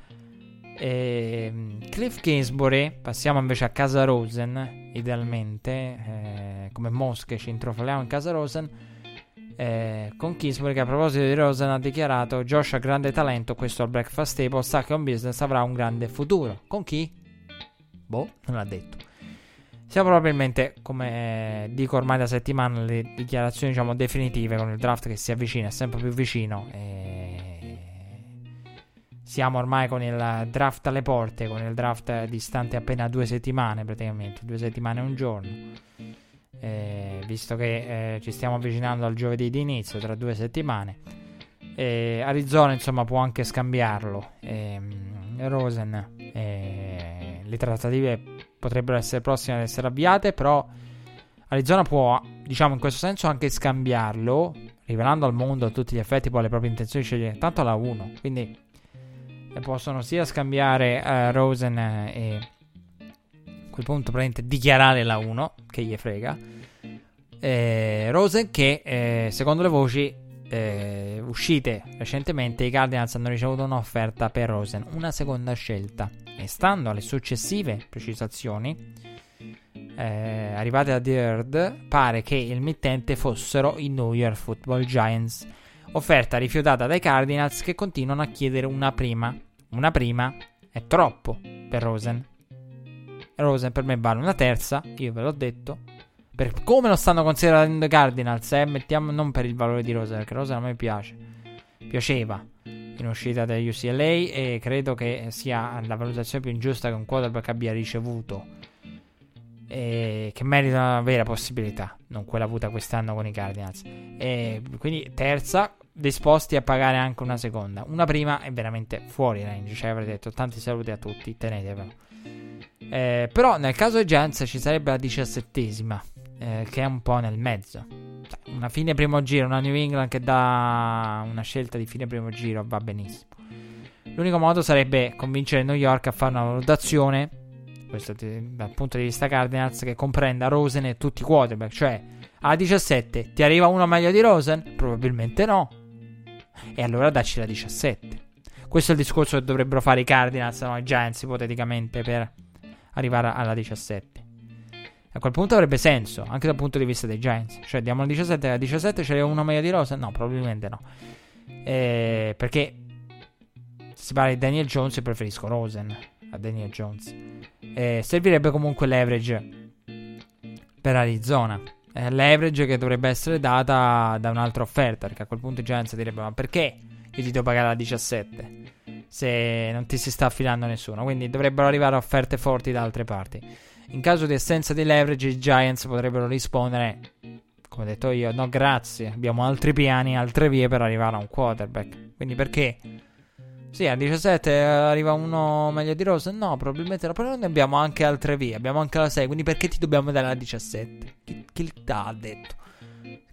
E Cliff Kingsbury, passiamo invece a Casa Rosen, idealmente, eh, come mosche ci introfoliamo in Casa Rosen eh, con Kingsbury che a proposito di Rosen ha dichiarato Josh ha grande talento, questo al Breakfast Table sa che un business avrà un grande futuro. Con chi? Boh, non l'ha detto. Siamo probabilmente, come dico ormai da settimane, le dichiarazioni diciamo definitive con il draft che si avvicina, è sempre più vicino. E... Siamo ormai con il draft alle porte, con il draft distante appena due settimane praticamente, due settimane e un giorno eh, visto che eh, ci stiamo avvicinando al giovedì di inizio tra due settimane. Eh, Arizona insomma può anche scambiarlo. Ehm, Rosen, eh, le trattative potrebbero essere prossime ad essere avviate, però Arizona può, diciamo in questo senso, anche scambiarlo, rivelando al mondo a tutti gli effetti poi le proprie intenzioni di scegliere tanto la 1. Quindi eh, possono sia scambiare uh, Rosen e quel punto praticamente dichiarare la 1, che gli frega. Eh, Rosen che eh, secondo le voci eh, uscite recentemente i Cardinals hanno ricevuto un'offerta per Rosen, una seconda scelta. E stando alle successive precisazioni eh, arrivate da The Herd, pare che il mittente fossero i New York Football Giants. Offerta rifiutata dai Cardinals che continuano a chiedere una prima. Una prima è troppo per Rosen. Rosen per me vale una terza, io ve l'ho detto. Per come lo stanno considerando i Cardinals, eh, mettiamo non per il valore di Rosen, perché Rosen a me piace. Piaceva in uscita da UCLA e credo che sia la valutazione più ingiusta che un quarterback abbia ricevuto. E che merita una vera possibilità, non quella avuta quest'anno con i Cardinals. E quindi terza, disposti a pagare anche una seconda. Una prima è veramente fuori range, cioè avrei detto tanti saluti a tutti, tenetevelo. Eh, però nel caso di Giants ci sarebbe la diciassettesima, eh, che è un po' nel mezzo. Cioè, una fine primo giro, una New England che dà una scelta di fine primo giro va benissimo. L'unico modo sarebbe convincere New York a fare una valutazione, questo dal punto di vista Cardinals, che comprenda Rosen e tutti i quarterback. Cioè, a 17 ti arriva uno meglio di Rosen? Probabilmente no. E allora dacci la 17. Questo è il discorso che dovrebbero fare i Cardinals, no, i Giants ipoteticamente per arrivare alla 17. A quel punto avrebbe senso, anche dal punto di vista dei Giants. Cioè, diamo la 17, alla 17 c'è uno meglio di Rosa? No, probabilmente no. Eh, perché se si parla di Daniel Jones, preferisco Rosen a Daniel Jones. Eh, servirebbe comunque l'average per Arizona. Eh, l'average che dovrebbe essere data da un'altra offerta. Perché a quel punto i Giants direbbero: Ma perché io ti devo pagare la 17? Se non ti si sta affidando nessuno. Quindi dovrebbero arrivare offerte forti da altre parti. In caso di assenza di leverage, i Giants potrebbero rispondere, come ho detto io, no grazie, abbiamo altri piani, altre vie per arrivare a un quarterback. Quindi perché? Sì, a 17 arriva uno meglio di Rosen? No, probabilmente no, però noi abbiamo anche altre vie, abbiamo anche la 6, quindi perché ti dobbiamo dare la 17? Chi, chi t'ha detto?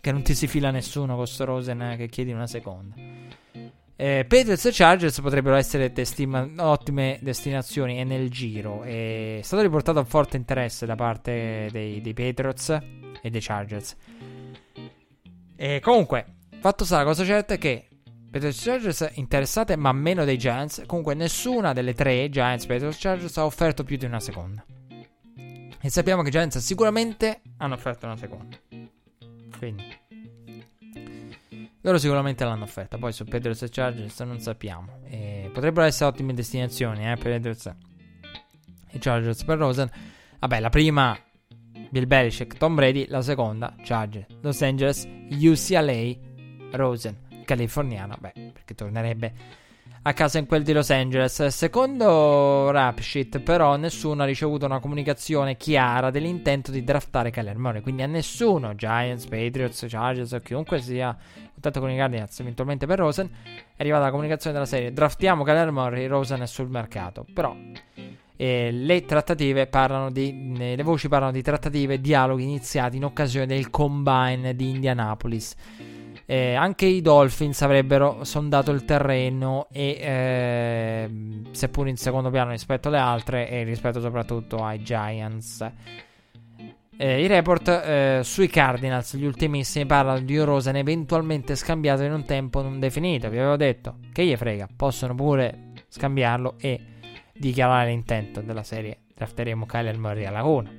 Che non ti si fila nessuno con sto Rosen eh, che chiedi una seconda. Eh, Patriots e Chargers potrebbero essere destima- ottime destinazioni e nel giro. È stato riportato un forte interesse da parte dei, dei Patriots e dei Chargers. E comunque, fatto sta la cosa certa è che Patriots e Chargers interessate, ma meno dei Giants. Comunque, nessuna delle tre, Giants, Patriots e Chargers, ha offerto più di una seconda. E sappiamo che Giants sicuramente hanno offerto una seconda. Quindi, loro sicuramente l'hanno offerta. Poi su Patriots e Chargers non sappiamo. E potrebbero essere ottime destinazioni eh, Patriots e Chargers per Rosen. Vabbè, la prima Bill Belichick, Tom Brady, la seconda Chargers, Los Angeles, UCLA, Rosen californiano, beh, perché tornerebbe a casa in quel di Los Angeles. Secondo Rapsheet, però, nessuno ha ricevuto una comunicazione chiara dell'intento di draftare Kyler Murray. Quindi a nessuno, Giants, Patriots, Chargers o chiunque sia contatto con i Guardians, eventualmente per Rosen, è arrivata la comunicazione della serie: draftiamo Kyler Murray, Rosen è sul mercato. Però. Eh, le trattative parlano di. Eh, le voci parlano di trattative dialoghi iniziati in occasione del combine di Indianapolis. Eh, anche i Dolphins avrebbero sondato il terreno e eh, seppur in secondo piano rispetto alle altre e rispetto soprattutto ai Giants. Eh, I report eh, sui Cardinals, gli ultimissimi, parlano di Rosen eventualmente scambiato in un tempo non definito. Vi avevo detto che gli frega, possono pure scambiarlo e dichiarare l'intento della serie. Drafteremo Kyler Murray alla Laguna.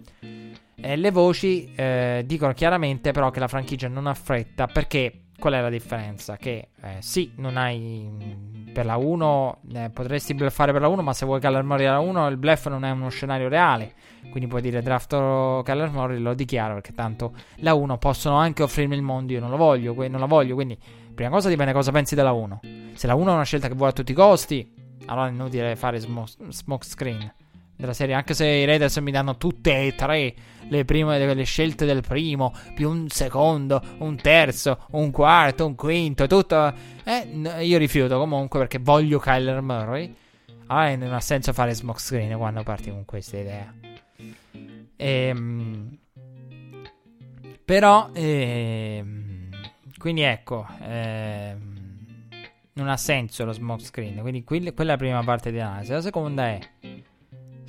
Eh, le voci eh, dicono chiaramente però che la franchigia non ha fretta perché Qual è la differenza? Che eh, sì, non hai mm, per la 1, eh, potresti bluffare per la 1, ma se vuoi Kyler Murray alla 1, il bluff non è uno scenario reale. Quindi puoi dire drafto Kyler Murray, lo dichiaro perché tanto la 1 possono anche offrirmi il mondo, io non lo voglio, que- non la voglio. Quindi, prima cosa dipende cosa pensi della 1. Se la 1 è una scelta che vuole a tutti i costi, allora è inutile fare smoke, smoke screen della serie, anche se i Raiders mi danno tutte e tre le prime le scelte del primo, più un secondo, un terzo, un quarto, un quinto, tutto. Eh, io rifiuto comunque perché voglio Kyler Murray. Allora non ha senso fare smoke screen quando parti con questa idea. Ehm, però, ehm, quindi ecco, ehm, non ha senso lo smoke screen. Quindi quella è la prima parte di analisi. La seconda è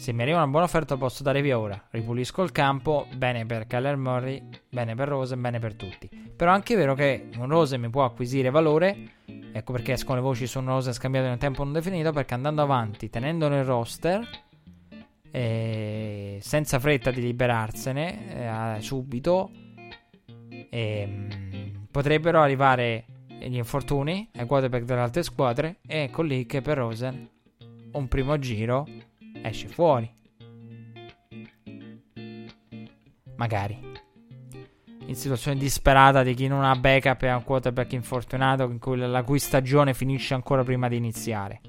se mi arriva una buona offerta posso dare via ora. Ripulisco il campo, bene per Kyler Murray, bene per Rosen, bene per tutti. Però è anche vero che un Rosen mi può acquisire valore, ecco perché escono le voci su un Rosen scambiato in un tempo non definito, perché andando avanti, tenendo nel roster, eh, senza fretta di liberarsene eh, subito, eh, potrebbero arrivare gli infortuni ai quarterback delle altre squadre e ecco lì che per Rosen un primo giro esce fuori. Magari. In situazione disperata di chi non ha backup e ha un quarterback infortunato la cui stagione finisce ancora prima di iniziare.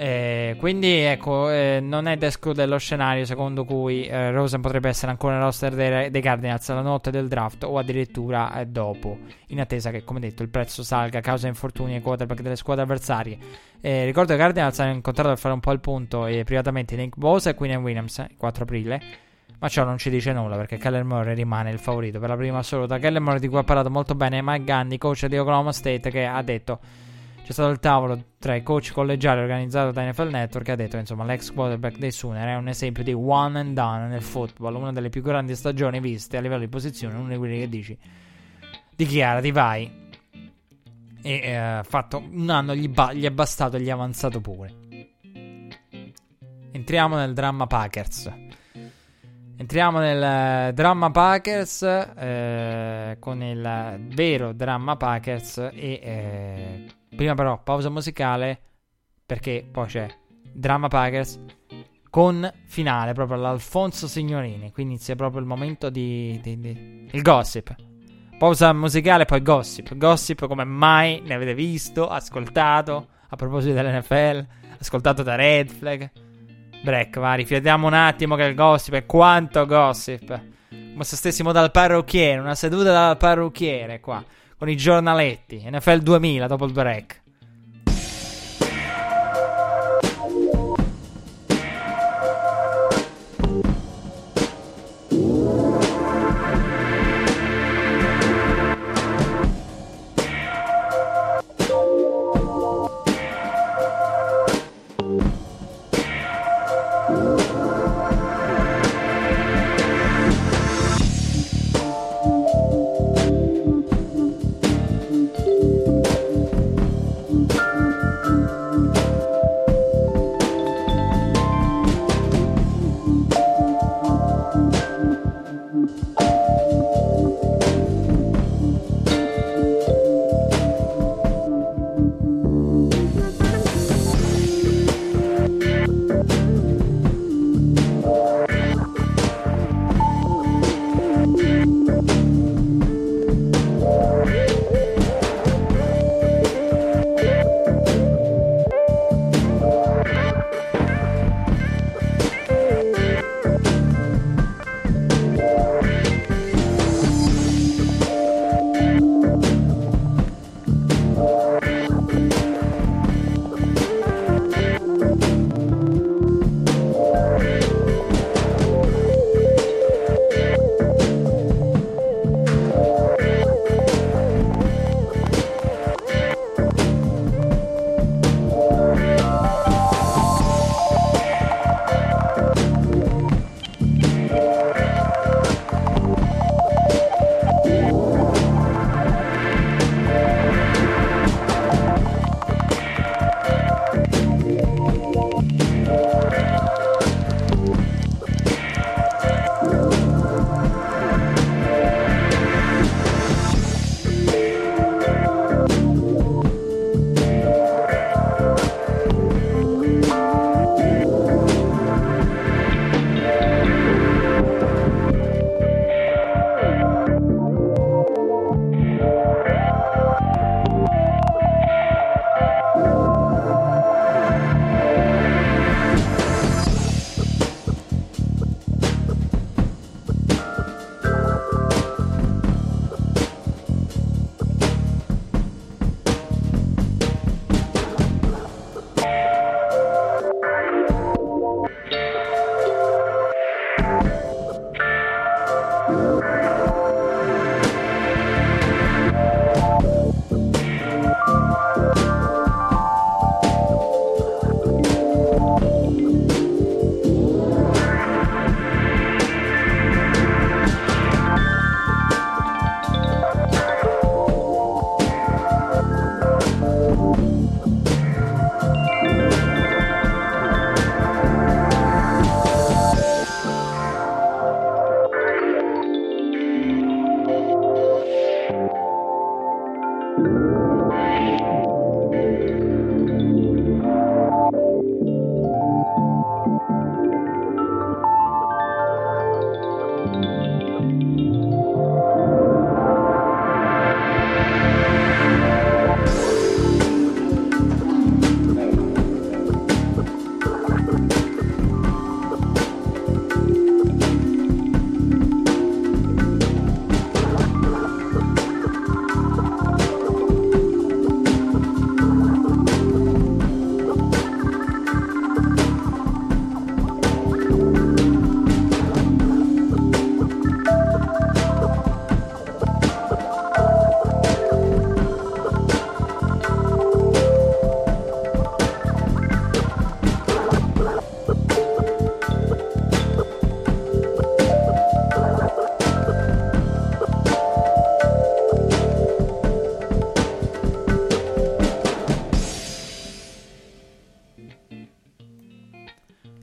Eh, quindi ecco, eh, non è da escludere lo scenario secondo cui eh, Rosen potrebbe essere ancora nel roster dei, dei, Cardinals la notte del draft o addirittura eh, dopo, in attesa che, come detto, il prezzo salga a causa infortuni ai quarterback delle squadre avversarie. Eh, ricordo che i Cardinals hanno incontrato per fare un po' il punto eh, privatamente Nick Bosa e Quinn Williams il 4 aprile. Ma ciò non ci dice nulla perché Keller Murray rimane il favorito per la prima assoluta. Keller Murray di cui ha parlato molto bene Mike Gandy, coach di Oklahoma State, che ha detto c'è stato il tavolo tra i coach collegiali organizzato da NFL Network che ha detto insomma l'ex quarterback dei Sooner è un esempio di one and done nel football, una delle più grandi stagioni viste a livello di posizione, uno di quelli che dici dichiara, ti vai e eh, fatto un anno gli, ba- gli è bastato, gli è avanzato pure. Entriamo nel dramma Packers. Entriamo nel dramma Packers eh, con il vero dramma Packers e eh, Prima però pausa musicale perché poi c'è Drama Packers con finale proprio l'Alfonso Signorini. Qui inizia proprio il momento di, di, di, il gossip. Pausa musicale, poi gossip. Gossip come mai ne avete visto, ascoltato a proposito dell'NFL, ascoltato da Red Flag. break, va, riflettiamo un attimo che il gossip è quanto gossip. Come se stessimo dal parrucchiere, una seduta dal parrucchiere qua, con i giornaletti. NFL 2000 dopo il break.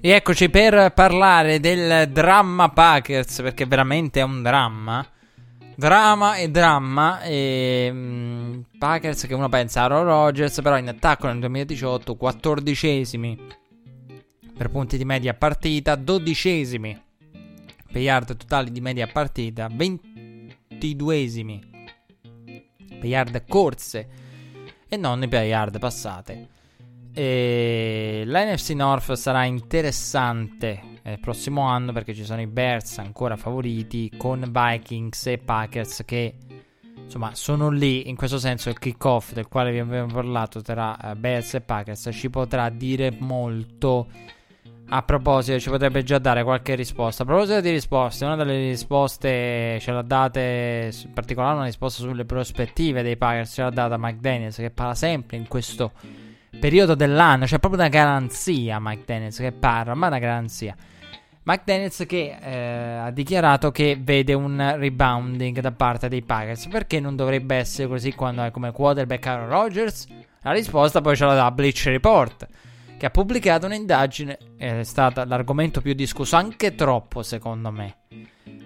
Rieccoci per parlare del dramma Packers, perché veramente è un dramma. Drama e dramma. E, um, Packers che uno pensa a Aaron Rodgers, però in attacco nel 2018, 14esimi per punti di media partita, 12esimi per yard totali di media partita, 22esimi per yard corse e non per yard passate. E L'NFC North sarà interessante il eh, prossimo anno perché ci sono i Bears ancora favoriti con Vikings e Packers che insomma sono lì. In questo senso il kickoff del quale vi abbiamo parlato tra uh, Bears e Packers ci potrà dire molto. A proposito ci potrebbe già dare qualche risposta. A proposito di risposte una delle risposte ce l'ha date in particolare una risposta sulle prospettive dei Packers ce l'ha data Mike Daniels che parla sempre in questo periodo dell'anno c'è proprio una garanzia Mike Daniels che parla ma una garanzia Mike Daniels che eh, ha dichiarato che vede un rebounding da parte dei Packers. Perché non dovrebbe essere così quando è come quarterback Aaron Rodgers? La risposta poi ce la dà Bleach Report, che ha pubblicato un'indagine, è stato l'argomento più discusso, anche troppo secondo me,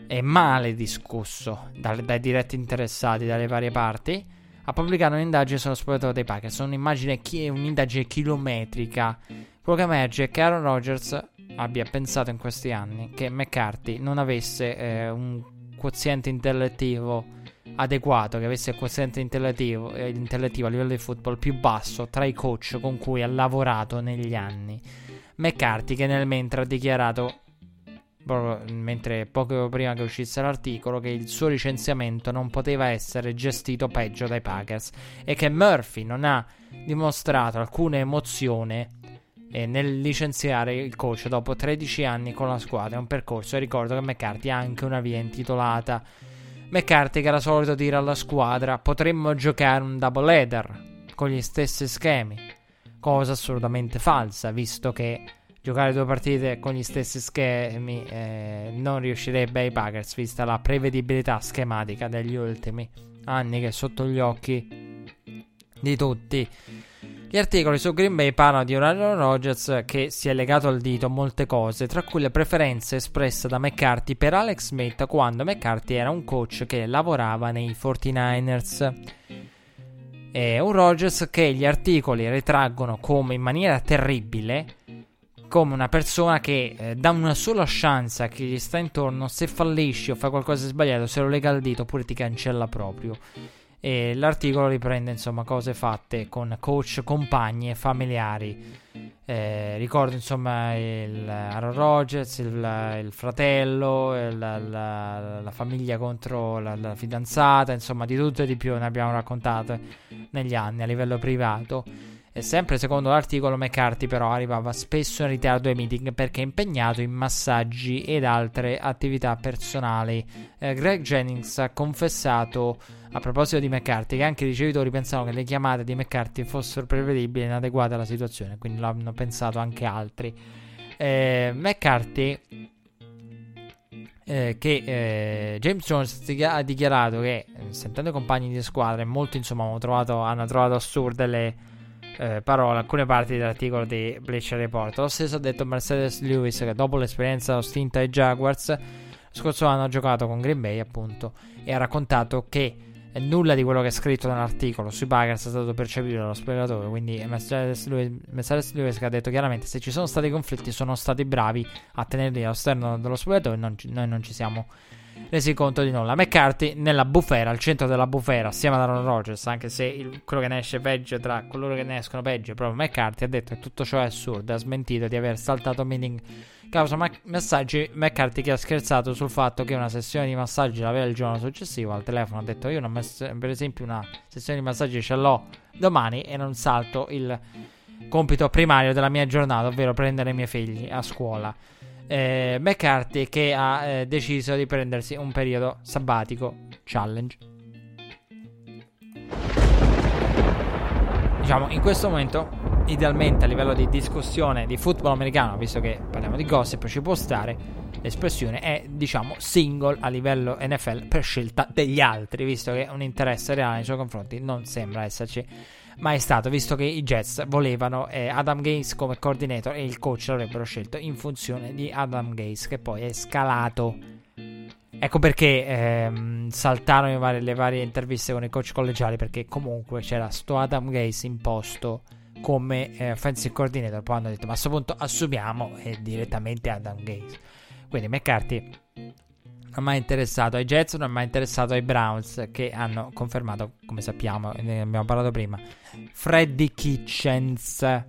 e male discusso dai, dai diretti interessati dalle varie parti. Ha pubblicato un'indagine sullo spogliatoio dei Packers, un'indagine, un'indagine chilometrica. Quello che emerge è che Aaron Rodgers abbia pensato in questi anni che McCarthy non avesse eh, un quoziente intellettivo adeguato, che avesse il quoziente intellettivo, eh, intellettivo a livello di football più basso tra i coach con cui ha lavorato negli anni. McCarthy che nel mentre ha dichiarato proprio mentre poco prima che uscisse l'articolo che il suo licenziamento non poteva essere gestito peggio dai Packers e che Murphy non ha dimostrato alcuna emozione eh, nel licenziare il coach dopo 13 anni con la squadra. È un percorso e ricordo che McCarthy ha anche una via intitolata. McCarthy che era solito dire alla squadra potremmo giocare un double header con gli stessi schemi, cosa assolutamente falsa visto che giocare due partite con gli stessi schemi eh, non riuscirebbe ai Packers vista la prevedibilità schematica degli ultimi anni che è sotto gli occhi di tutti. Gli articoli su Green Bay parlano di Aaron Rodgers che si è legato al dito a molte cose, tra cui le preferenze espresse da McCarthy per Alex Smith quando McCarthy era un coach che lavorava nei 49ers. È un Rodgers che gli articoli ritraggono come in maniera terribile come una persona che eh, dà una sola chance a chi gli sta intorno, se fallisci o fa qualcosa di sbagliato, se lo lega al dito oppure ti cancella proprio. E l'articolo riprende insomma cose fatte con coach, compagni e familiari. Eh, ricordo insomma il Aaron Rodgers, il, il fratello, il, la, la, famiglia contro la, la, fidanzata, insomma di tutto e di più ne abbiamo raccontate negli anni a livello privato. E sempre secondo l'articolo McCarthy però arrivava spesso in ritardo ai meeting perché impegnato in massaggi ed altre attività personali. Eh, Greg Jennings ha confessato a proposito di McCarthy che anche i ricevitori pensavano che le chiamate di McCarthy fossero prevedibili e inadeguate alla situazione, quindi l'hanno pensato anche altri. Eh, McCarthy eh, che eh, James Jones ha dichiarato che sentendo i compagni di squadra molto insomma hanno trovato, hanno trovato assurde le eh, parole alcune parti dell'articolo di Bleacher Report lo stesso ha detto Mercedes Lewis che dopo l'esperienza ostinta ai Jaguars scorso anno ha giocato con Green Bay appunto e ha raccontato che nulla di quello che è scritto nell'articolo sui Packers è stato percepito dallo spiegatore. Quindi Mercedes Lewis, Mercedes Lewis ha detto chiaramente: se ci sono stati conflitti, sono stati bravi a tenerli all'esterno dello spogliatoio. Non noi non ci siamo resi conto di nulla. McCarthy nella bufera, al centro della bufera, assieme ad Aaron Rodgers, anche se il, quello che ne esce peggio tra coloro che ne escono peggio è proprio McCarthy, ha detto che tutto ciò è assurdo. Ha smentito di aver saltato meeting causa ma- massaggi. McCarthy che ha scherzato sul fatto che una sessione di massaggi l'aveva il giorno successivo. Al telefono ha detto: Io, mess- per esempio, una sessione di massaggi ce l'ho domani e non salto il compito primario della mia giornata, ovvero prendere i miei figli a scuola. Eh, McCarthy che ha eh, deciso di prendersi un periodo sabbatico challenge. Diciamo, in questo momento idealmente a livello di discussione di football americano, visto che parliamo di gossip, ci può stare, l'espressione è diciamo single a livello NFL per scelta degli altri, visto che un interesse reale nei suoi confronti non sembra esserci mai stato, visto che i Jets volevano eh, Adam Gates come coordinator e il coach l'avrebbero scelto in funzione di Adam Gates, che poi è scalato. Ecco perché ehm, saltarono varie, le varie interviste con i coach collegiali, perché comunque c'era sto Adam Gates imposto come eh, offensive coordinator. Poi hanno detto: Ma a questo punto assumiamo eh, direttamente Adam Gaze. Quindi McCarthy è mai interessato ai Jets, non è mai interessato ai Browns che hanno confermato, come sappiamo, ne abbiamo parlato prima, Freddy Kitchens.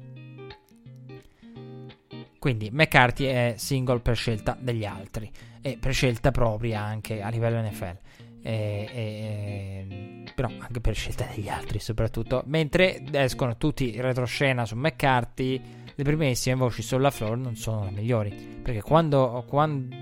Quindi McCarthy è single per scelta degli altri e per scelta propria anche a livello NFL. E, e, però anche per scelta degli altri soprattutto mentre escono tutti in retroscena su McCarthy le primissime voci sulla floor non sono le migliori perché quando, quando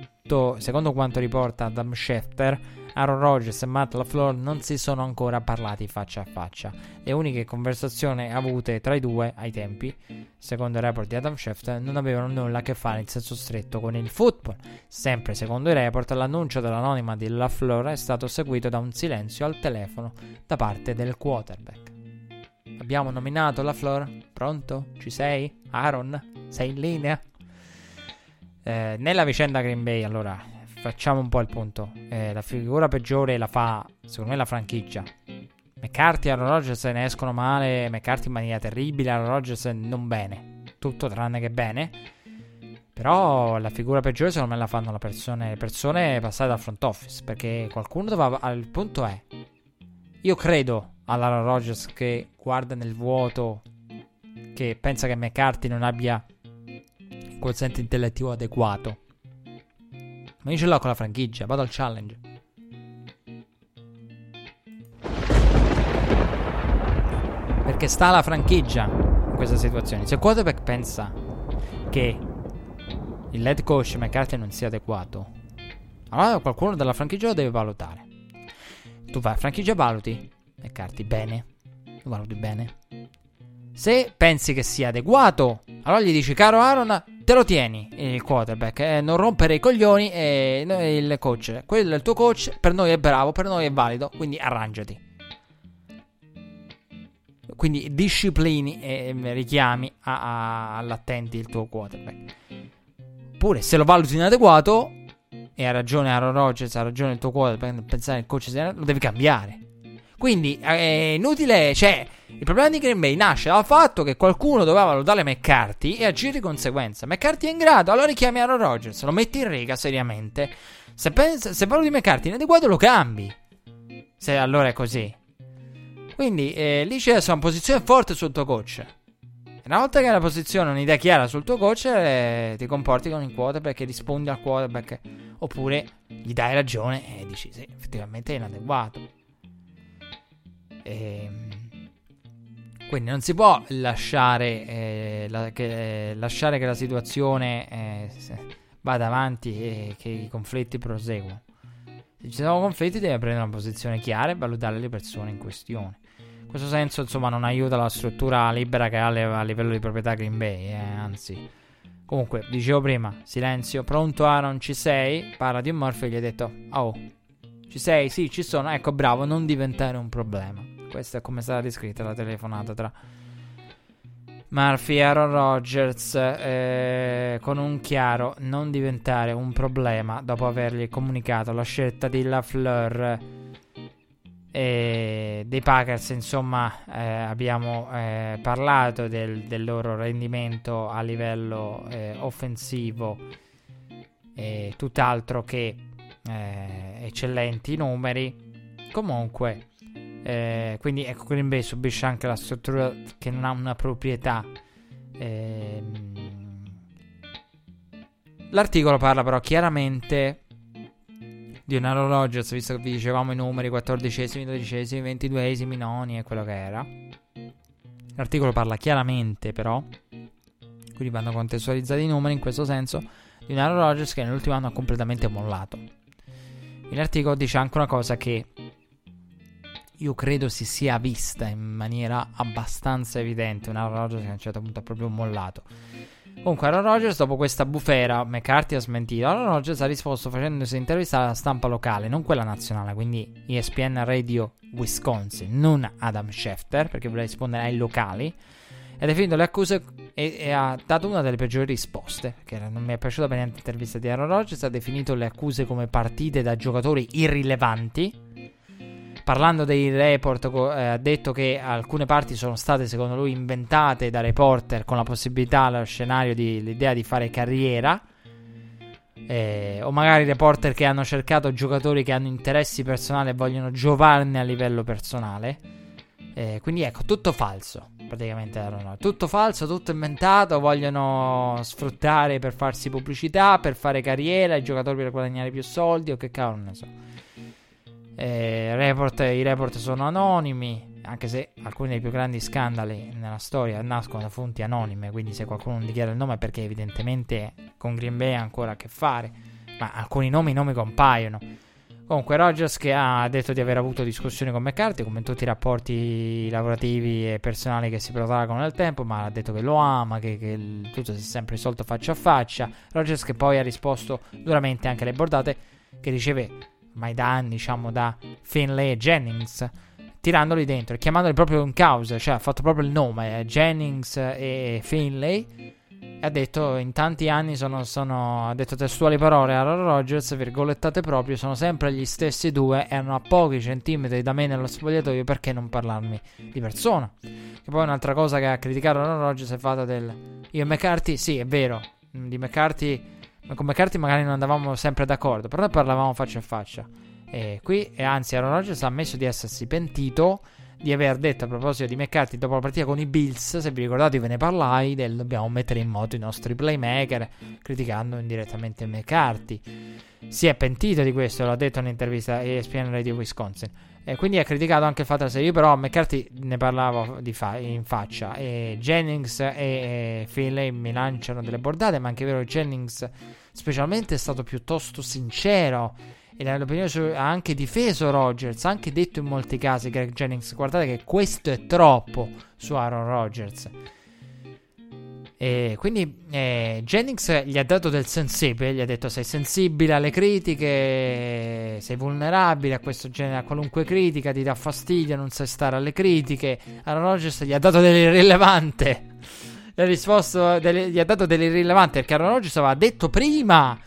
secondo quanto riporta Adam Schefter Aaron Rodgers e Matt LaFleur non si sono ancora parlati faccia a faccia. Le uniche conversazioni avute tra i due ai tempi, secondo il report di Adam Schefter, non avevano nulla a che fare in senso stretto con il football. Sempre secondo il report, l'annuncio dell'anonima di LaFleur è stato seguito da un silenzio al telefono da parte del quarterback. Abbiamo nominato LaFleur? Pronto? Ci sei? Aaron? Sei in linea? Eh, nella vicenda Green Bay, allora, facciamo un po' il punto. Eh, la figura peggiore la fa, secondo me, la franchigia. McCarthy e Aaron Rodgers ne escono male, McCarthy in maniera terribile, Aaron Rodgers non bene. Tutto tranne che bene. Però la figura peggiore secondo me la fanno le persone, le persone passate dal front office. Perché qualcuno doveva... Il punto è... Io credo all'Aaron Rodgers che guarda nel vuoto, che pensa che McCarthy non abbia quoziente intellettivo adeguato ma io ce l'ho con la franchigia, vado al challenge. Perché sta la franchigia in questa situazione. Se quarterback pensa che il lead coach McCarthy non sia adeguato, allora qualcuno della franchigia lo deve valutare. Tu vai a franchigia, valuti McCarthy bene. Lo valuti bene. Se pensi che sia adeguato, allora gli dici, caro Aaron, te lo tieni il quarterback, eh, non rompere i coglioni e il coach. Quello è il tuo coach, per noi è bravo, per noi è valido, quindi arrangiati. Quindi disciplini e richiami a, a, all'attenti il tuo quarterback. Pure se lo valuti inadeguato, e ha ragione Aaron Rodgers, ha ragione il tuo quarterback, pensare che il coach sia, lo devi cambiare. Quindi è inutile, cioè, il problema di Green Bay nasce dal fatto che qualcuno doveva valutare McCarthy e agire di conseguenza. McCarthy è in grado, allora richiami Aaron Rodgers, lo metti in riga seriamente. Se, pensi, se valuti McCarthy inadeguato lo cambi. Se allora è così. Quindi eh, lì c'è una posizione forte sul tuo coach. Una volta che hai la posizione, un'idea chiara sul tuo coach, eh, ti comporti con il quarterback rispondi al quarterback. Oppure gli dai ragione e dici sì, effettivamente è inadeguato. Ehm, quindi non si può lasciare, eh, la, che, lasciare che la situazione eh, vada avanti e che i conflitti proseguano. Se ci sono conflitti devi prendere una posizione chiara e valutare le persone in questione. In questo senso, insomma, non aiuta la struttura libera che ha a livello di proprietà Green Bay, eh, anzi. Comunque, dicevo prima, silenzio, pronto Aaron, ci sei? Parla di Murphy e gli ha detto, oh, ci sei? Sì, ci sono, ecco, bravo, non diventare un problema. Questa è come sarà descritta la telefonata tra Murphy e Aaron Rodgers eh, con un chiaro non diventare un problema dopo avergli comunicato la scelta di LaFleur e dei Packers insomma eh, abbiamo eh, parlato del, del, loro rendimento a livello eh, offensivo tutt'altro che eh, eccellenti numeri comunque eh, quindi ecco, Green Bay subisce anche la struttura che non ha una proprietà. Eh, l'articolo parla però chiaramente di un Rodgers, visto che vi dicevamo i numeri 14esimi, 12esimi, 22esimi, noni e quello che era. L'articolo parla chiaramente però, quindi vanno contestualizzati i numeri in questo senso, di un Rodgers che nell'ultimo anno ha completamente mollato. L'articolo dice anche una cosa che io credo si sia vista in maniera abbastanza evidente. Un Aaron Rodgers che a un certo punto ha proprio mollato. Comunque, Aaron Rodgers, dopo questa bufera, McCarthy ha smentito. Aaron Rodgers ha risposto facendosi intervista alla stampa locale, non quella nazionale, quindi ESPN Radio Wisconsin, non Adam Schefter, perché voleva rispondere ai locali. E ha definito le accuse e, e, ha dato una delle peggiori risposte. Che non mi è piaciuta bene l'intervista di Aaron Rodgers. Ha definito le accuse come partite da giocatori irrilevanti parlando dei report, eh, ha detto che alcune parti sono state, secondo lui, inventate da reporter con la possibilità, allo scenario, di, l'idea di fare carriera. Eh, o magari reporter che hanno cercato giocatori che hanno interessi personali e vogliono giovarne a livello personale. Eh, quindi ecco, tutto falso. Praticamente erano tutto falso, tutto inventato, vogliono sfruttare per farsi pubblicità, per fare carriera, i giocatori per guadagnare più soldi o che cavolo ne so. Eh, report, I report sono anonimi, anche se alcuni dei più grandi scandali nella storia nascono da fonti anonime, quindi se qualcuno non dichiara il nome è perché evidentemente con Green Bay ha ancora a che fare, ma alcuni nomi, nomi compaiono. Comunque Rogers che ha detto di aver avuto discussioni con McCarthy, come in tutti i rapporti lavorativi e personali che si protraggono nel tempo, ma ha detto che lo ama, che, che tutto si è sempre risolto faccia a faccia. Rogers che poi ha risposto duramente anche alle bordate che riceve ormai da anni, diciamo, da Finlay e Jennings, tirandoli dentro e chiamandoli proprio in causa, cioè ha fatto proprio il nome, eh, Jennings e Finlay ha detto in tanti anni sono, sono ha detto testuali parole a Aaron Rodgers, virgolettate proprio, sono sempre gli stessi due, erano a pochi centimetri da me nello spogliatoio, perché non parlarmi di persona? Che poi un'altra cosa che ha criticato Aaron Rodgers è fatta del... Io e McCarthy, sì, è vero, di McCarthy, con McCarthy magari non andavamo sempre d'accordo, però noi parlavamo faccia a faccia. E qui, e anzi, Aaron Rodgers ha ammesso di essersi pentito di aver detto a proposito di McCarthy dopo la partita con i Bills, se vi ricordate ve ne parlai, del dobbiamo mettere in moto i nostri playmaker, criticando indirettamente McCarthy. Si è pentito di questo, l'ha detto in un'intervista a ESPN Radio Wisconsin. E quindi ha criticato anche il fatto che io però McCarthy ne parlavo fa- in faccia. E Jennings e, Finlay mi lanciano delle bordate, ma anche vero Jennings specialmente è stato piuttosto sincero e l'opinione su, ha anche difeso Rodgers, ha anche detto in molti casi Greg Jennings, guardate che questo è troppo su Aaron Rodgers. E quindi eh, Jennings gli ha dato del sensibile, gli ha detto sei sensibile alle critiche, sei vulnerabile a questo genere, a qualunque critica, ti dà fastidio, non sai stare alle critiche. Aaron Rodgers gli ha dato dell'irrilevante. Risposto, delle, gli ha dato dell'irrilevante perché Aaron Rodgers aveva detto prima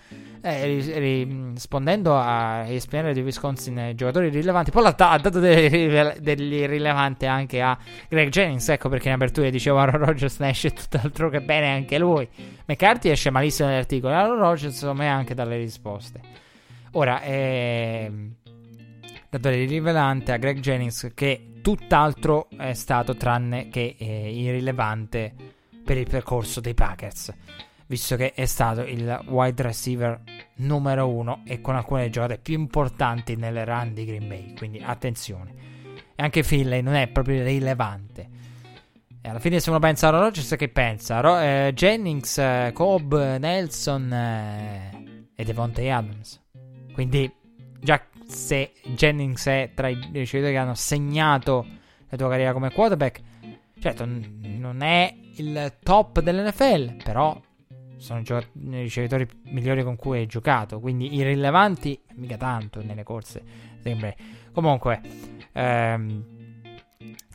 eh, rispondendo a ESPN di Wisconsin eh, giocatori rilevanti, poi ha dato dell'irrilevante anche a Greg Jennings. Ecco perché in apertura dicevo Aaron Rodgers ne esce tutt'altro che bene anche lui. McCarthy esce malissimo nell'articolo, Aaron Rodgers secondo anche dalle risposte. Ora, eh, dato l'irrilevante a Greg Jennings che tutt'altro è stato tranne che eh, irrilevante per il percorso dei Packers visto che è stato il wide receiver numero uno e con alcune giocate più importanti nelle run di Green Bay. Quindi attenzione. E anche Finlay non è proprio rilevante. E alla fine, se uno pensa a Rodgers, che pensa? Ro- eh, Jennings, eh, Cobb, Nelson eh, e Devontae Adams. Quindi, già se Jennings è tra i ricevitori che hanno segnato la tua carriera come quarterback, certo, n- non è il top dell'NFL, però sono i ricevitori migliori con cui hai giocato. Quindi irrilevanti, mica tanto nelle corse. Sembra. Comunque, ehm,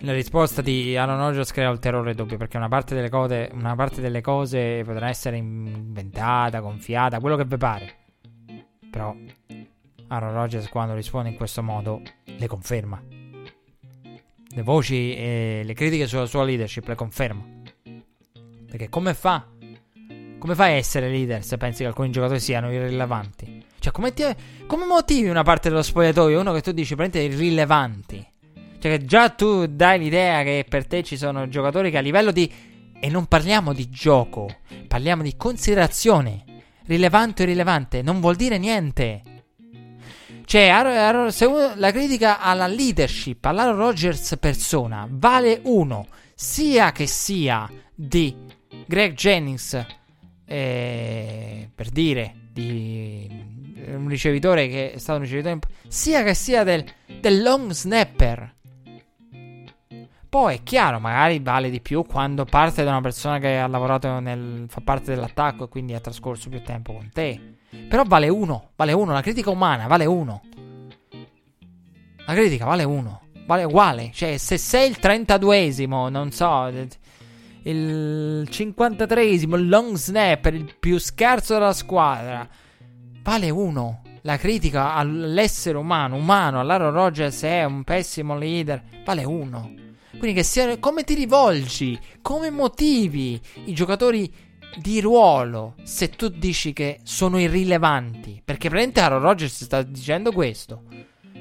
la risposta di Aaron Rodgers crea il terrore doppio perché una parte delle cose, una parte delle cose potrà essere inventata, gonfiata, quello che vi pare. Però Aaron Rodgers quando risponde in questo modo le conferma. Le voci e le critiche sulla sua leadership le conferma. Perché come fa come fai a essere leader se pensi che alcuni giocatori siano irrilevanti? Cioè, come, ti, come motivi una parte dello spogliatoio uno che tu dici prendete irrilevanti? Cioè, che già tu dai l'idea che per te ci sono giocatori che a livello di. E non parliamo di gioco, parliamo di considerazione. Rilevante o irrilevante non vuol dire niente. Cioè, se uno, la critica alla leadership, alla Rogers persona, vale uno, sia che sia di Greg Jennings eh, per dire, di un ricevitore che è stato un ricevitore, sia che sia del, del long snapper. Poi è chiaro, magari vale di più quando parte da una persona che ha lavorato nel. fa parte dell'attacco e quindi ha trascorso più tempo con te. Però vale uno, vale uno, la critica umana vale uno. La critica vale uno, vale uguale. Cioè, se sei il 32esimo, non so, il 53esimo long snapper, il più scarso della squadra, vale uno. La critica all'essere umano, umano, all'Aaron Rodgers è un pessimo leader, vale uno. Quindi che sia come ti rivolgi, come motivi i giocatori di ruolo se tu dici che sono irrilevanti. Perché praticamente Aaron Rodgers sta dicendo questo.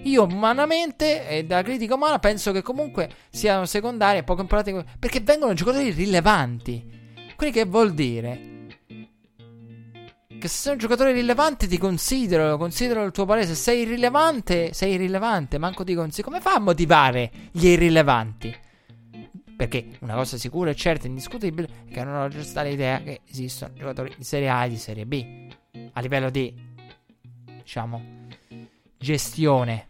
Io umanamente e da critica umana penso che comunque siano secondari e poco importanti perché vengono giocatori rilevanti. Quindi che vuol dire? Che se sei un giocatore rilevante ti considero, considero il tuo parere. Se sei irrilevante, sei irrilevante, manco ti considero. Come fa a motivare gli irrilevanti? Perché una cosa sicura e certa e indiscutibile è che non ho giusta l'idea che esistono giocatori di Serie A e di Serie B. A livello di, diciamo, gestione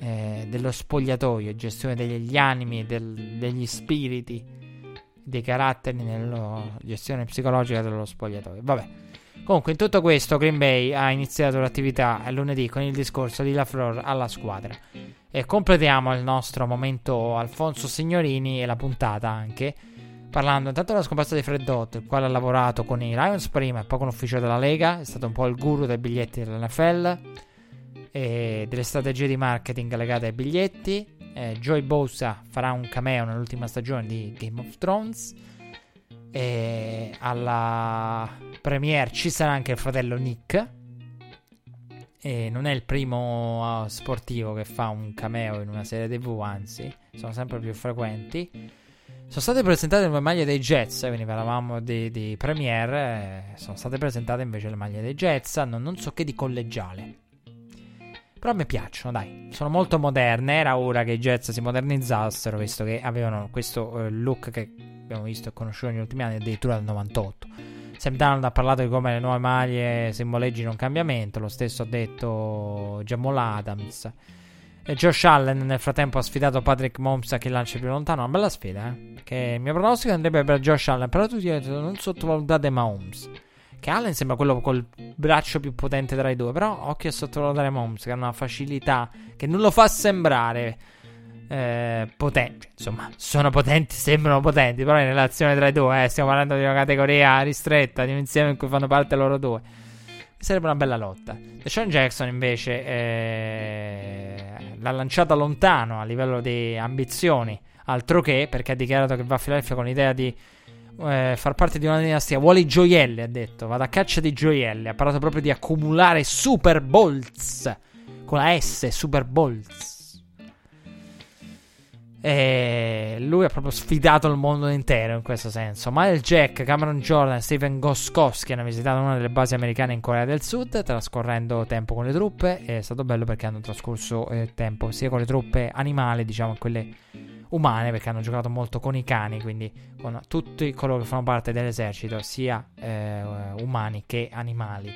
eh, dello spogliatoio, gestione degli animi, del, degli spiriti, dei caratteri, nella gestione psicologica dello spogliatoio. Vabbè. Comunque, in tutto questo, Green Bay ha iniziato l'attività lunedì con il discorso di LaFleur alla squadra. E completiamo il nostro momento Alfonso Signorini e la puntata anche. Parlando intanto della scomparsa di Fred Dott, il quale ha lavorato con i Lions prima e poi con l'ufficio della Lega, è stato un po' il guru dei biglietti dell'NFL e delle strategie di marketing legate ai biglietti. Eh, Joy Bosa farà un cameo nell'ultima stagione di Game of Thrones. E alla premiere ci sarà anche il fratello Nick. E non è il primo uh, sportivo che fa un cameo in una serie TV, anzi, sono sempre più frequenti. Sono state presentate le maglie dei Jets, quindi parlavamo di, di Premiere, eh, sono state presentate invece le maglie dei Jets, hanno non so che di collegiale. Però mi piacciono, dai, sono molto moderne, era ora che i Jets si modernizzassero, visto che avevano questo eh, look che abbiamo visto e conosciuto negli ultimi anni, addirittura dal 98. Sam Donald ha parlato di come le nuove maglie simboleggino un cambiamento, lo stesso ha detto Jamal Adams. E Josh Allen nel frattempo ha sfidato Patrick Mahomes a chi lancia più lontano. Una bella sfida, eh? Che il mio pronostico andrebbe per Josh Allen. Però tutti hanno detto non sottovalutate Mahomes. Che Allen sembra quello col braccio più potente tra i due. Però occhio a sottovalutare Mahomes, che ha una facilità che non lo fa sembrare eh, potenti. Insomma, sono potenti, sembrano potenti. Però in relazione tra i due, eh, stiamo parlando di una categoria ristretta, di un insieme in cui fanno parte loro due. Sarebbe una bella lotta. Sean Jackson invece eh, l'ha lanciata lontano a livello di ambizioni, altro che perché ha dichiarato che va a Philadelphia con l'idea di eh, far parte di una dinastia. Vuole i gioielli, ha detto, vado a caccia di gioielli. Ha parlato proprio di accumulare Super Bowls con la S, Super Bowls. E lui ha proprio sfidato il mondo intero in questo senso. Miles Jack, Cameron Jordan e Stephen Goskowski hanno visitato una delle basi americane in Corea del Sud, trascorrendo tempo con le truppe. È stato bello perché hanno trascorso eh, tempo sia con le truppe animali, diciamo, che quelle umane, perché hanno giocato molto con i cani, quindi con tutti coloro che fanno parte dell'esercito, sia eh, umani che animali.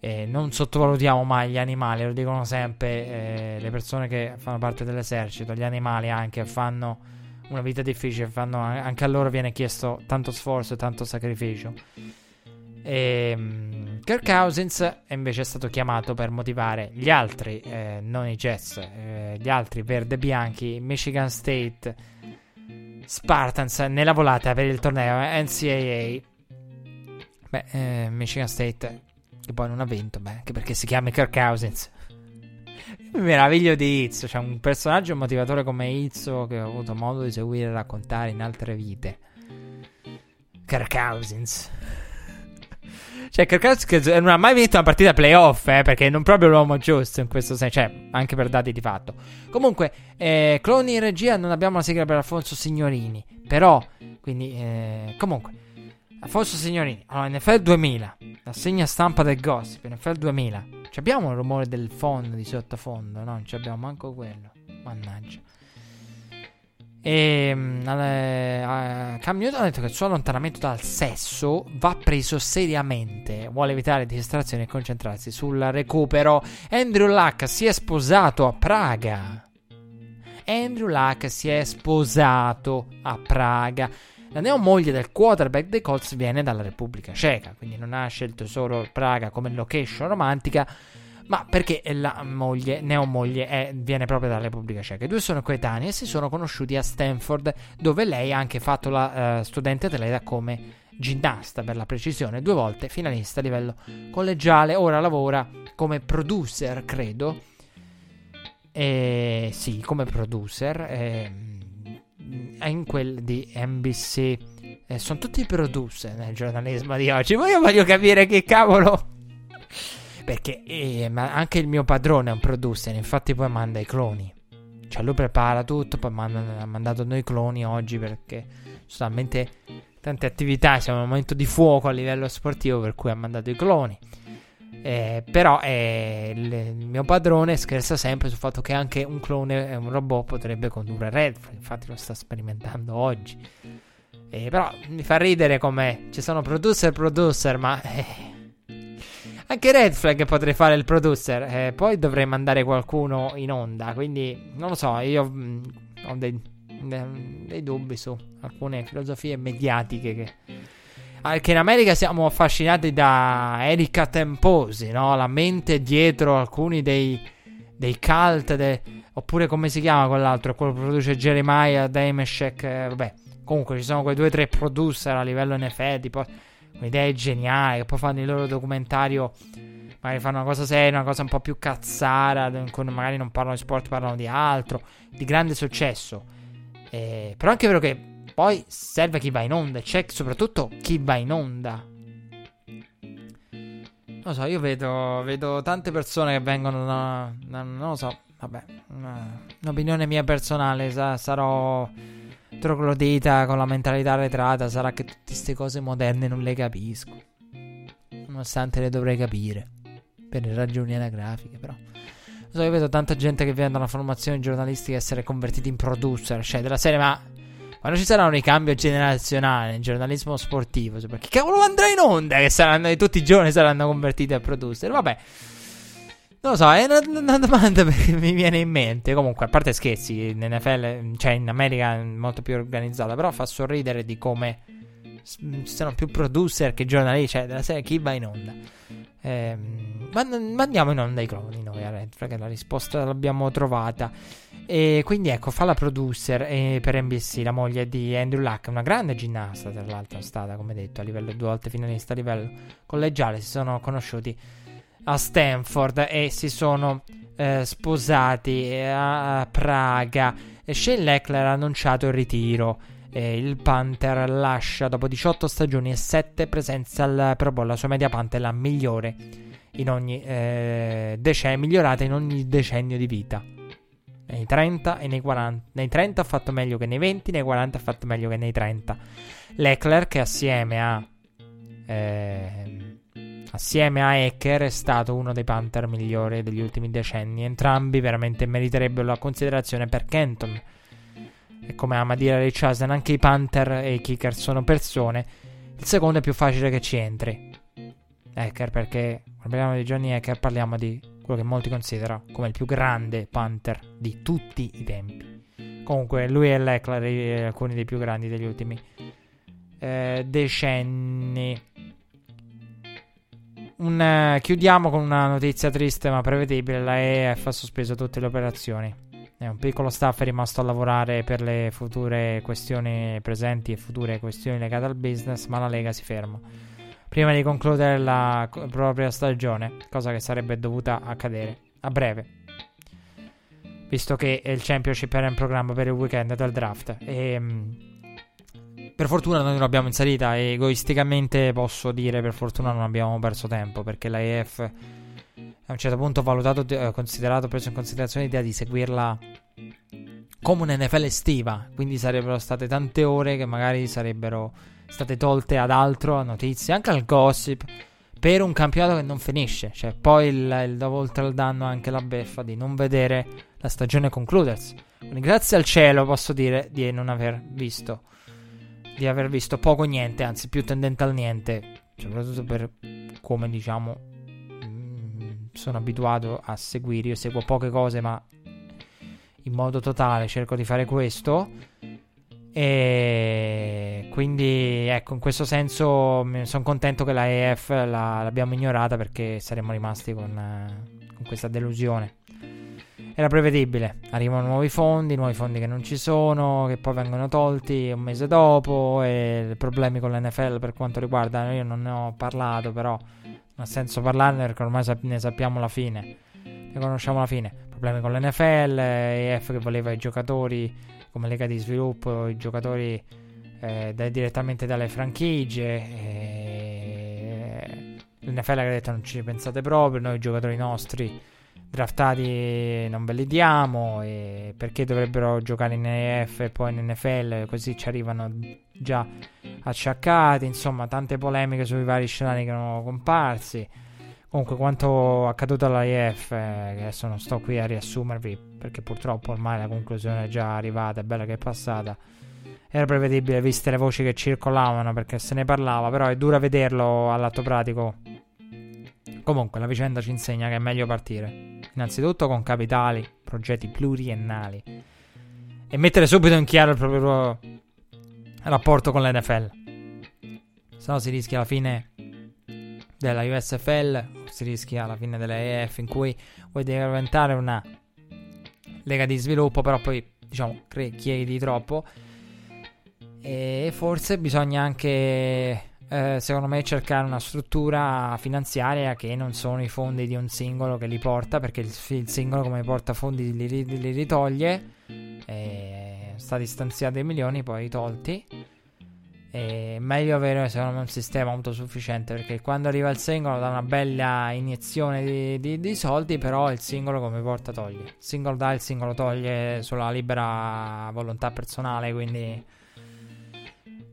Eh, non sottovalutiamo mai gli animali, lo dicono sempre eh, le persone che fanno parte dell'esercito, gli animali anche fanno una vita difficile, fanno, anche a loro viene chiesto tanto sforzo e tanto sacrificio. E, um, Kirk Cousins invece è stato chiamato per motivare gli altri, eh, non i Jets, eh, gli altri verde bianchi, Michigan State Spartans nella volata per il torneo NCAA. Beh, eh, Michigan State che poi non ha vinto, beh, anche perché si chiama Kirk Cousins. Meraviglio di Izzo, c'è un personaggio motivatore come Izzo che ho avuto modo di seguire e raccontare in altre vite. Kirk Cousins. Cioè, Kirk Cousins non ha mai vinto una partita playoff, eh, perché non proprio l'uomo giusto in questo senso, cioè, anche per dati di fatto. Comunque, eh, cloni in regia non abbiamo la sigla per Alfonso Signorini, però, quindi, eh, comunque... Alfonso Signorini, allora NFL 2000, la segna stampa del gossip, NFL 2000. Ci abbiamo il rumore del fondo di sottofondo, no? Non abbiamo manco quello. Mannaggia. E uh, Cam Newton ha detto che il suo allontanamento dal sesso va preso seriamente. Vuole evitare distrazioni e concentrarsi sul recupero. Andrew Luck si è sposato a Praga. Andrew Luck si è sposato a Praga. La neomoglie del quarterback dei Colts viene dalla Repubblica Ceca, quindi non ha scelto solo Praga come location romantica, ma perché la moglie, neomoglie è, viene proprio dalla Repubblica Ceca. I due sono coetanei e si sono conosciuti a Stanford, dove lei ha anche fatto la uh, studente atleta come ginnasta per la precisione, due volte finalista a livello collegiale, ora lavora come producer, credo. E sì, come producer. E in quel di NBC. Eh, sono tutti producer nel giornalismo di oggi. Ma io voglio capire che cavolo. Perché eh, anche il mio padrone è un producer, infatti poi manda i cloni. Cioè lui prepara tutto, poi manda, ha mandato noi cloni oggi perché solamente tante attività, siamo in un momento di fuoco a livello sportivo per cui ha mandato i cloni. Eh, però eh, il, mio padrone scherza sempre sul fatto che anche un clone, un robot potrebbe condurre Redfall, infatti lo sta sperimentando oggi. Eh, però mi fa ridere come ci sono producer producer, ma eh, anche Red Flag potrei fare il producer. Eh, poi dovrei mandare qualcuno in onda. Quindi non lo so. Io mh, mm, ho dei, dei, dei, dubbi su alcune filosofie mediatiche che. Anche in America siamo affascinati da Erika Temposi, no? La mente dietro alcuni dei, dei cult. De, oppure come si chiama quell'altro? Quello che produce Jeremiah Dameshek. Eh, vabbè. Comunque ci sono quei due o tre producer a livello NFL. Tipo un'idea geniale, che poi fanno il loro documentario, magari fanno una cosa seria, una cosa un po' più cazzara, magari non parlano di sport, parlano di altro, di grande successo. Eh, però è anche vero che poi serve chi va in onda, c'è soprattutto chi va in onda. Non lo so, io vedo, vedo tante persone che vengono da, da, non lo so, vabbè, una, un'opinione mia personale, sa, sarò troglodita con la mentalità arretrata, sarà che tutte queste cose moderne non le capisco. Nonostante le dovrei capire. Per ragioni anagrafiche, però. So, io vedo tanta gente che viene dalla formazione giornalistica essere convertiti in producer, cioè della serie, ma quando ci sarà un ricambio generazionale nel giornalismo sportivo, cioè, perché cavolo andrà in onda che saranno tutti i giorni saranno convertiti a producer? Vabbè. Non lo so, è una, una, domanda <laughs> che mi viene in mente. Comunque, a parte scherzi, in NFL, cioè in America è molto più organizzata, però fa sorridere di come ci sono più producer che giornalisti, cioè della serie chi va in onda. Eh, mandiamo in onda i cloni noi a Red perché la risposta l'abbiamo trovata. E quindi ecco, fa la producer eh, per NBC, la moglie di Andrew Luck, una grande ginnasta tra l'altro è stata, come detto, a livello due volte finalista a livello collegiale, si sono conosciuti a Stanford e si sono eh, sposati eh, a Praga. E Shane Leckler ha annunciato il ritiro. E il Panther lascia dopo 18 stagioni e 7 presenze al Pro Bowl. La sua media Panther è la migliore in ogni eh, decennio, migliorata in ogni decennio di vita. Nei 30 e nei 40. Nei 30 ha fatto meglio che nei 20, nei 40 ha fatto meglio che nei 30. Leckler, che assieme a. Eh, Assieme a Ecker è stato uno dei Panther migliori degli ultimi decenni. Entrambi veramente meriterebbero la considerazione per Kenton. E come ama dire Ray Chasen, anche i Panther e i Kicker sono persone. Il secondo è più facile che ci entri. Ecker, perché parliamo di Johnny Ecker parliamo di quello che molti considerano come il più grande Panther di tutti i tempi. Comunque, lui e Leckler, alcuni dei più grandi degli ultimi eh, decenni. Un, uh, chiudiamo con una notizia triste ma prevedibile. La EF ha sospeso tutte le operazioni. È un piccolo staff rimasto a lavorare per le future questioni presenti e future questioni legate al business, ma la Lega si ferma. Prima di concludere la propria stagione, cosa che sarebbe dovuta accadere a breve. Visto che il Championship era in programma per il weekend del draft. E, um, per fortuna noi l'abbiamo inserita e egoisticamente posso dire per fortuna non abbiamo perso tempo perché la EF a un certo punto valutato, eh, considerato, preso in considerazione l'idea di seguirla come un NFL estiva, quindi sarebbero state tante ore che magari sarebbero state tolte ad altro, a notizie, anche al gossip, per un campionato che non finisce. Cioè, poi il, il dopo oltre al danno anche la beffa di non vedere la stagione concludersi. Quindi grazie al cielo posso dire di non aver visto di aver visto poco niente, anzi più tendente al niente, soprattutto per come diciamo sono abituato a seguire, io seguo poche cose ma in modo totale cerco di fare questo e quindi ecco in questo senso sono contento che la EF la, l'abbiamo ignorata perché saremmo rimasti con, con questa delusione era prevedibile. Arrivano nuovi fondi, nuovi fondi che non ci sono, che poi vengono tolti un mese dopo. E problemi con l'NFL per quanto riguarda. Io non ne ho parlato, però non ha senso parlarne perché ormai ne sappiamo la fine. Ne conosciamo la fine. Problemi con l'NFL, EF che voleva i giocatori come lega di sviluppo, i giocatori eh, da, direttamente dalle franchigie. E... l'NFL che ha detto non ci pensate proprio, noi giocatori nostri draftati non ve li diamo perché dovrebbero giocare in EF e poi in NFL così ci arrivano già acciaccati, insomma tante polemiche sui vari scenari che erano comparsi. Comunque quanto accaduto all'IF, eh, adesso non sto qui a riassumervi perché purtroppo ormai la conclusione è già arrivata, è bella che è passata. Era prevedibile viste le voci che circolavano perché se ne parlava, però è dura vederlo all'atto pratico. Comunque la vicenda ci insegna che è meglio partire, innanzitutto con capitali, progetti pluriennali e mettere subito in chiaro il proprio rapporto con l'NFL. Se no si rischia la fine della USFL, si rischia la fine della EF in cui vuoi diventare una lega di sviluppo, però poi diciamo chiedi troppo. E forse bisogna anche, eh, secondo me, cercare una struttura finanziaria che non sono i fondi di un singolo che li porta, perché il, il singolo come porta fondi li, li ritoglie. E stati stanziati dei milioni, poi tolti. È meglio avere secondo me un sistema autosufficiente perché quando arriva il singolo dà una bella iniezione di, di, di soldi, però il singolo come porta toglie. Il singolo dà, il singolo toglie sulla libera volontà personale, quindi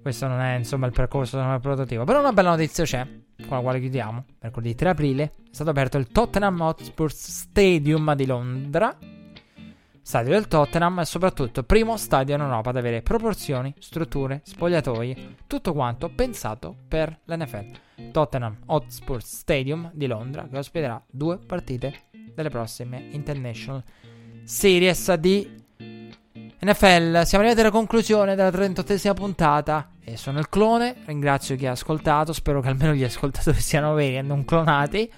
questo non è insomma il percorso, il prototipo. Però una bella notizia c'è, con la quale chiudiamo. Mercoledì 3 aprile è stato aperto il Tottenham Hotspur Stadium di Londra stadio del Tottenham e soprattutto primo stadio in Europa ad avere proporzioni, strutture, spogliatoi, tutto quanto pensato per l'NFL. Tottenham Hotspur Stadium di Londra che ospiterà due partite delle prossime International Series di NFL. Siamo arrivati alla conclusione della 38esima puntata e sono il clone. Ringrazio chi ha ascoltato, spero che almeno gli ascoltatori <laughs> siano veri e non clonati.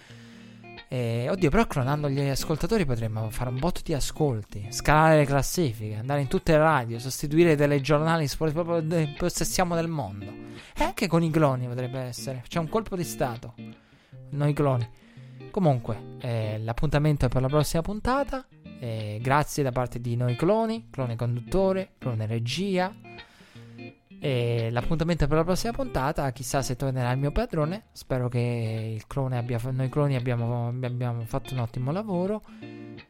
Eh, oddio, però clonando gli ascoltatori potremmo fare un botto di ascolti, scalare le classifiche, andare in tutte le radio, sostituire i telegiornali sportivi, proprio possessiamo del mondo. E anche con i cloni potrebbe essere. C'è un colpo di stato. Noi cloni. Comunque, eh, l'appuntamento è per la prossima puntata. Eh, grazie da parte di noi cloni, clone conduttore, clone regia. E l'appuntamento per la prossima puntata, chissà se tornerà il mio padrone. Spero che abbia, noi cloni abbiamo, abbiamo fatto un ottimo lavoro.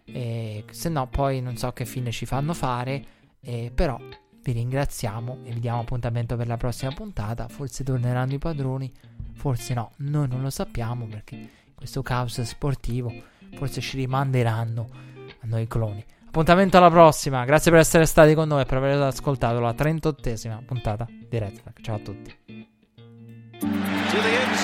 E se no, poi non so che fine ci fanno fare. E però vi ringraziamo e vi diamo appuntamento per la prossima puntata. Forse torneranno i padroni, forse no, noi non lo sappiamo perché questo caos sportivo forse ci rimanderanno noi cloni. Appuntamento alla prossima. Grazie per essere stati con noi e per aver ascoltato la 38esima puntata di Red Flag. Ciao a tutti. To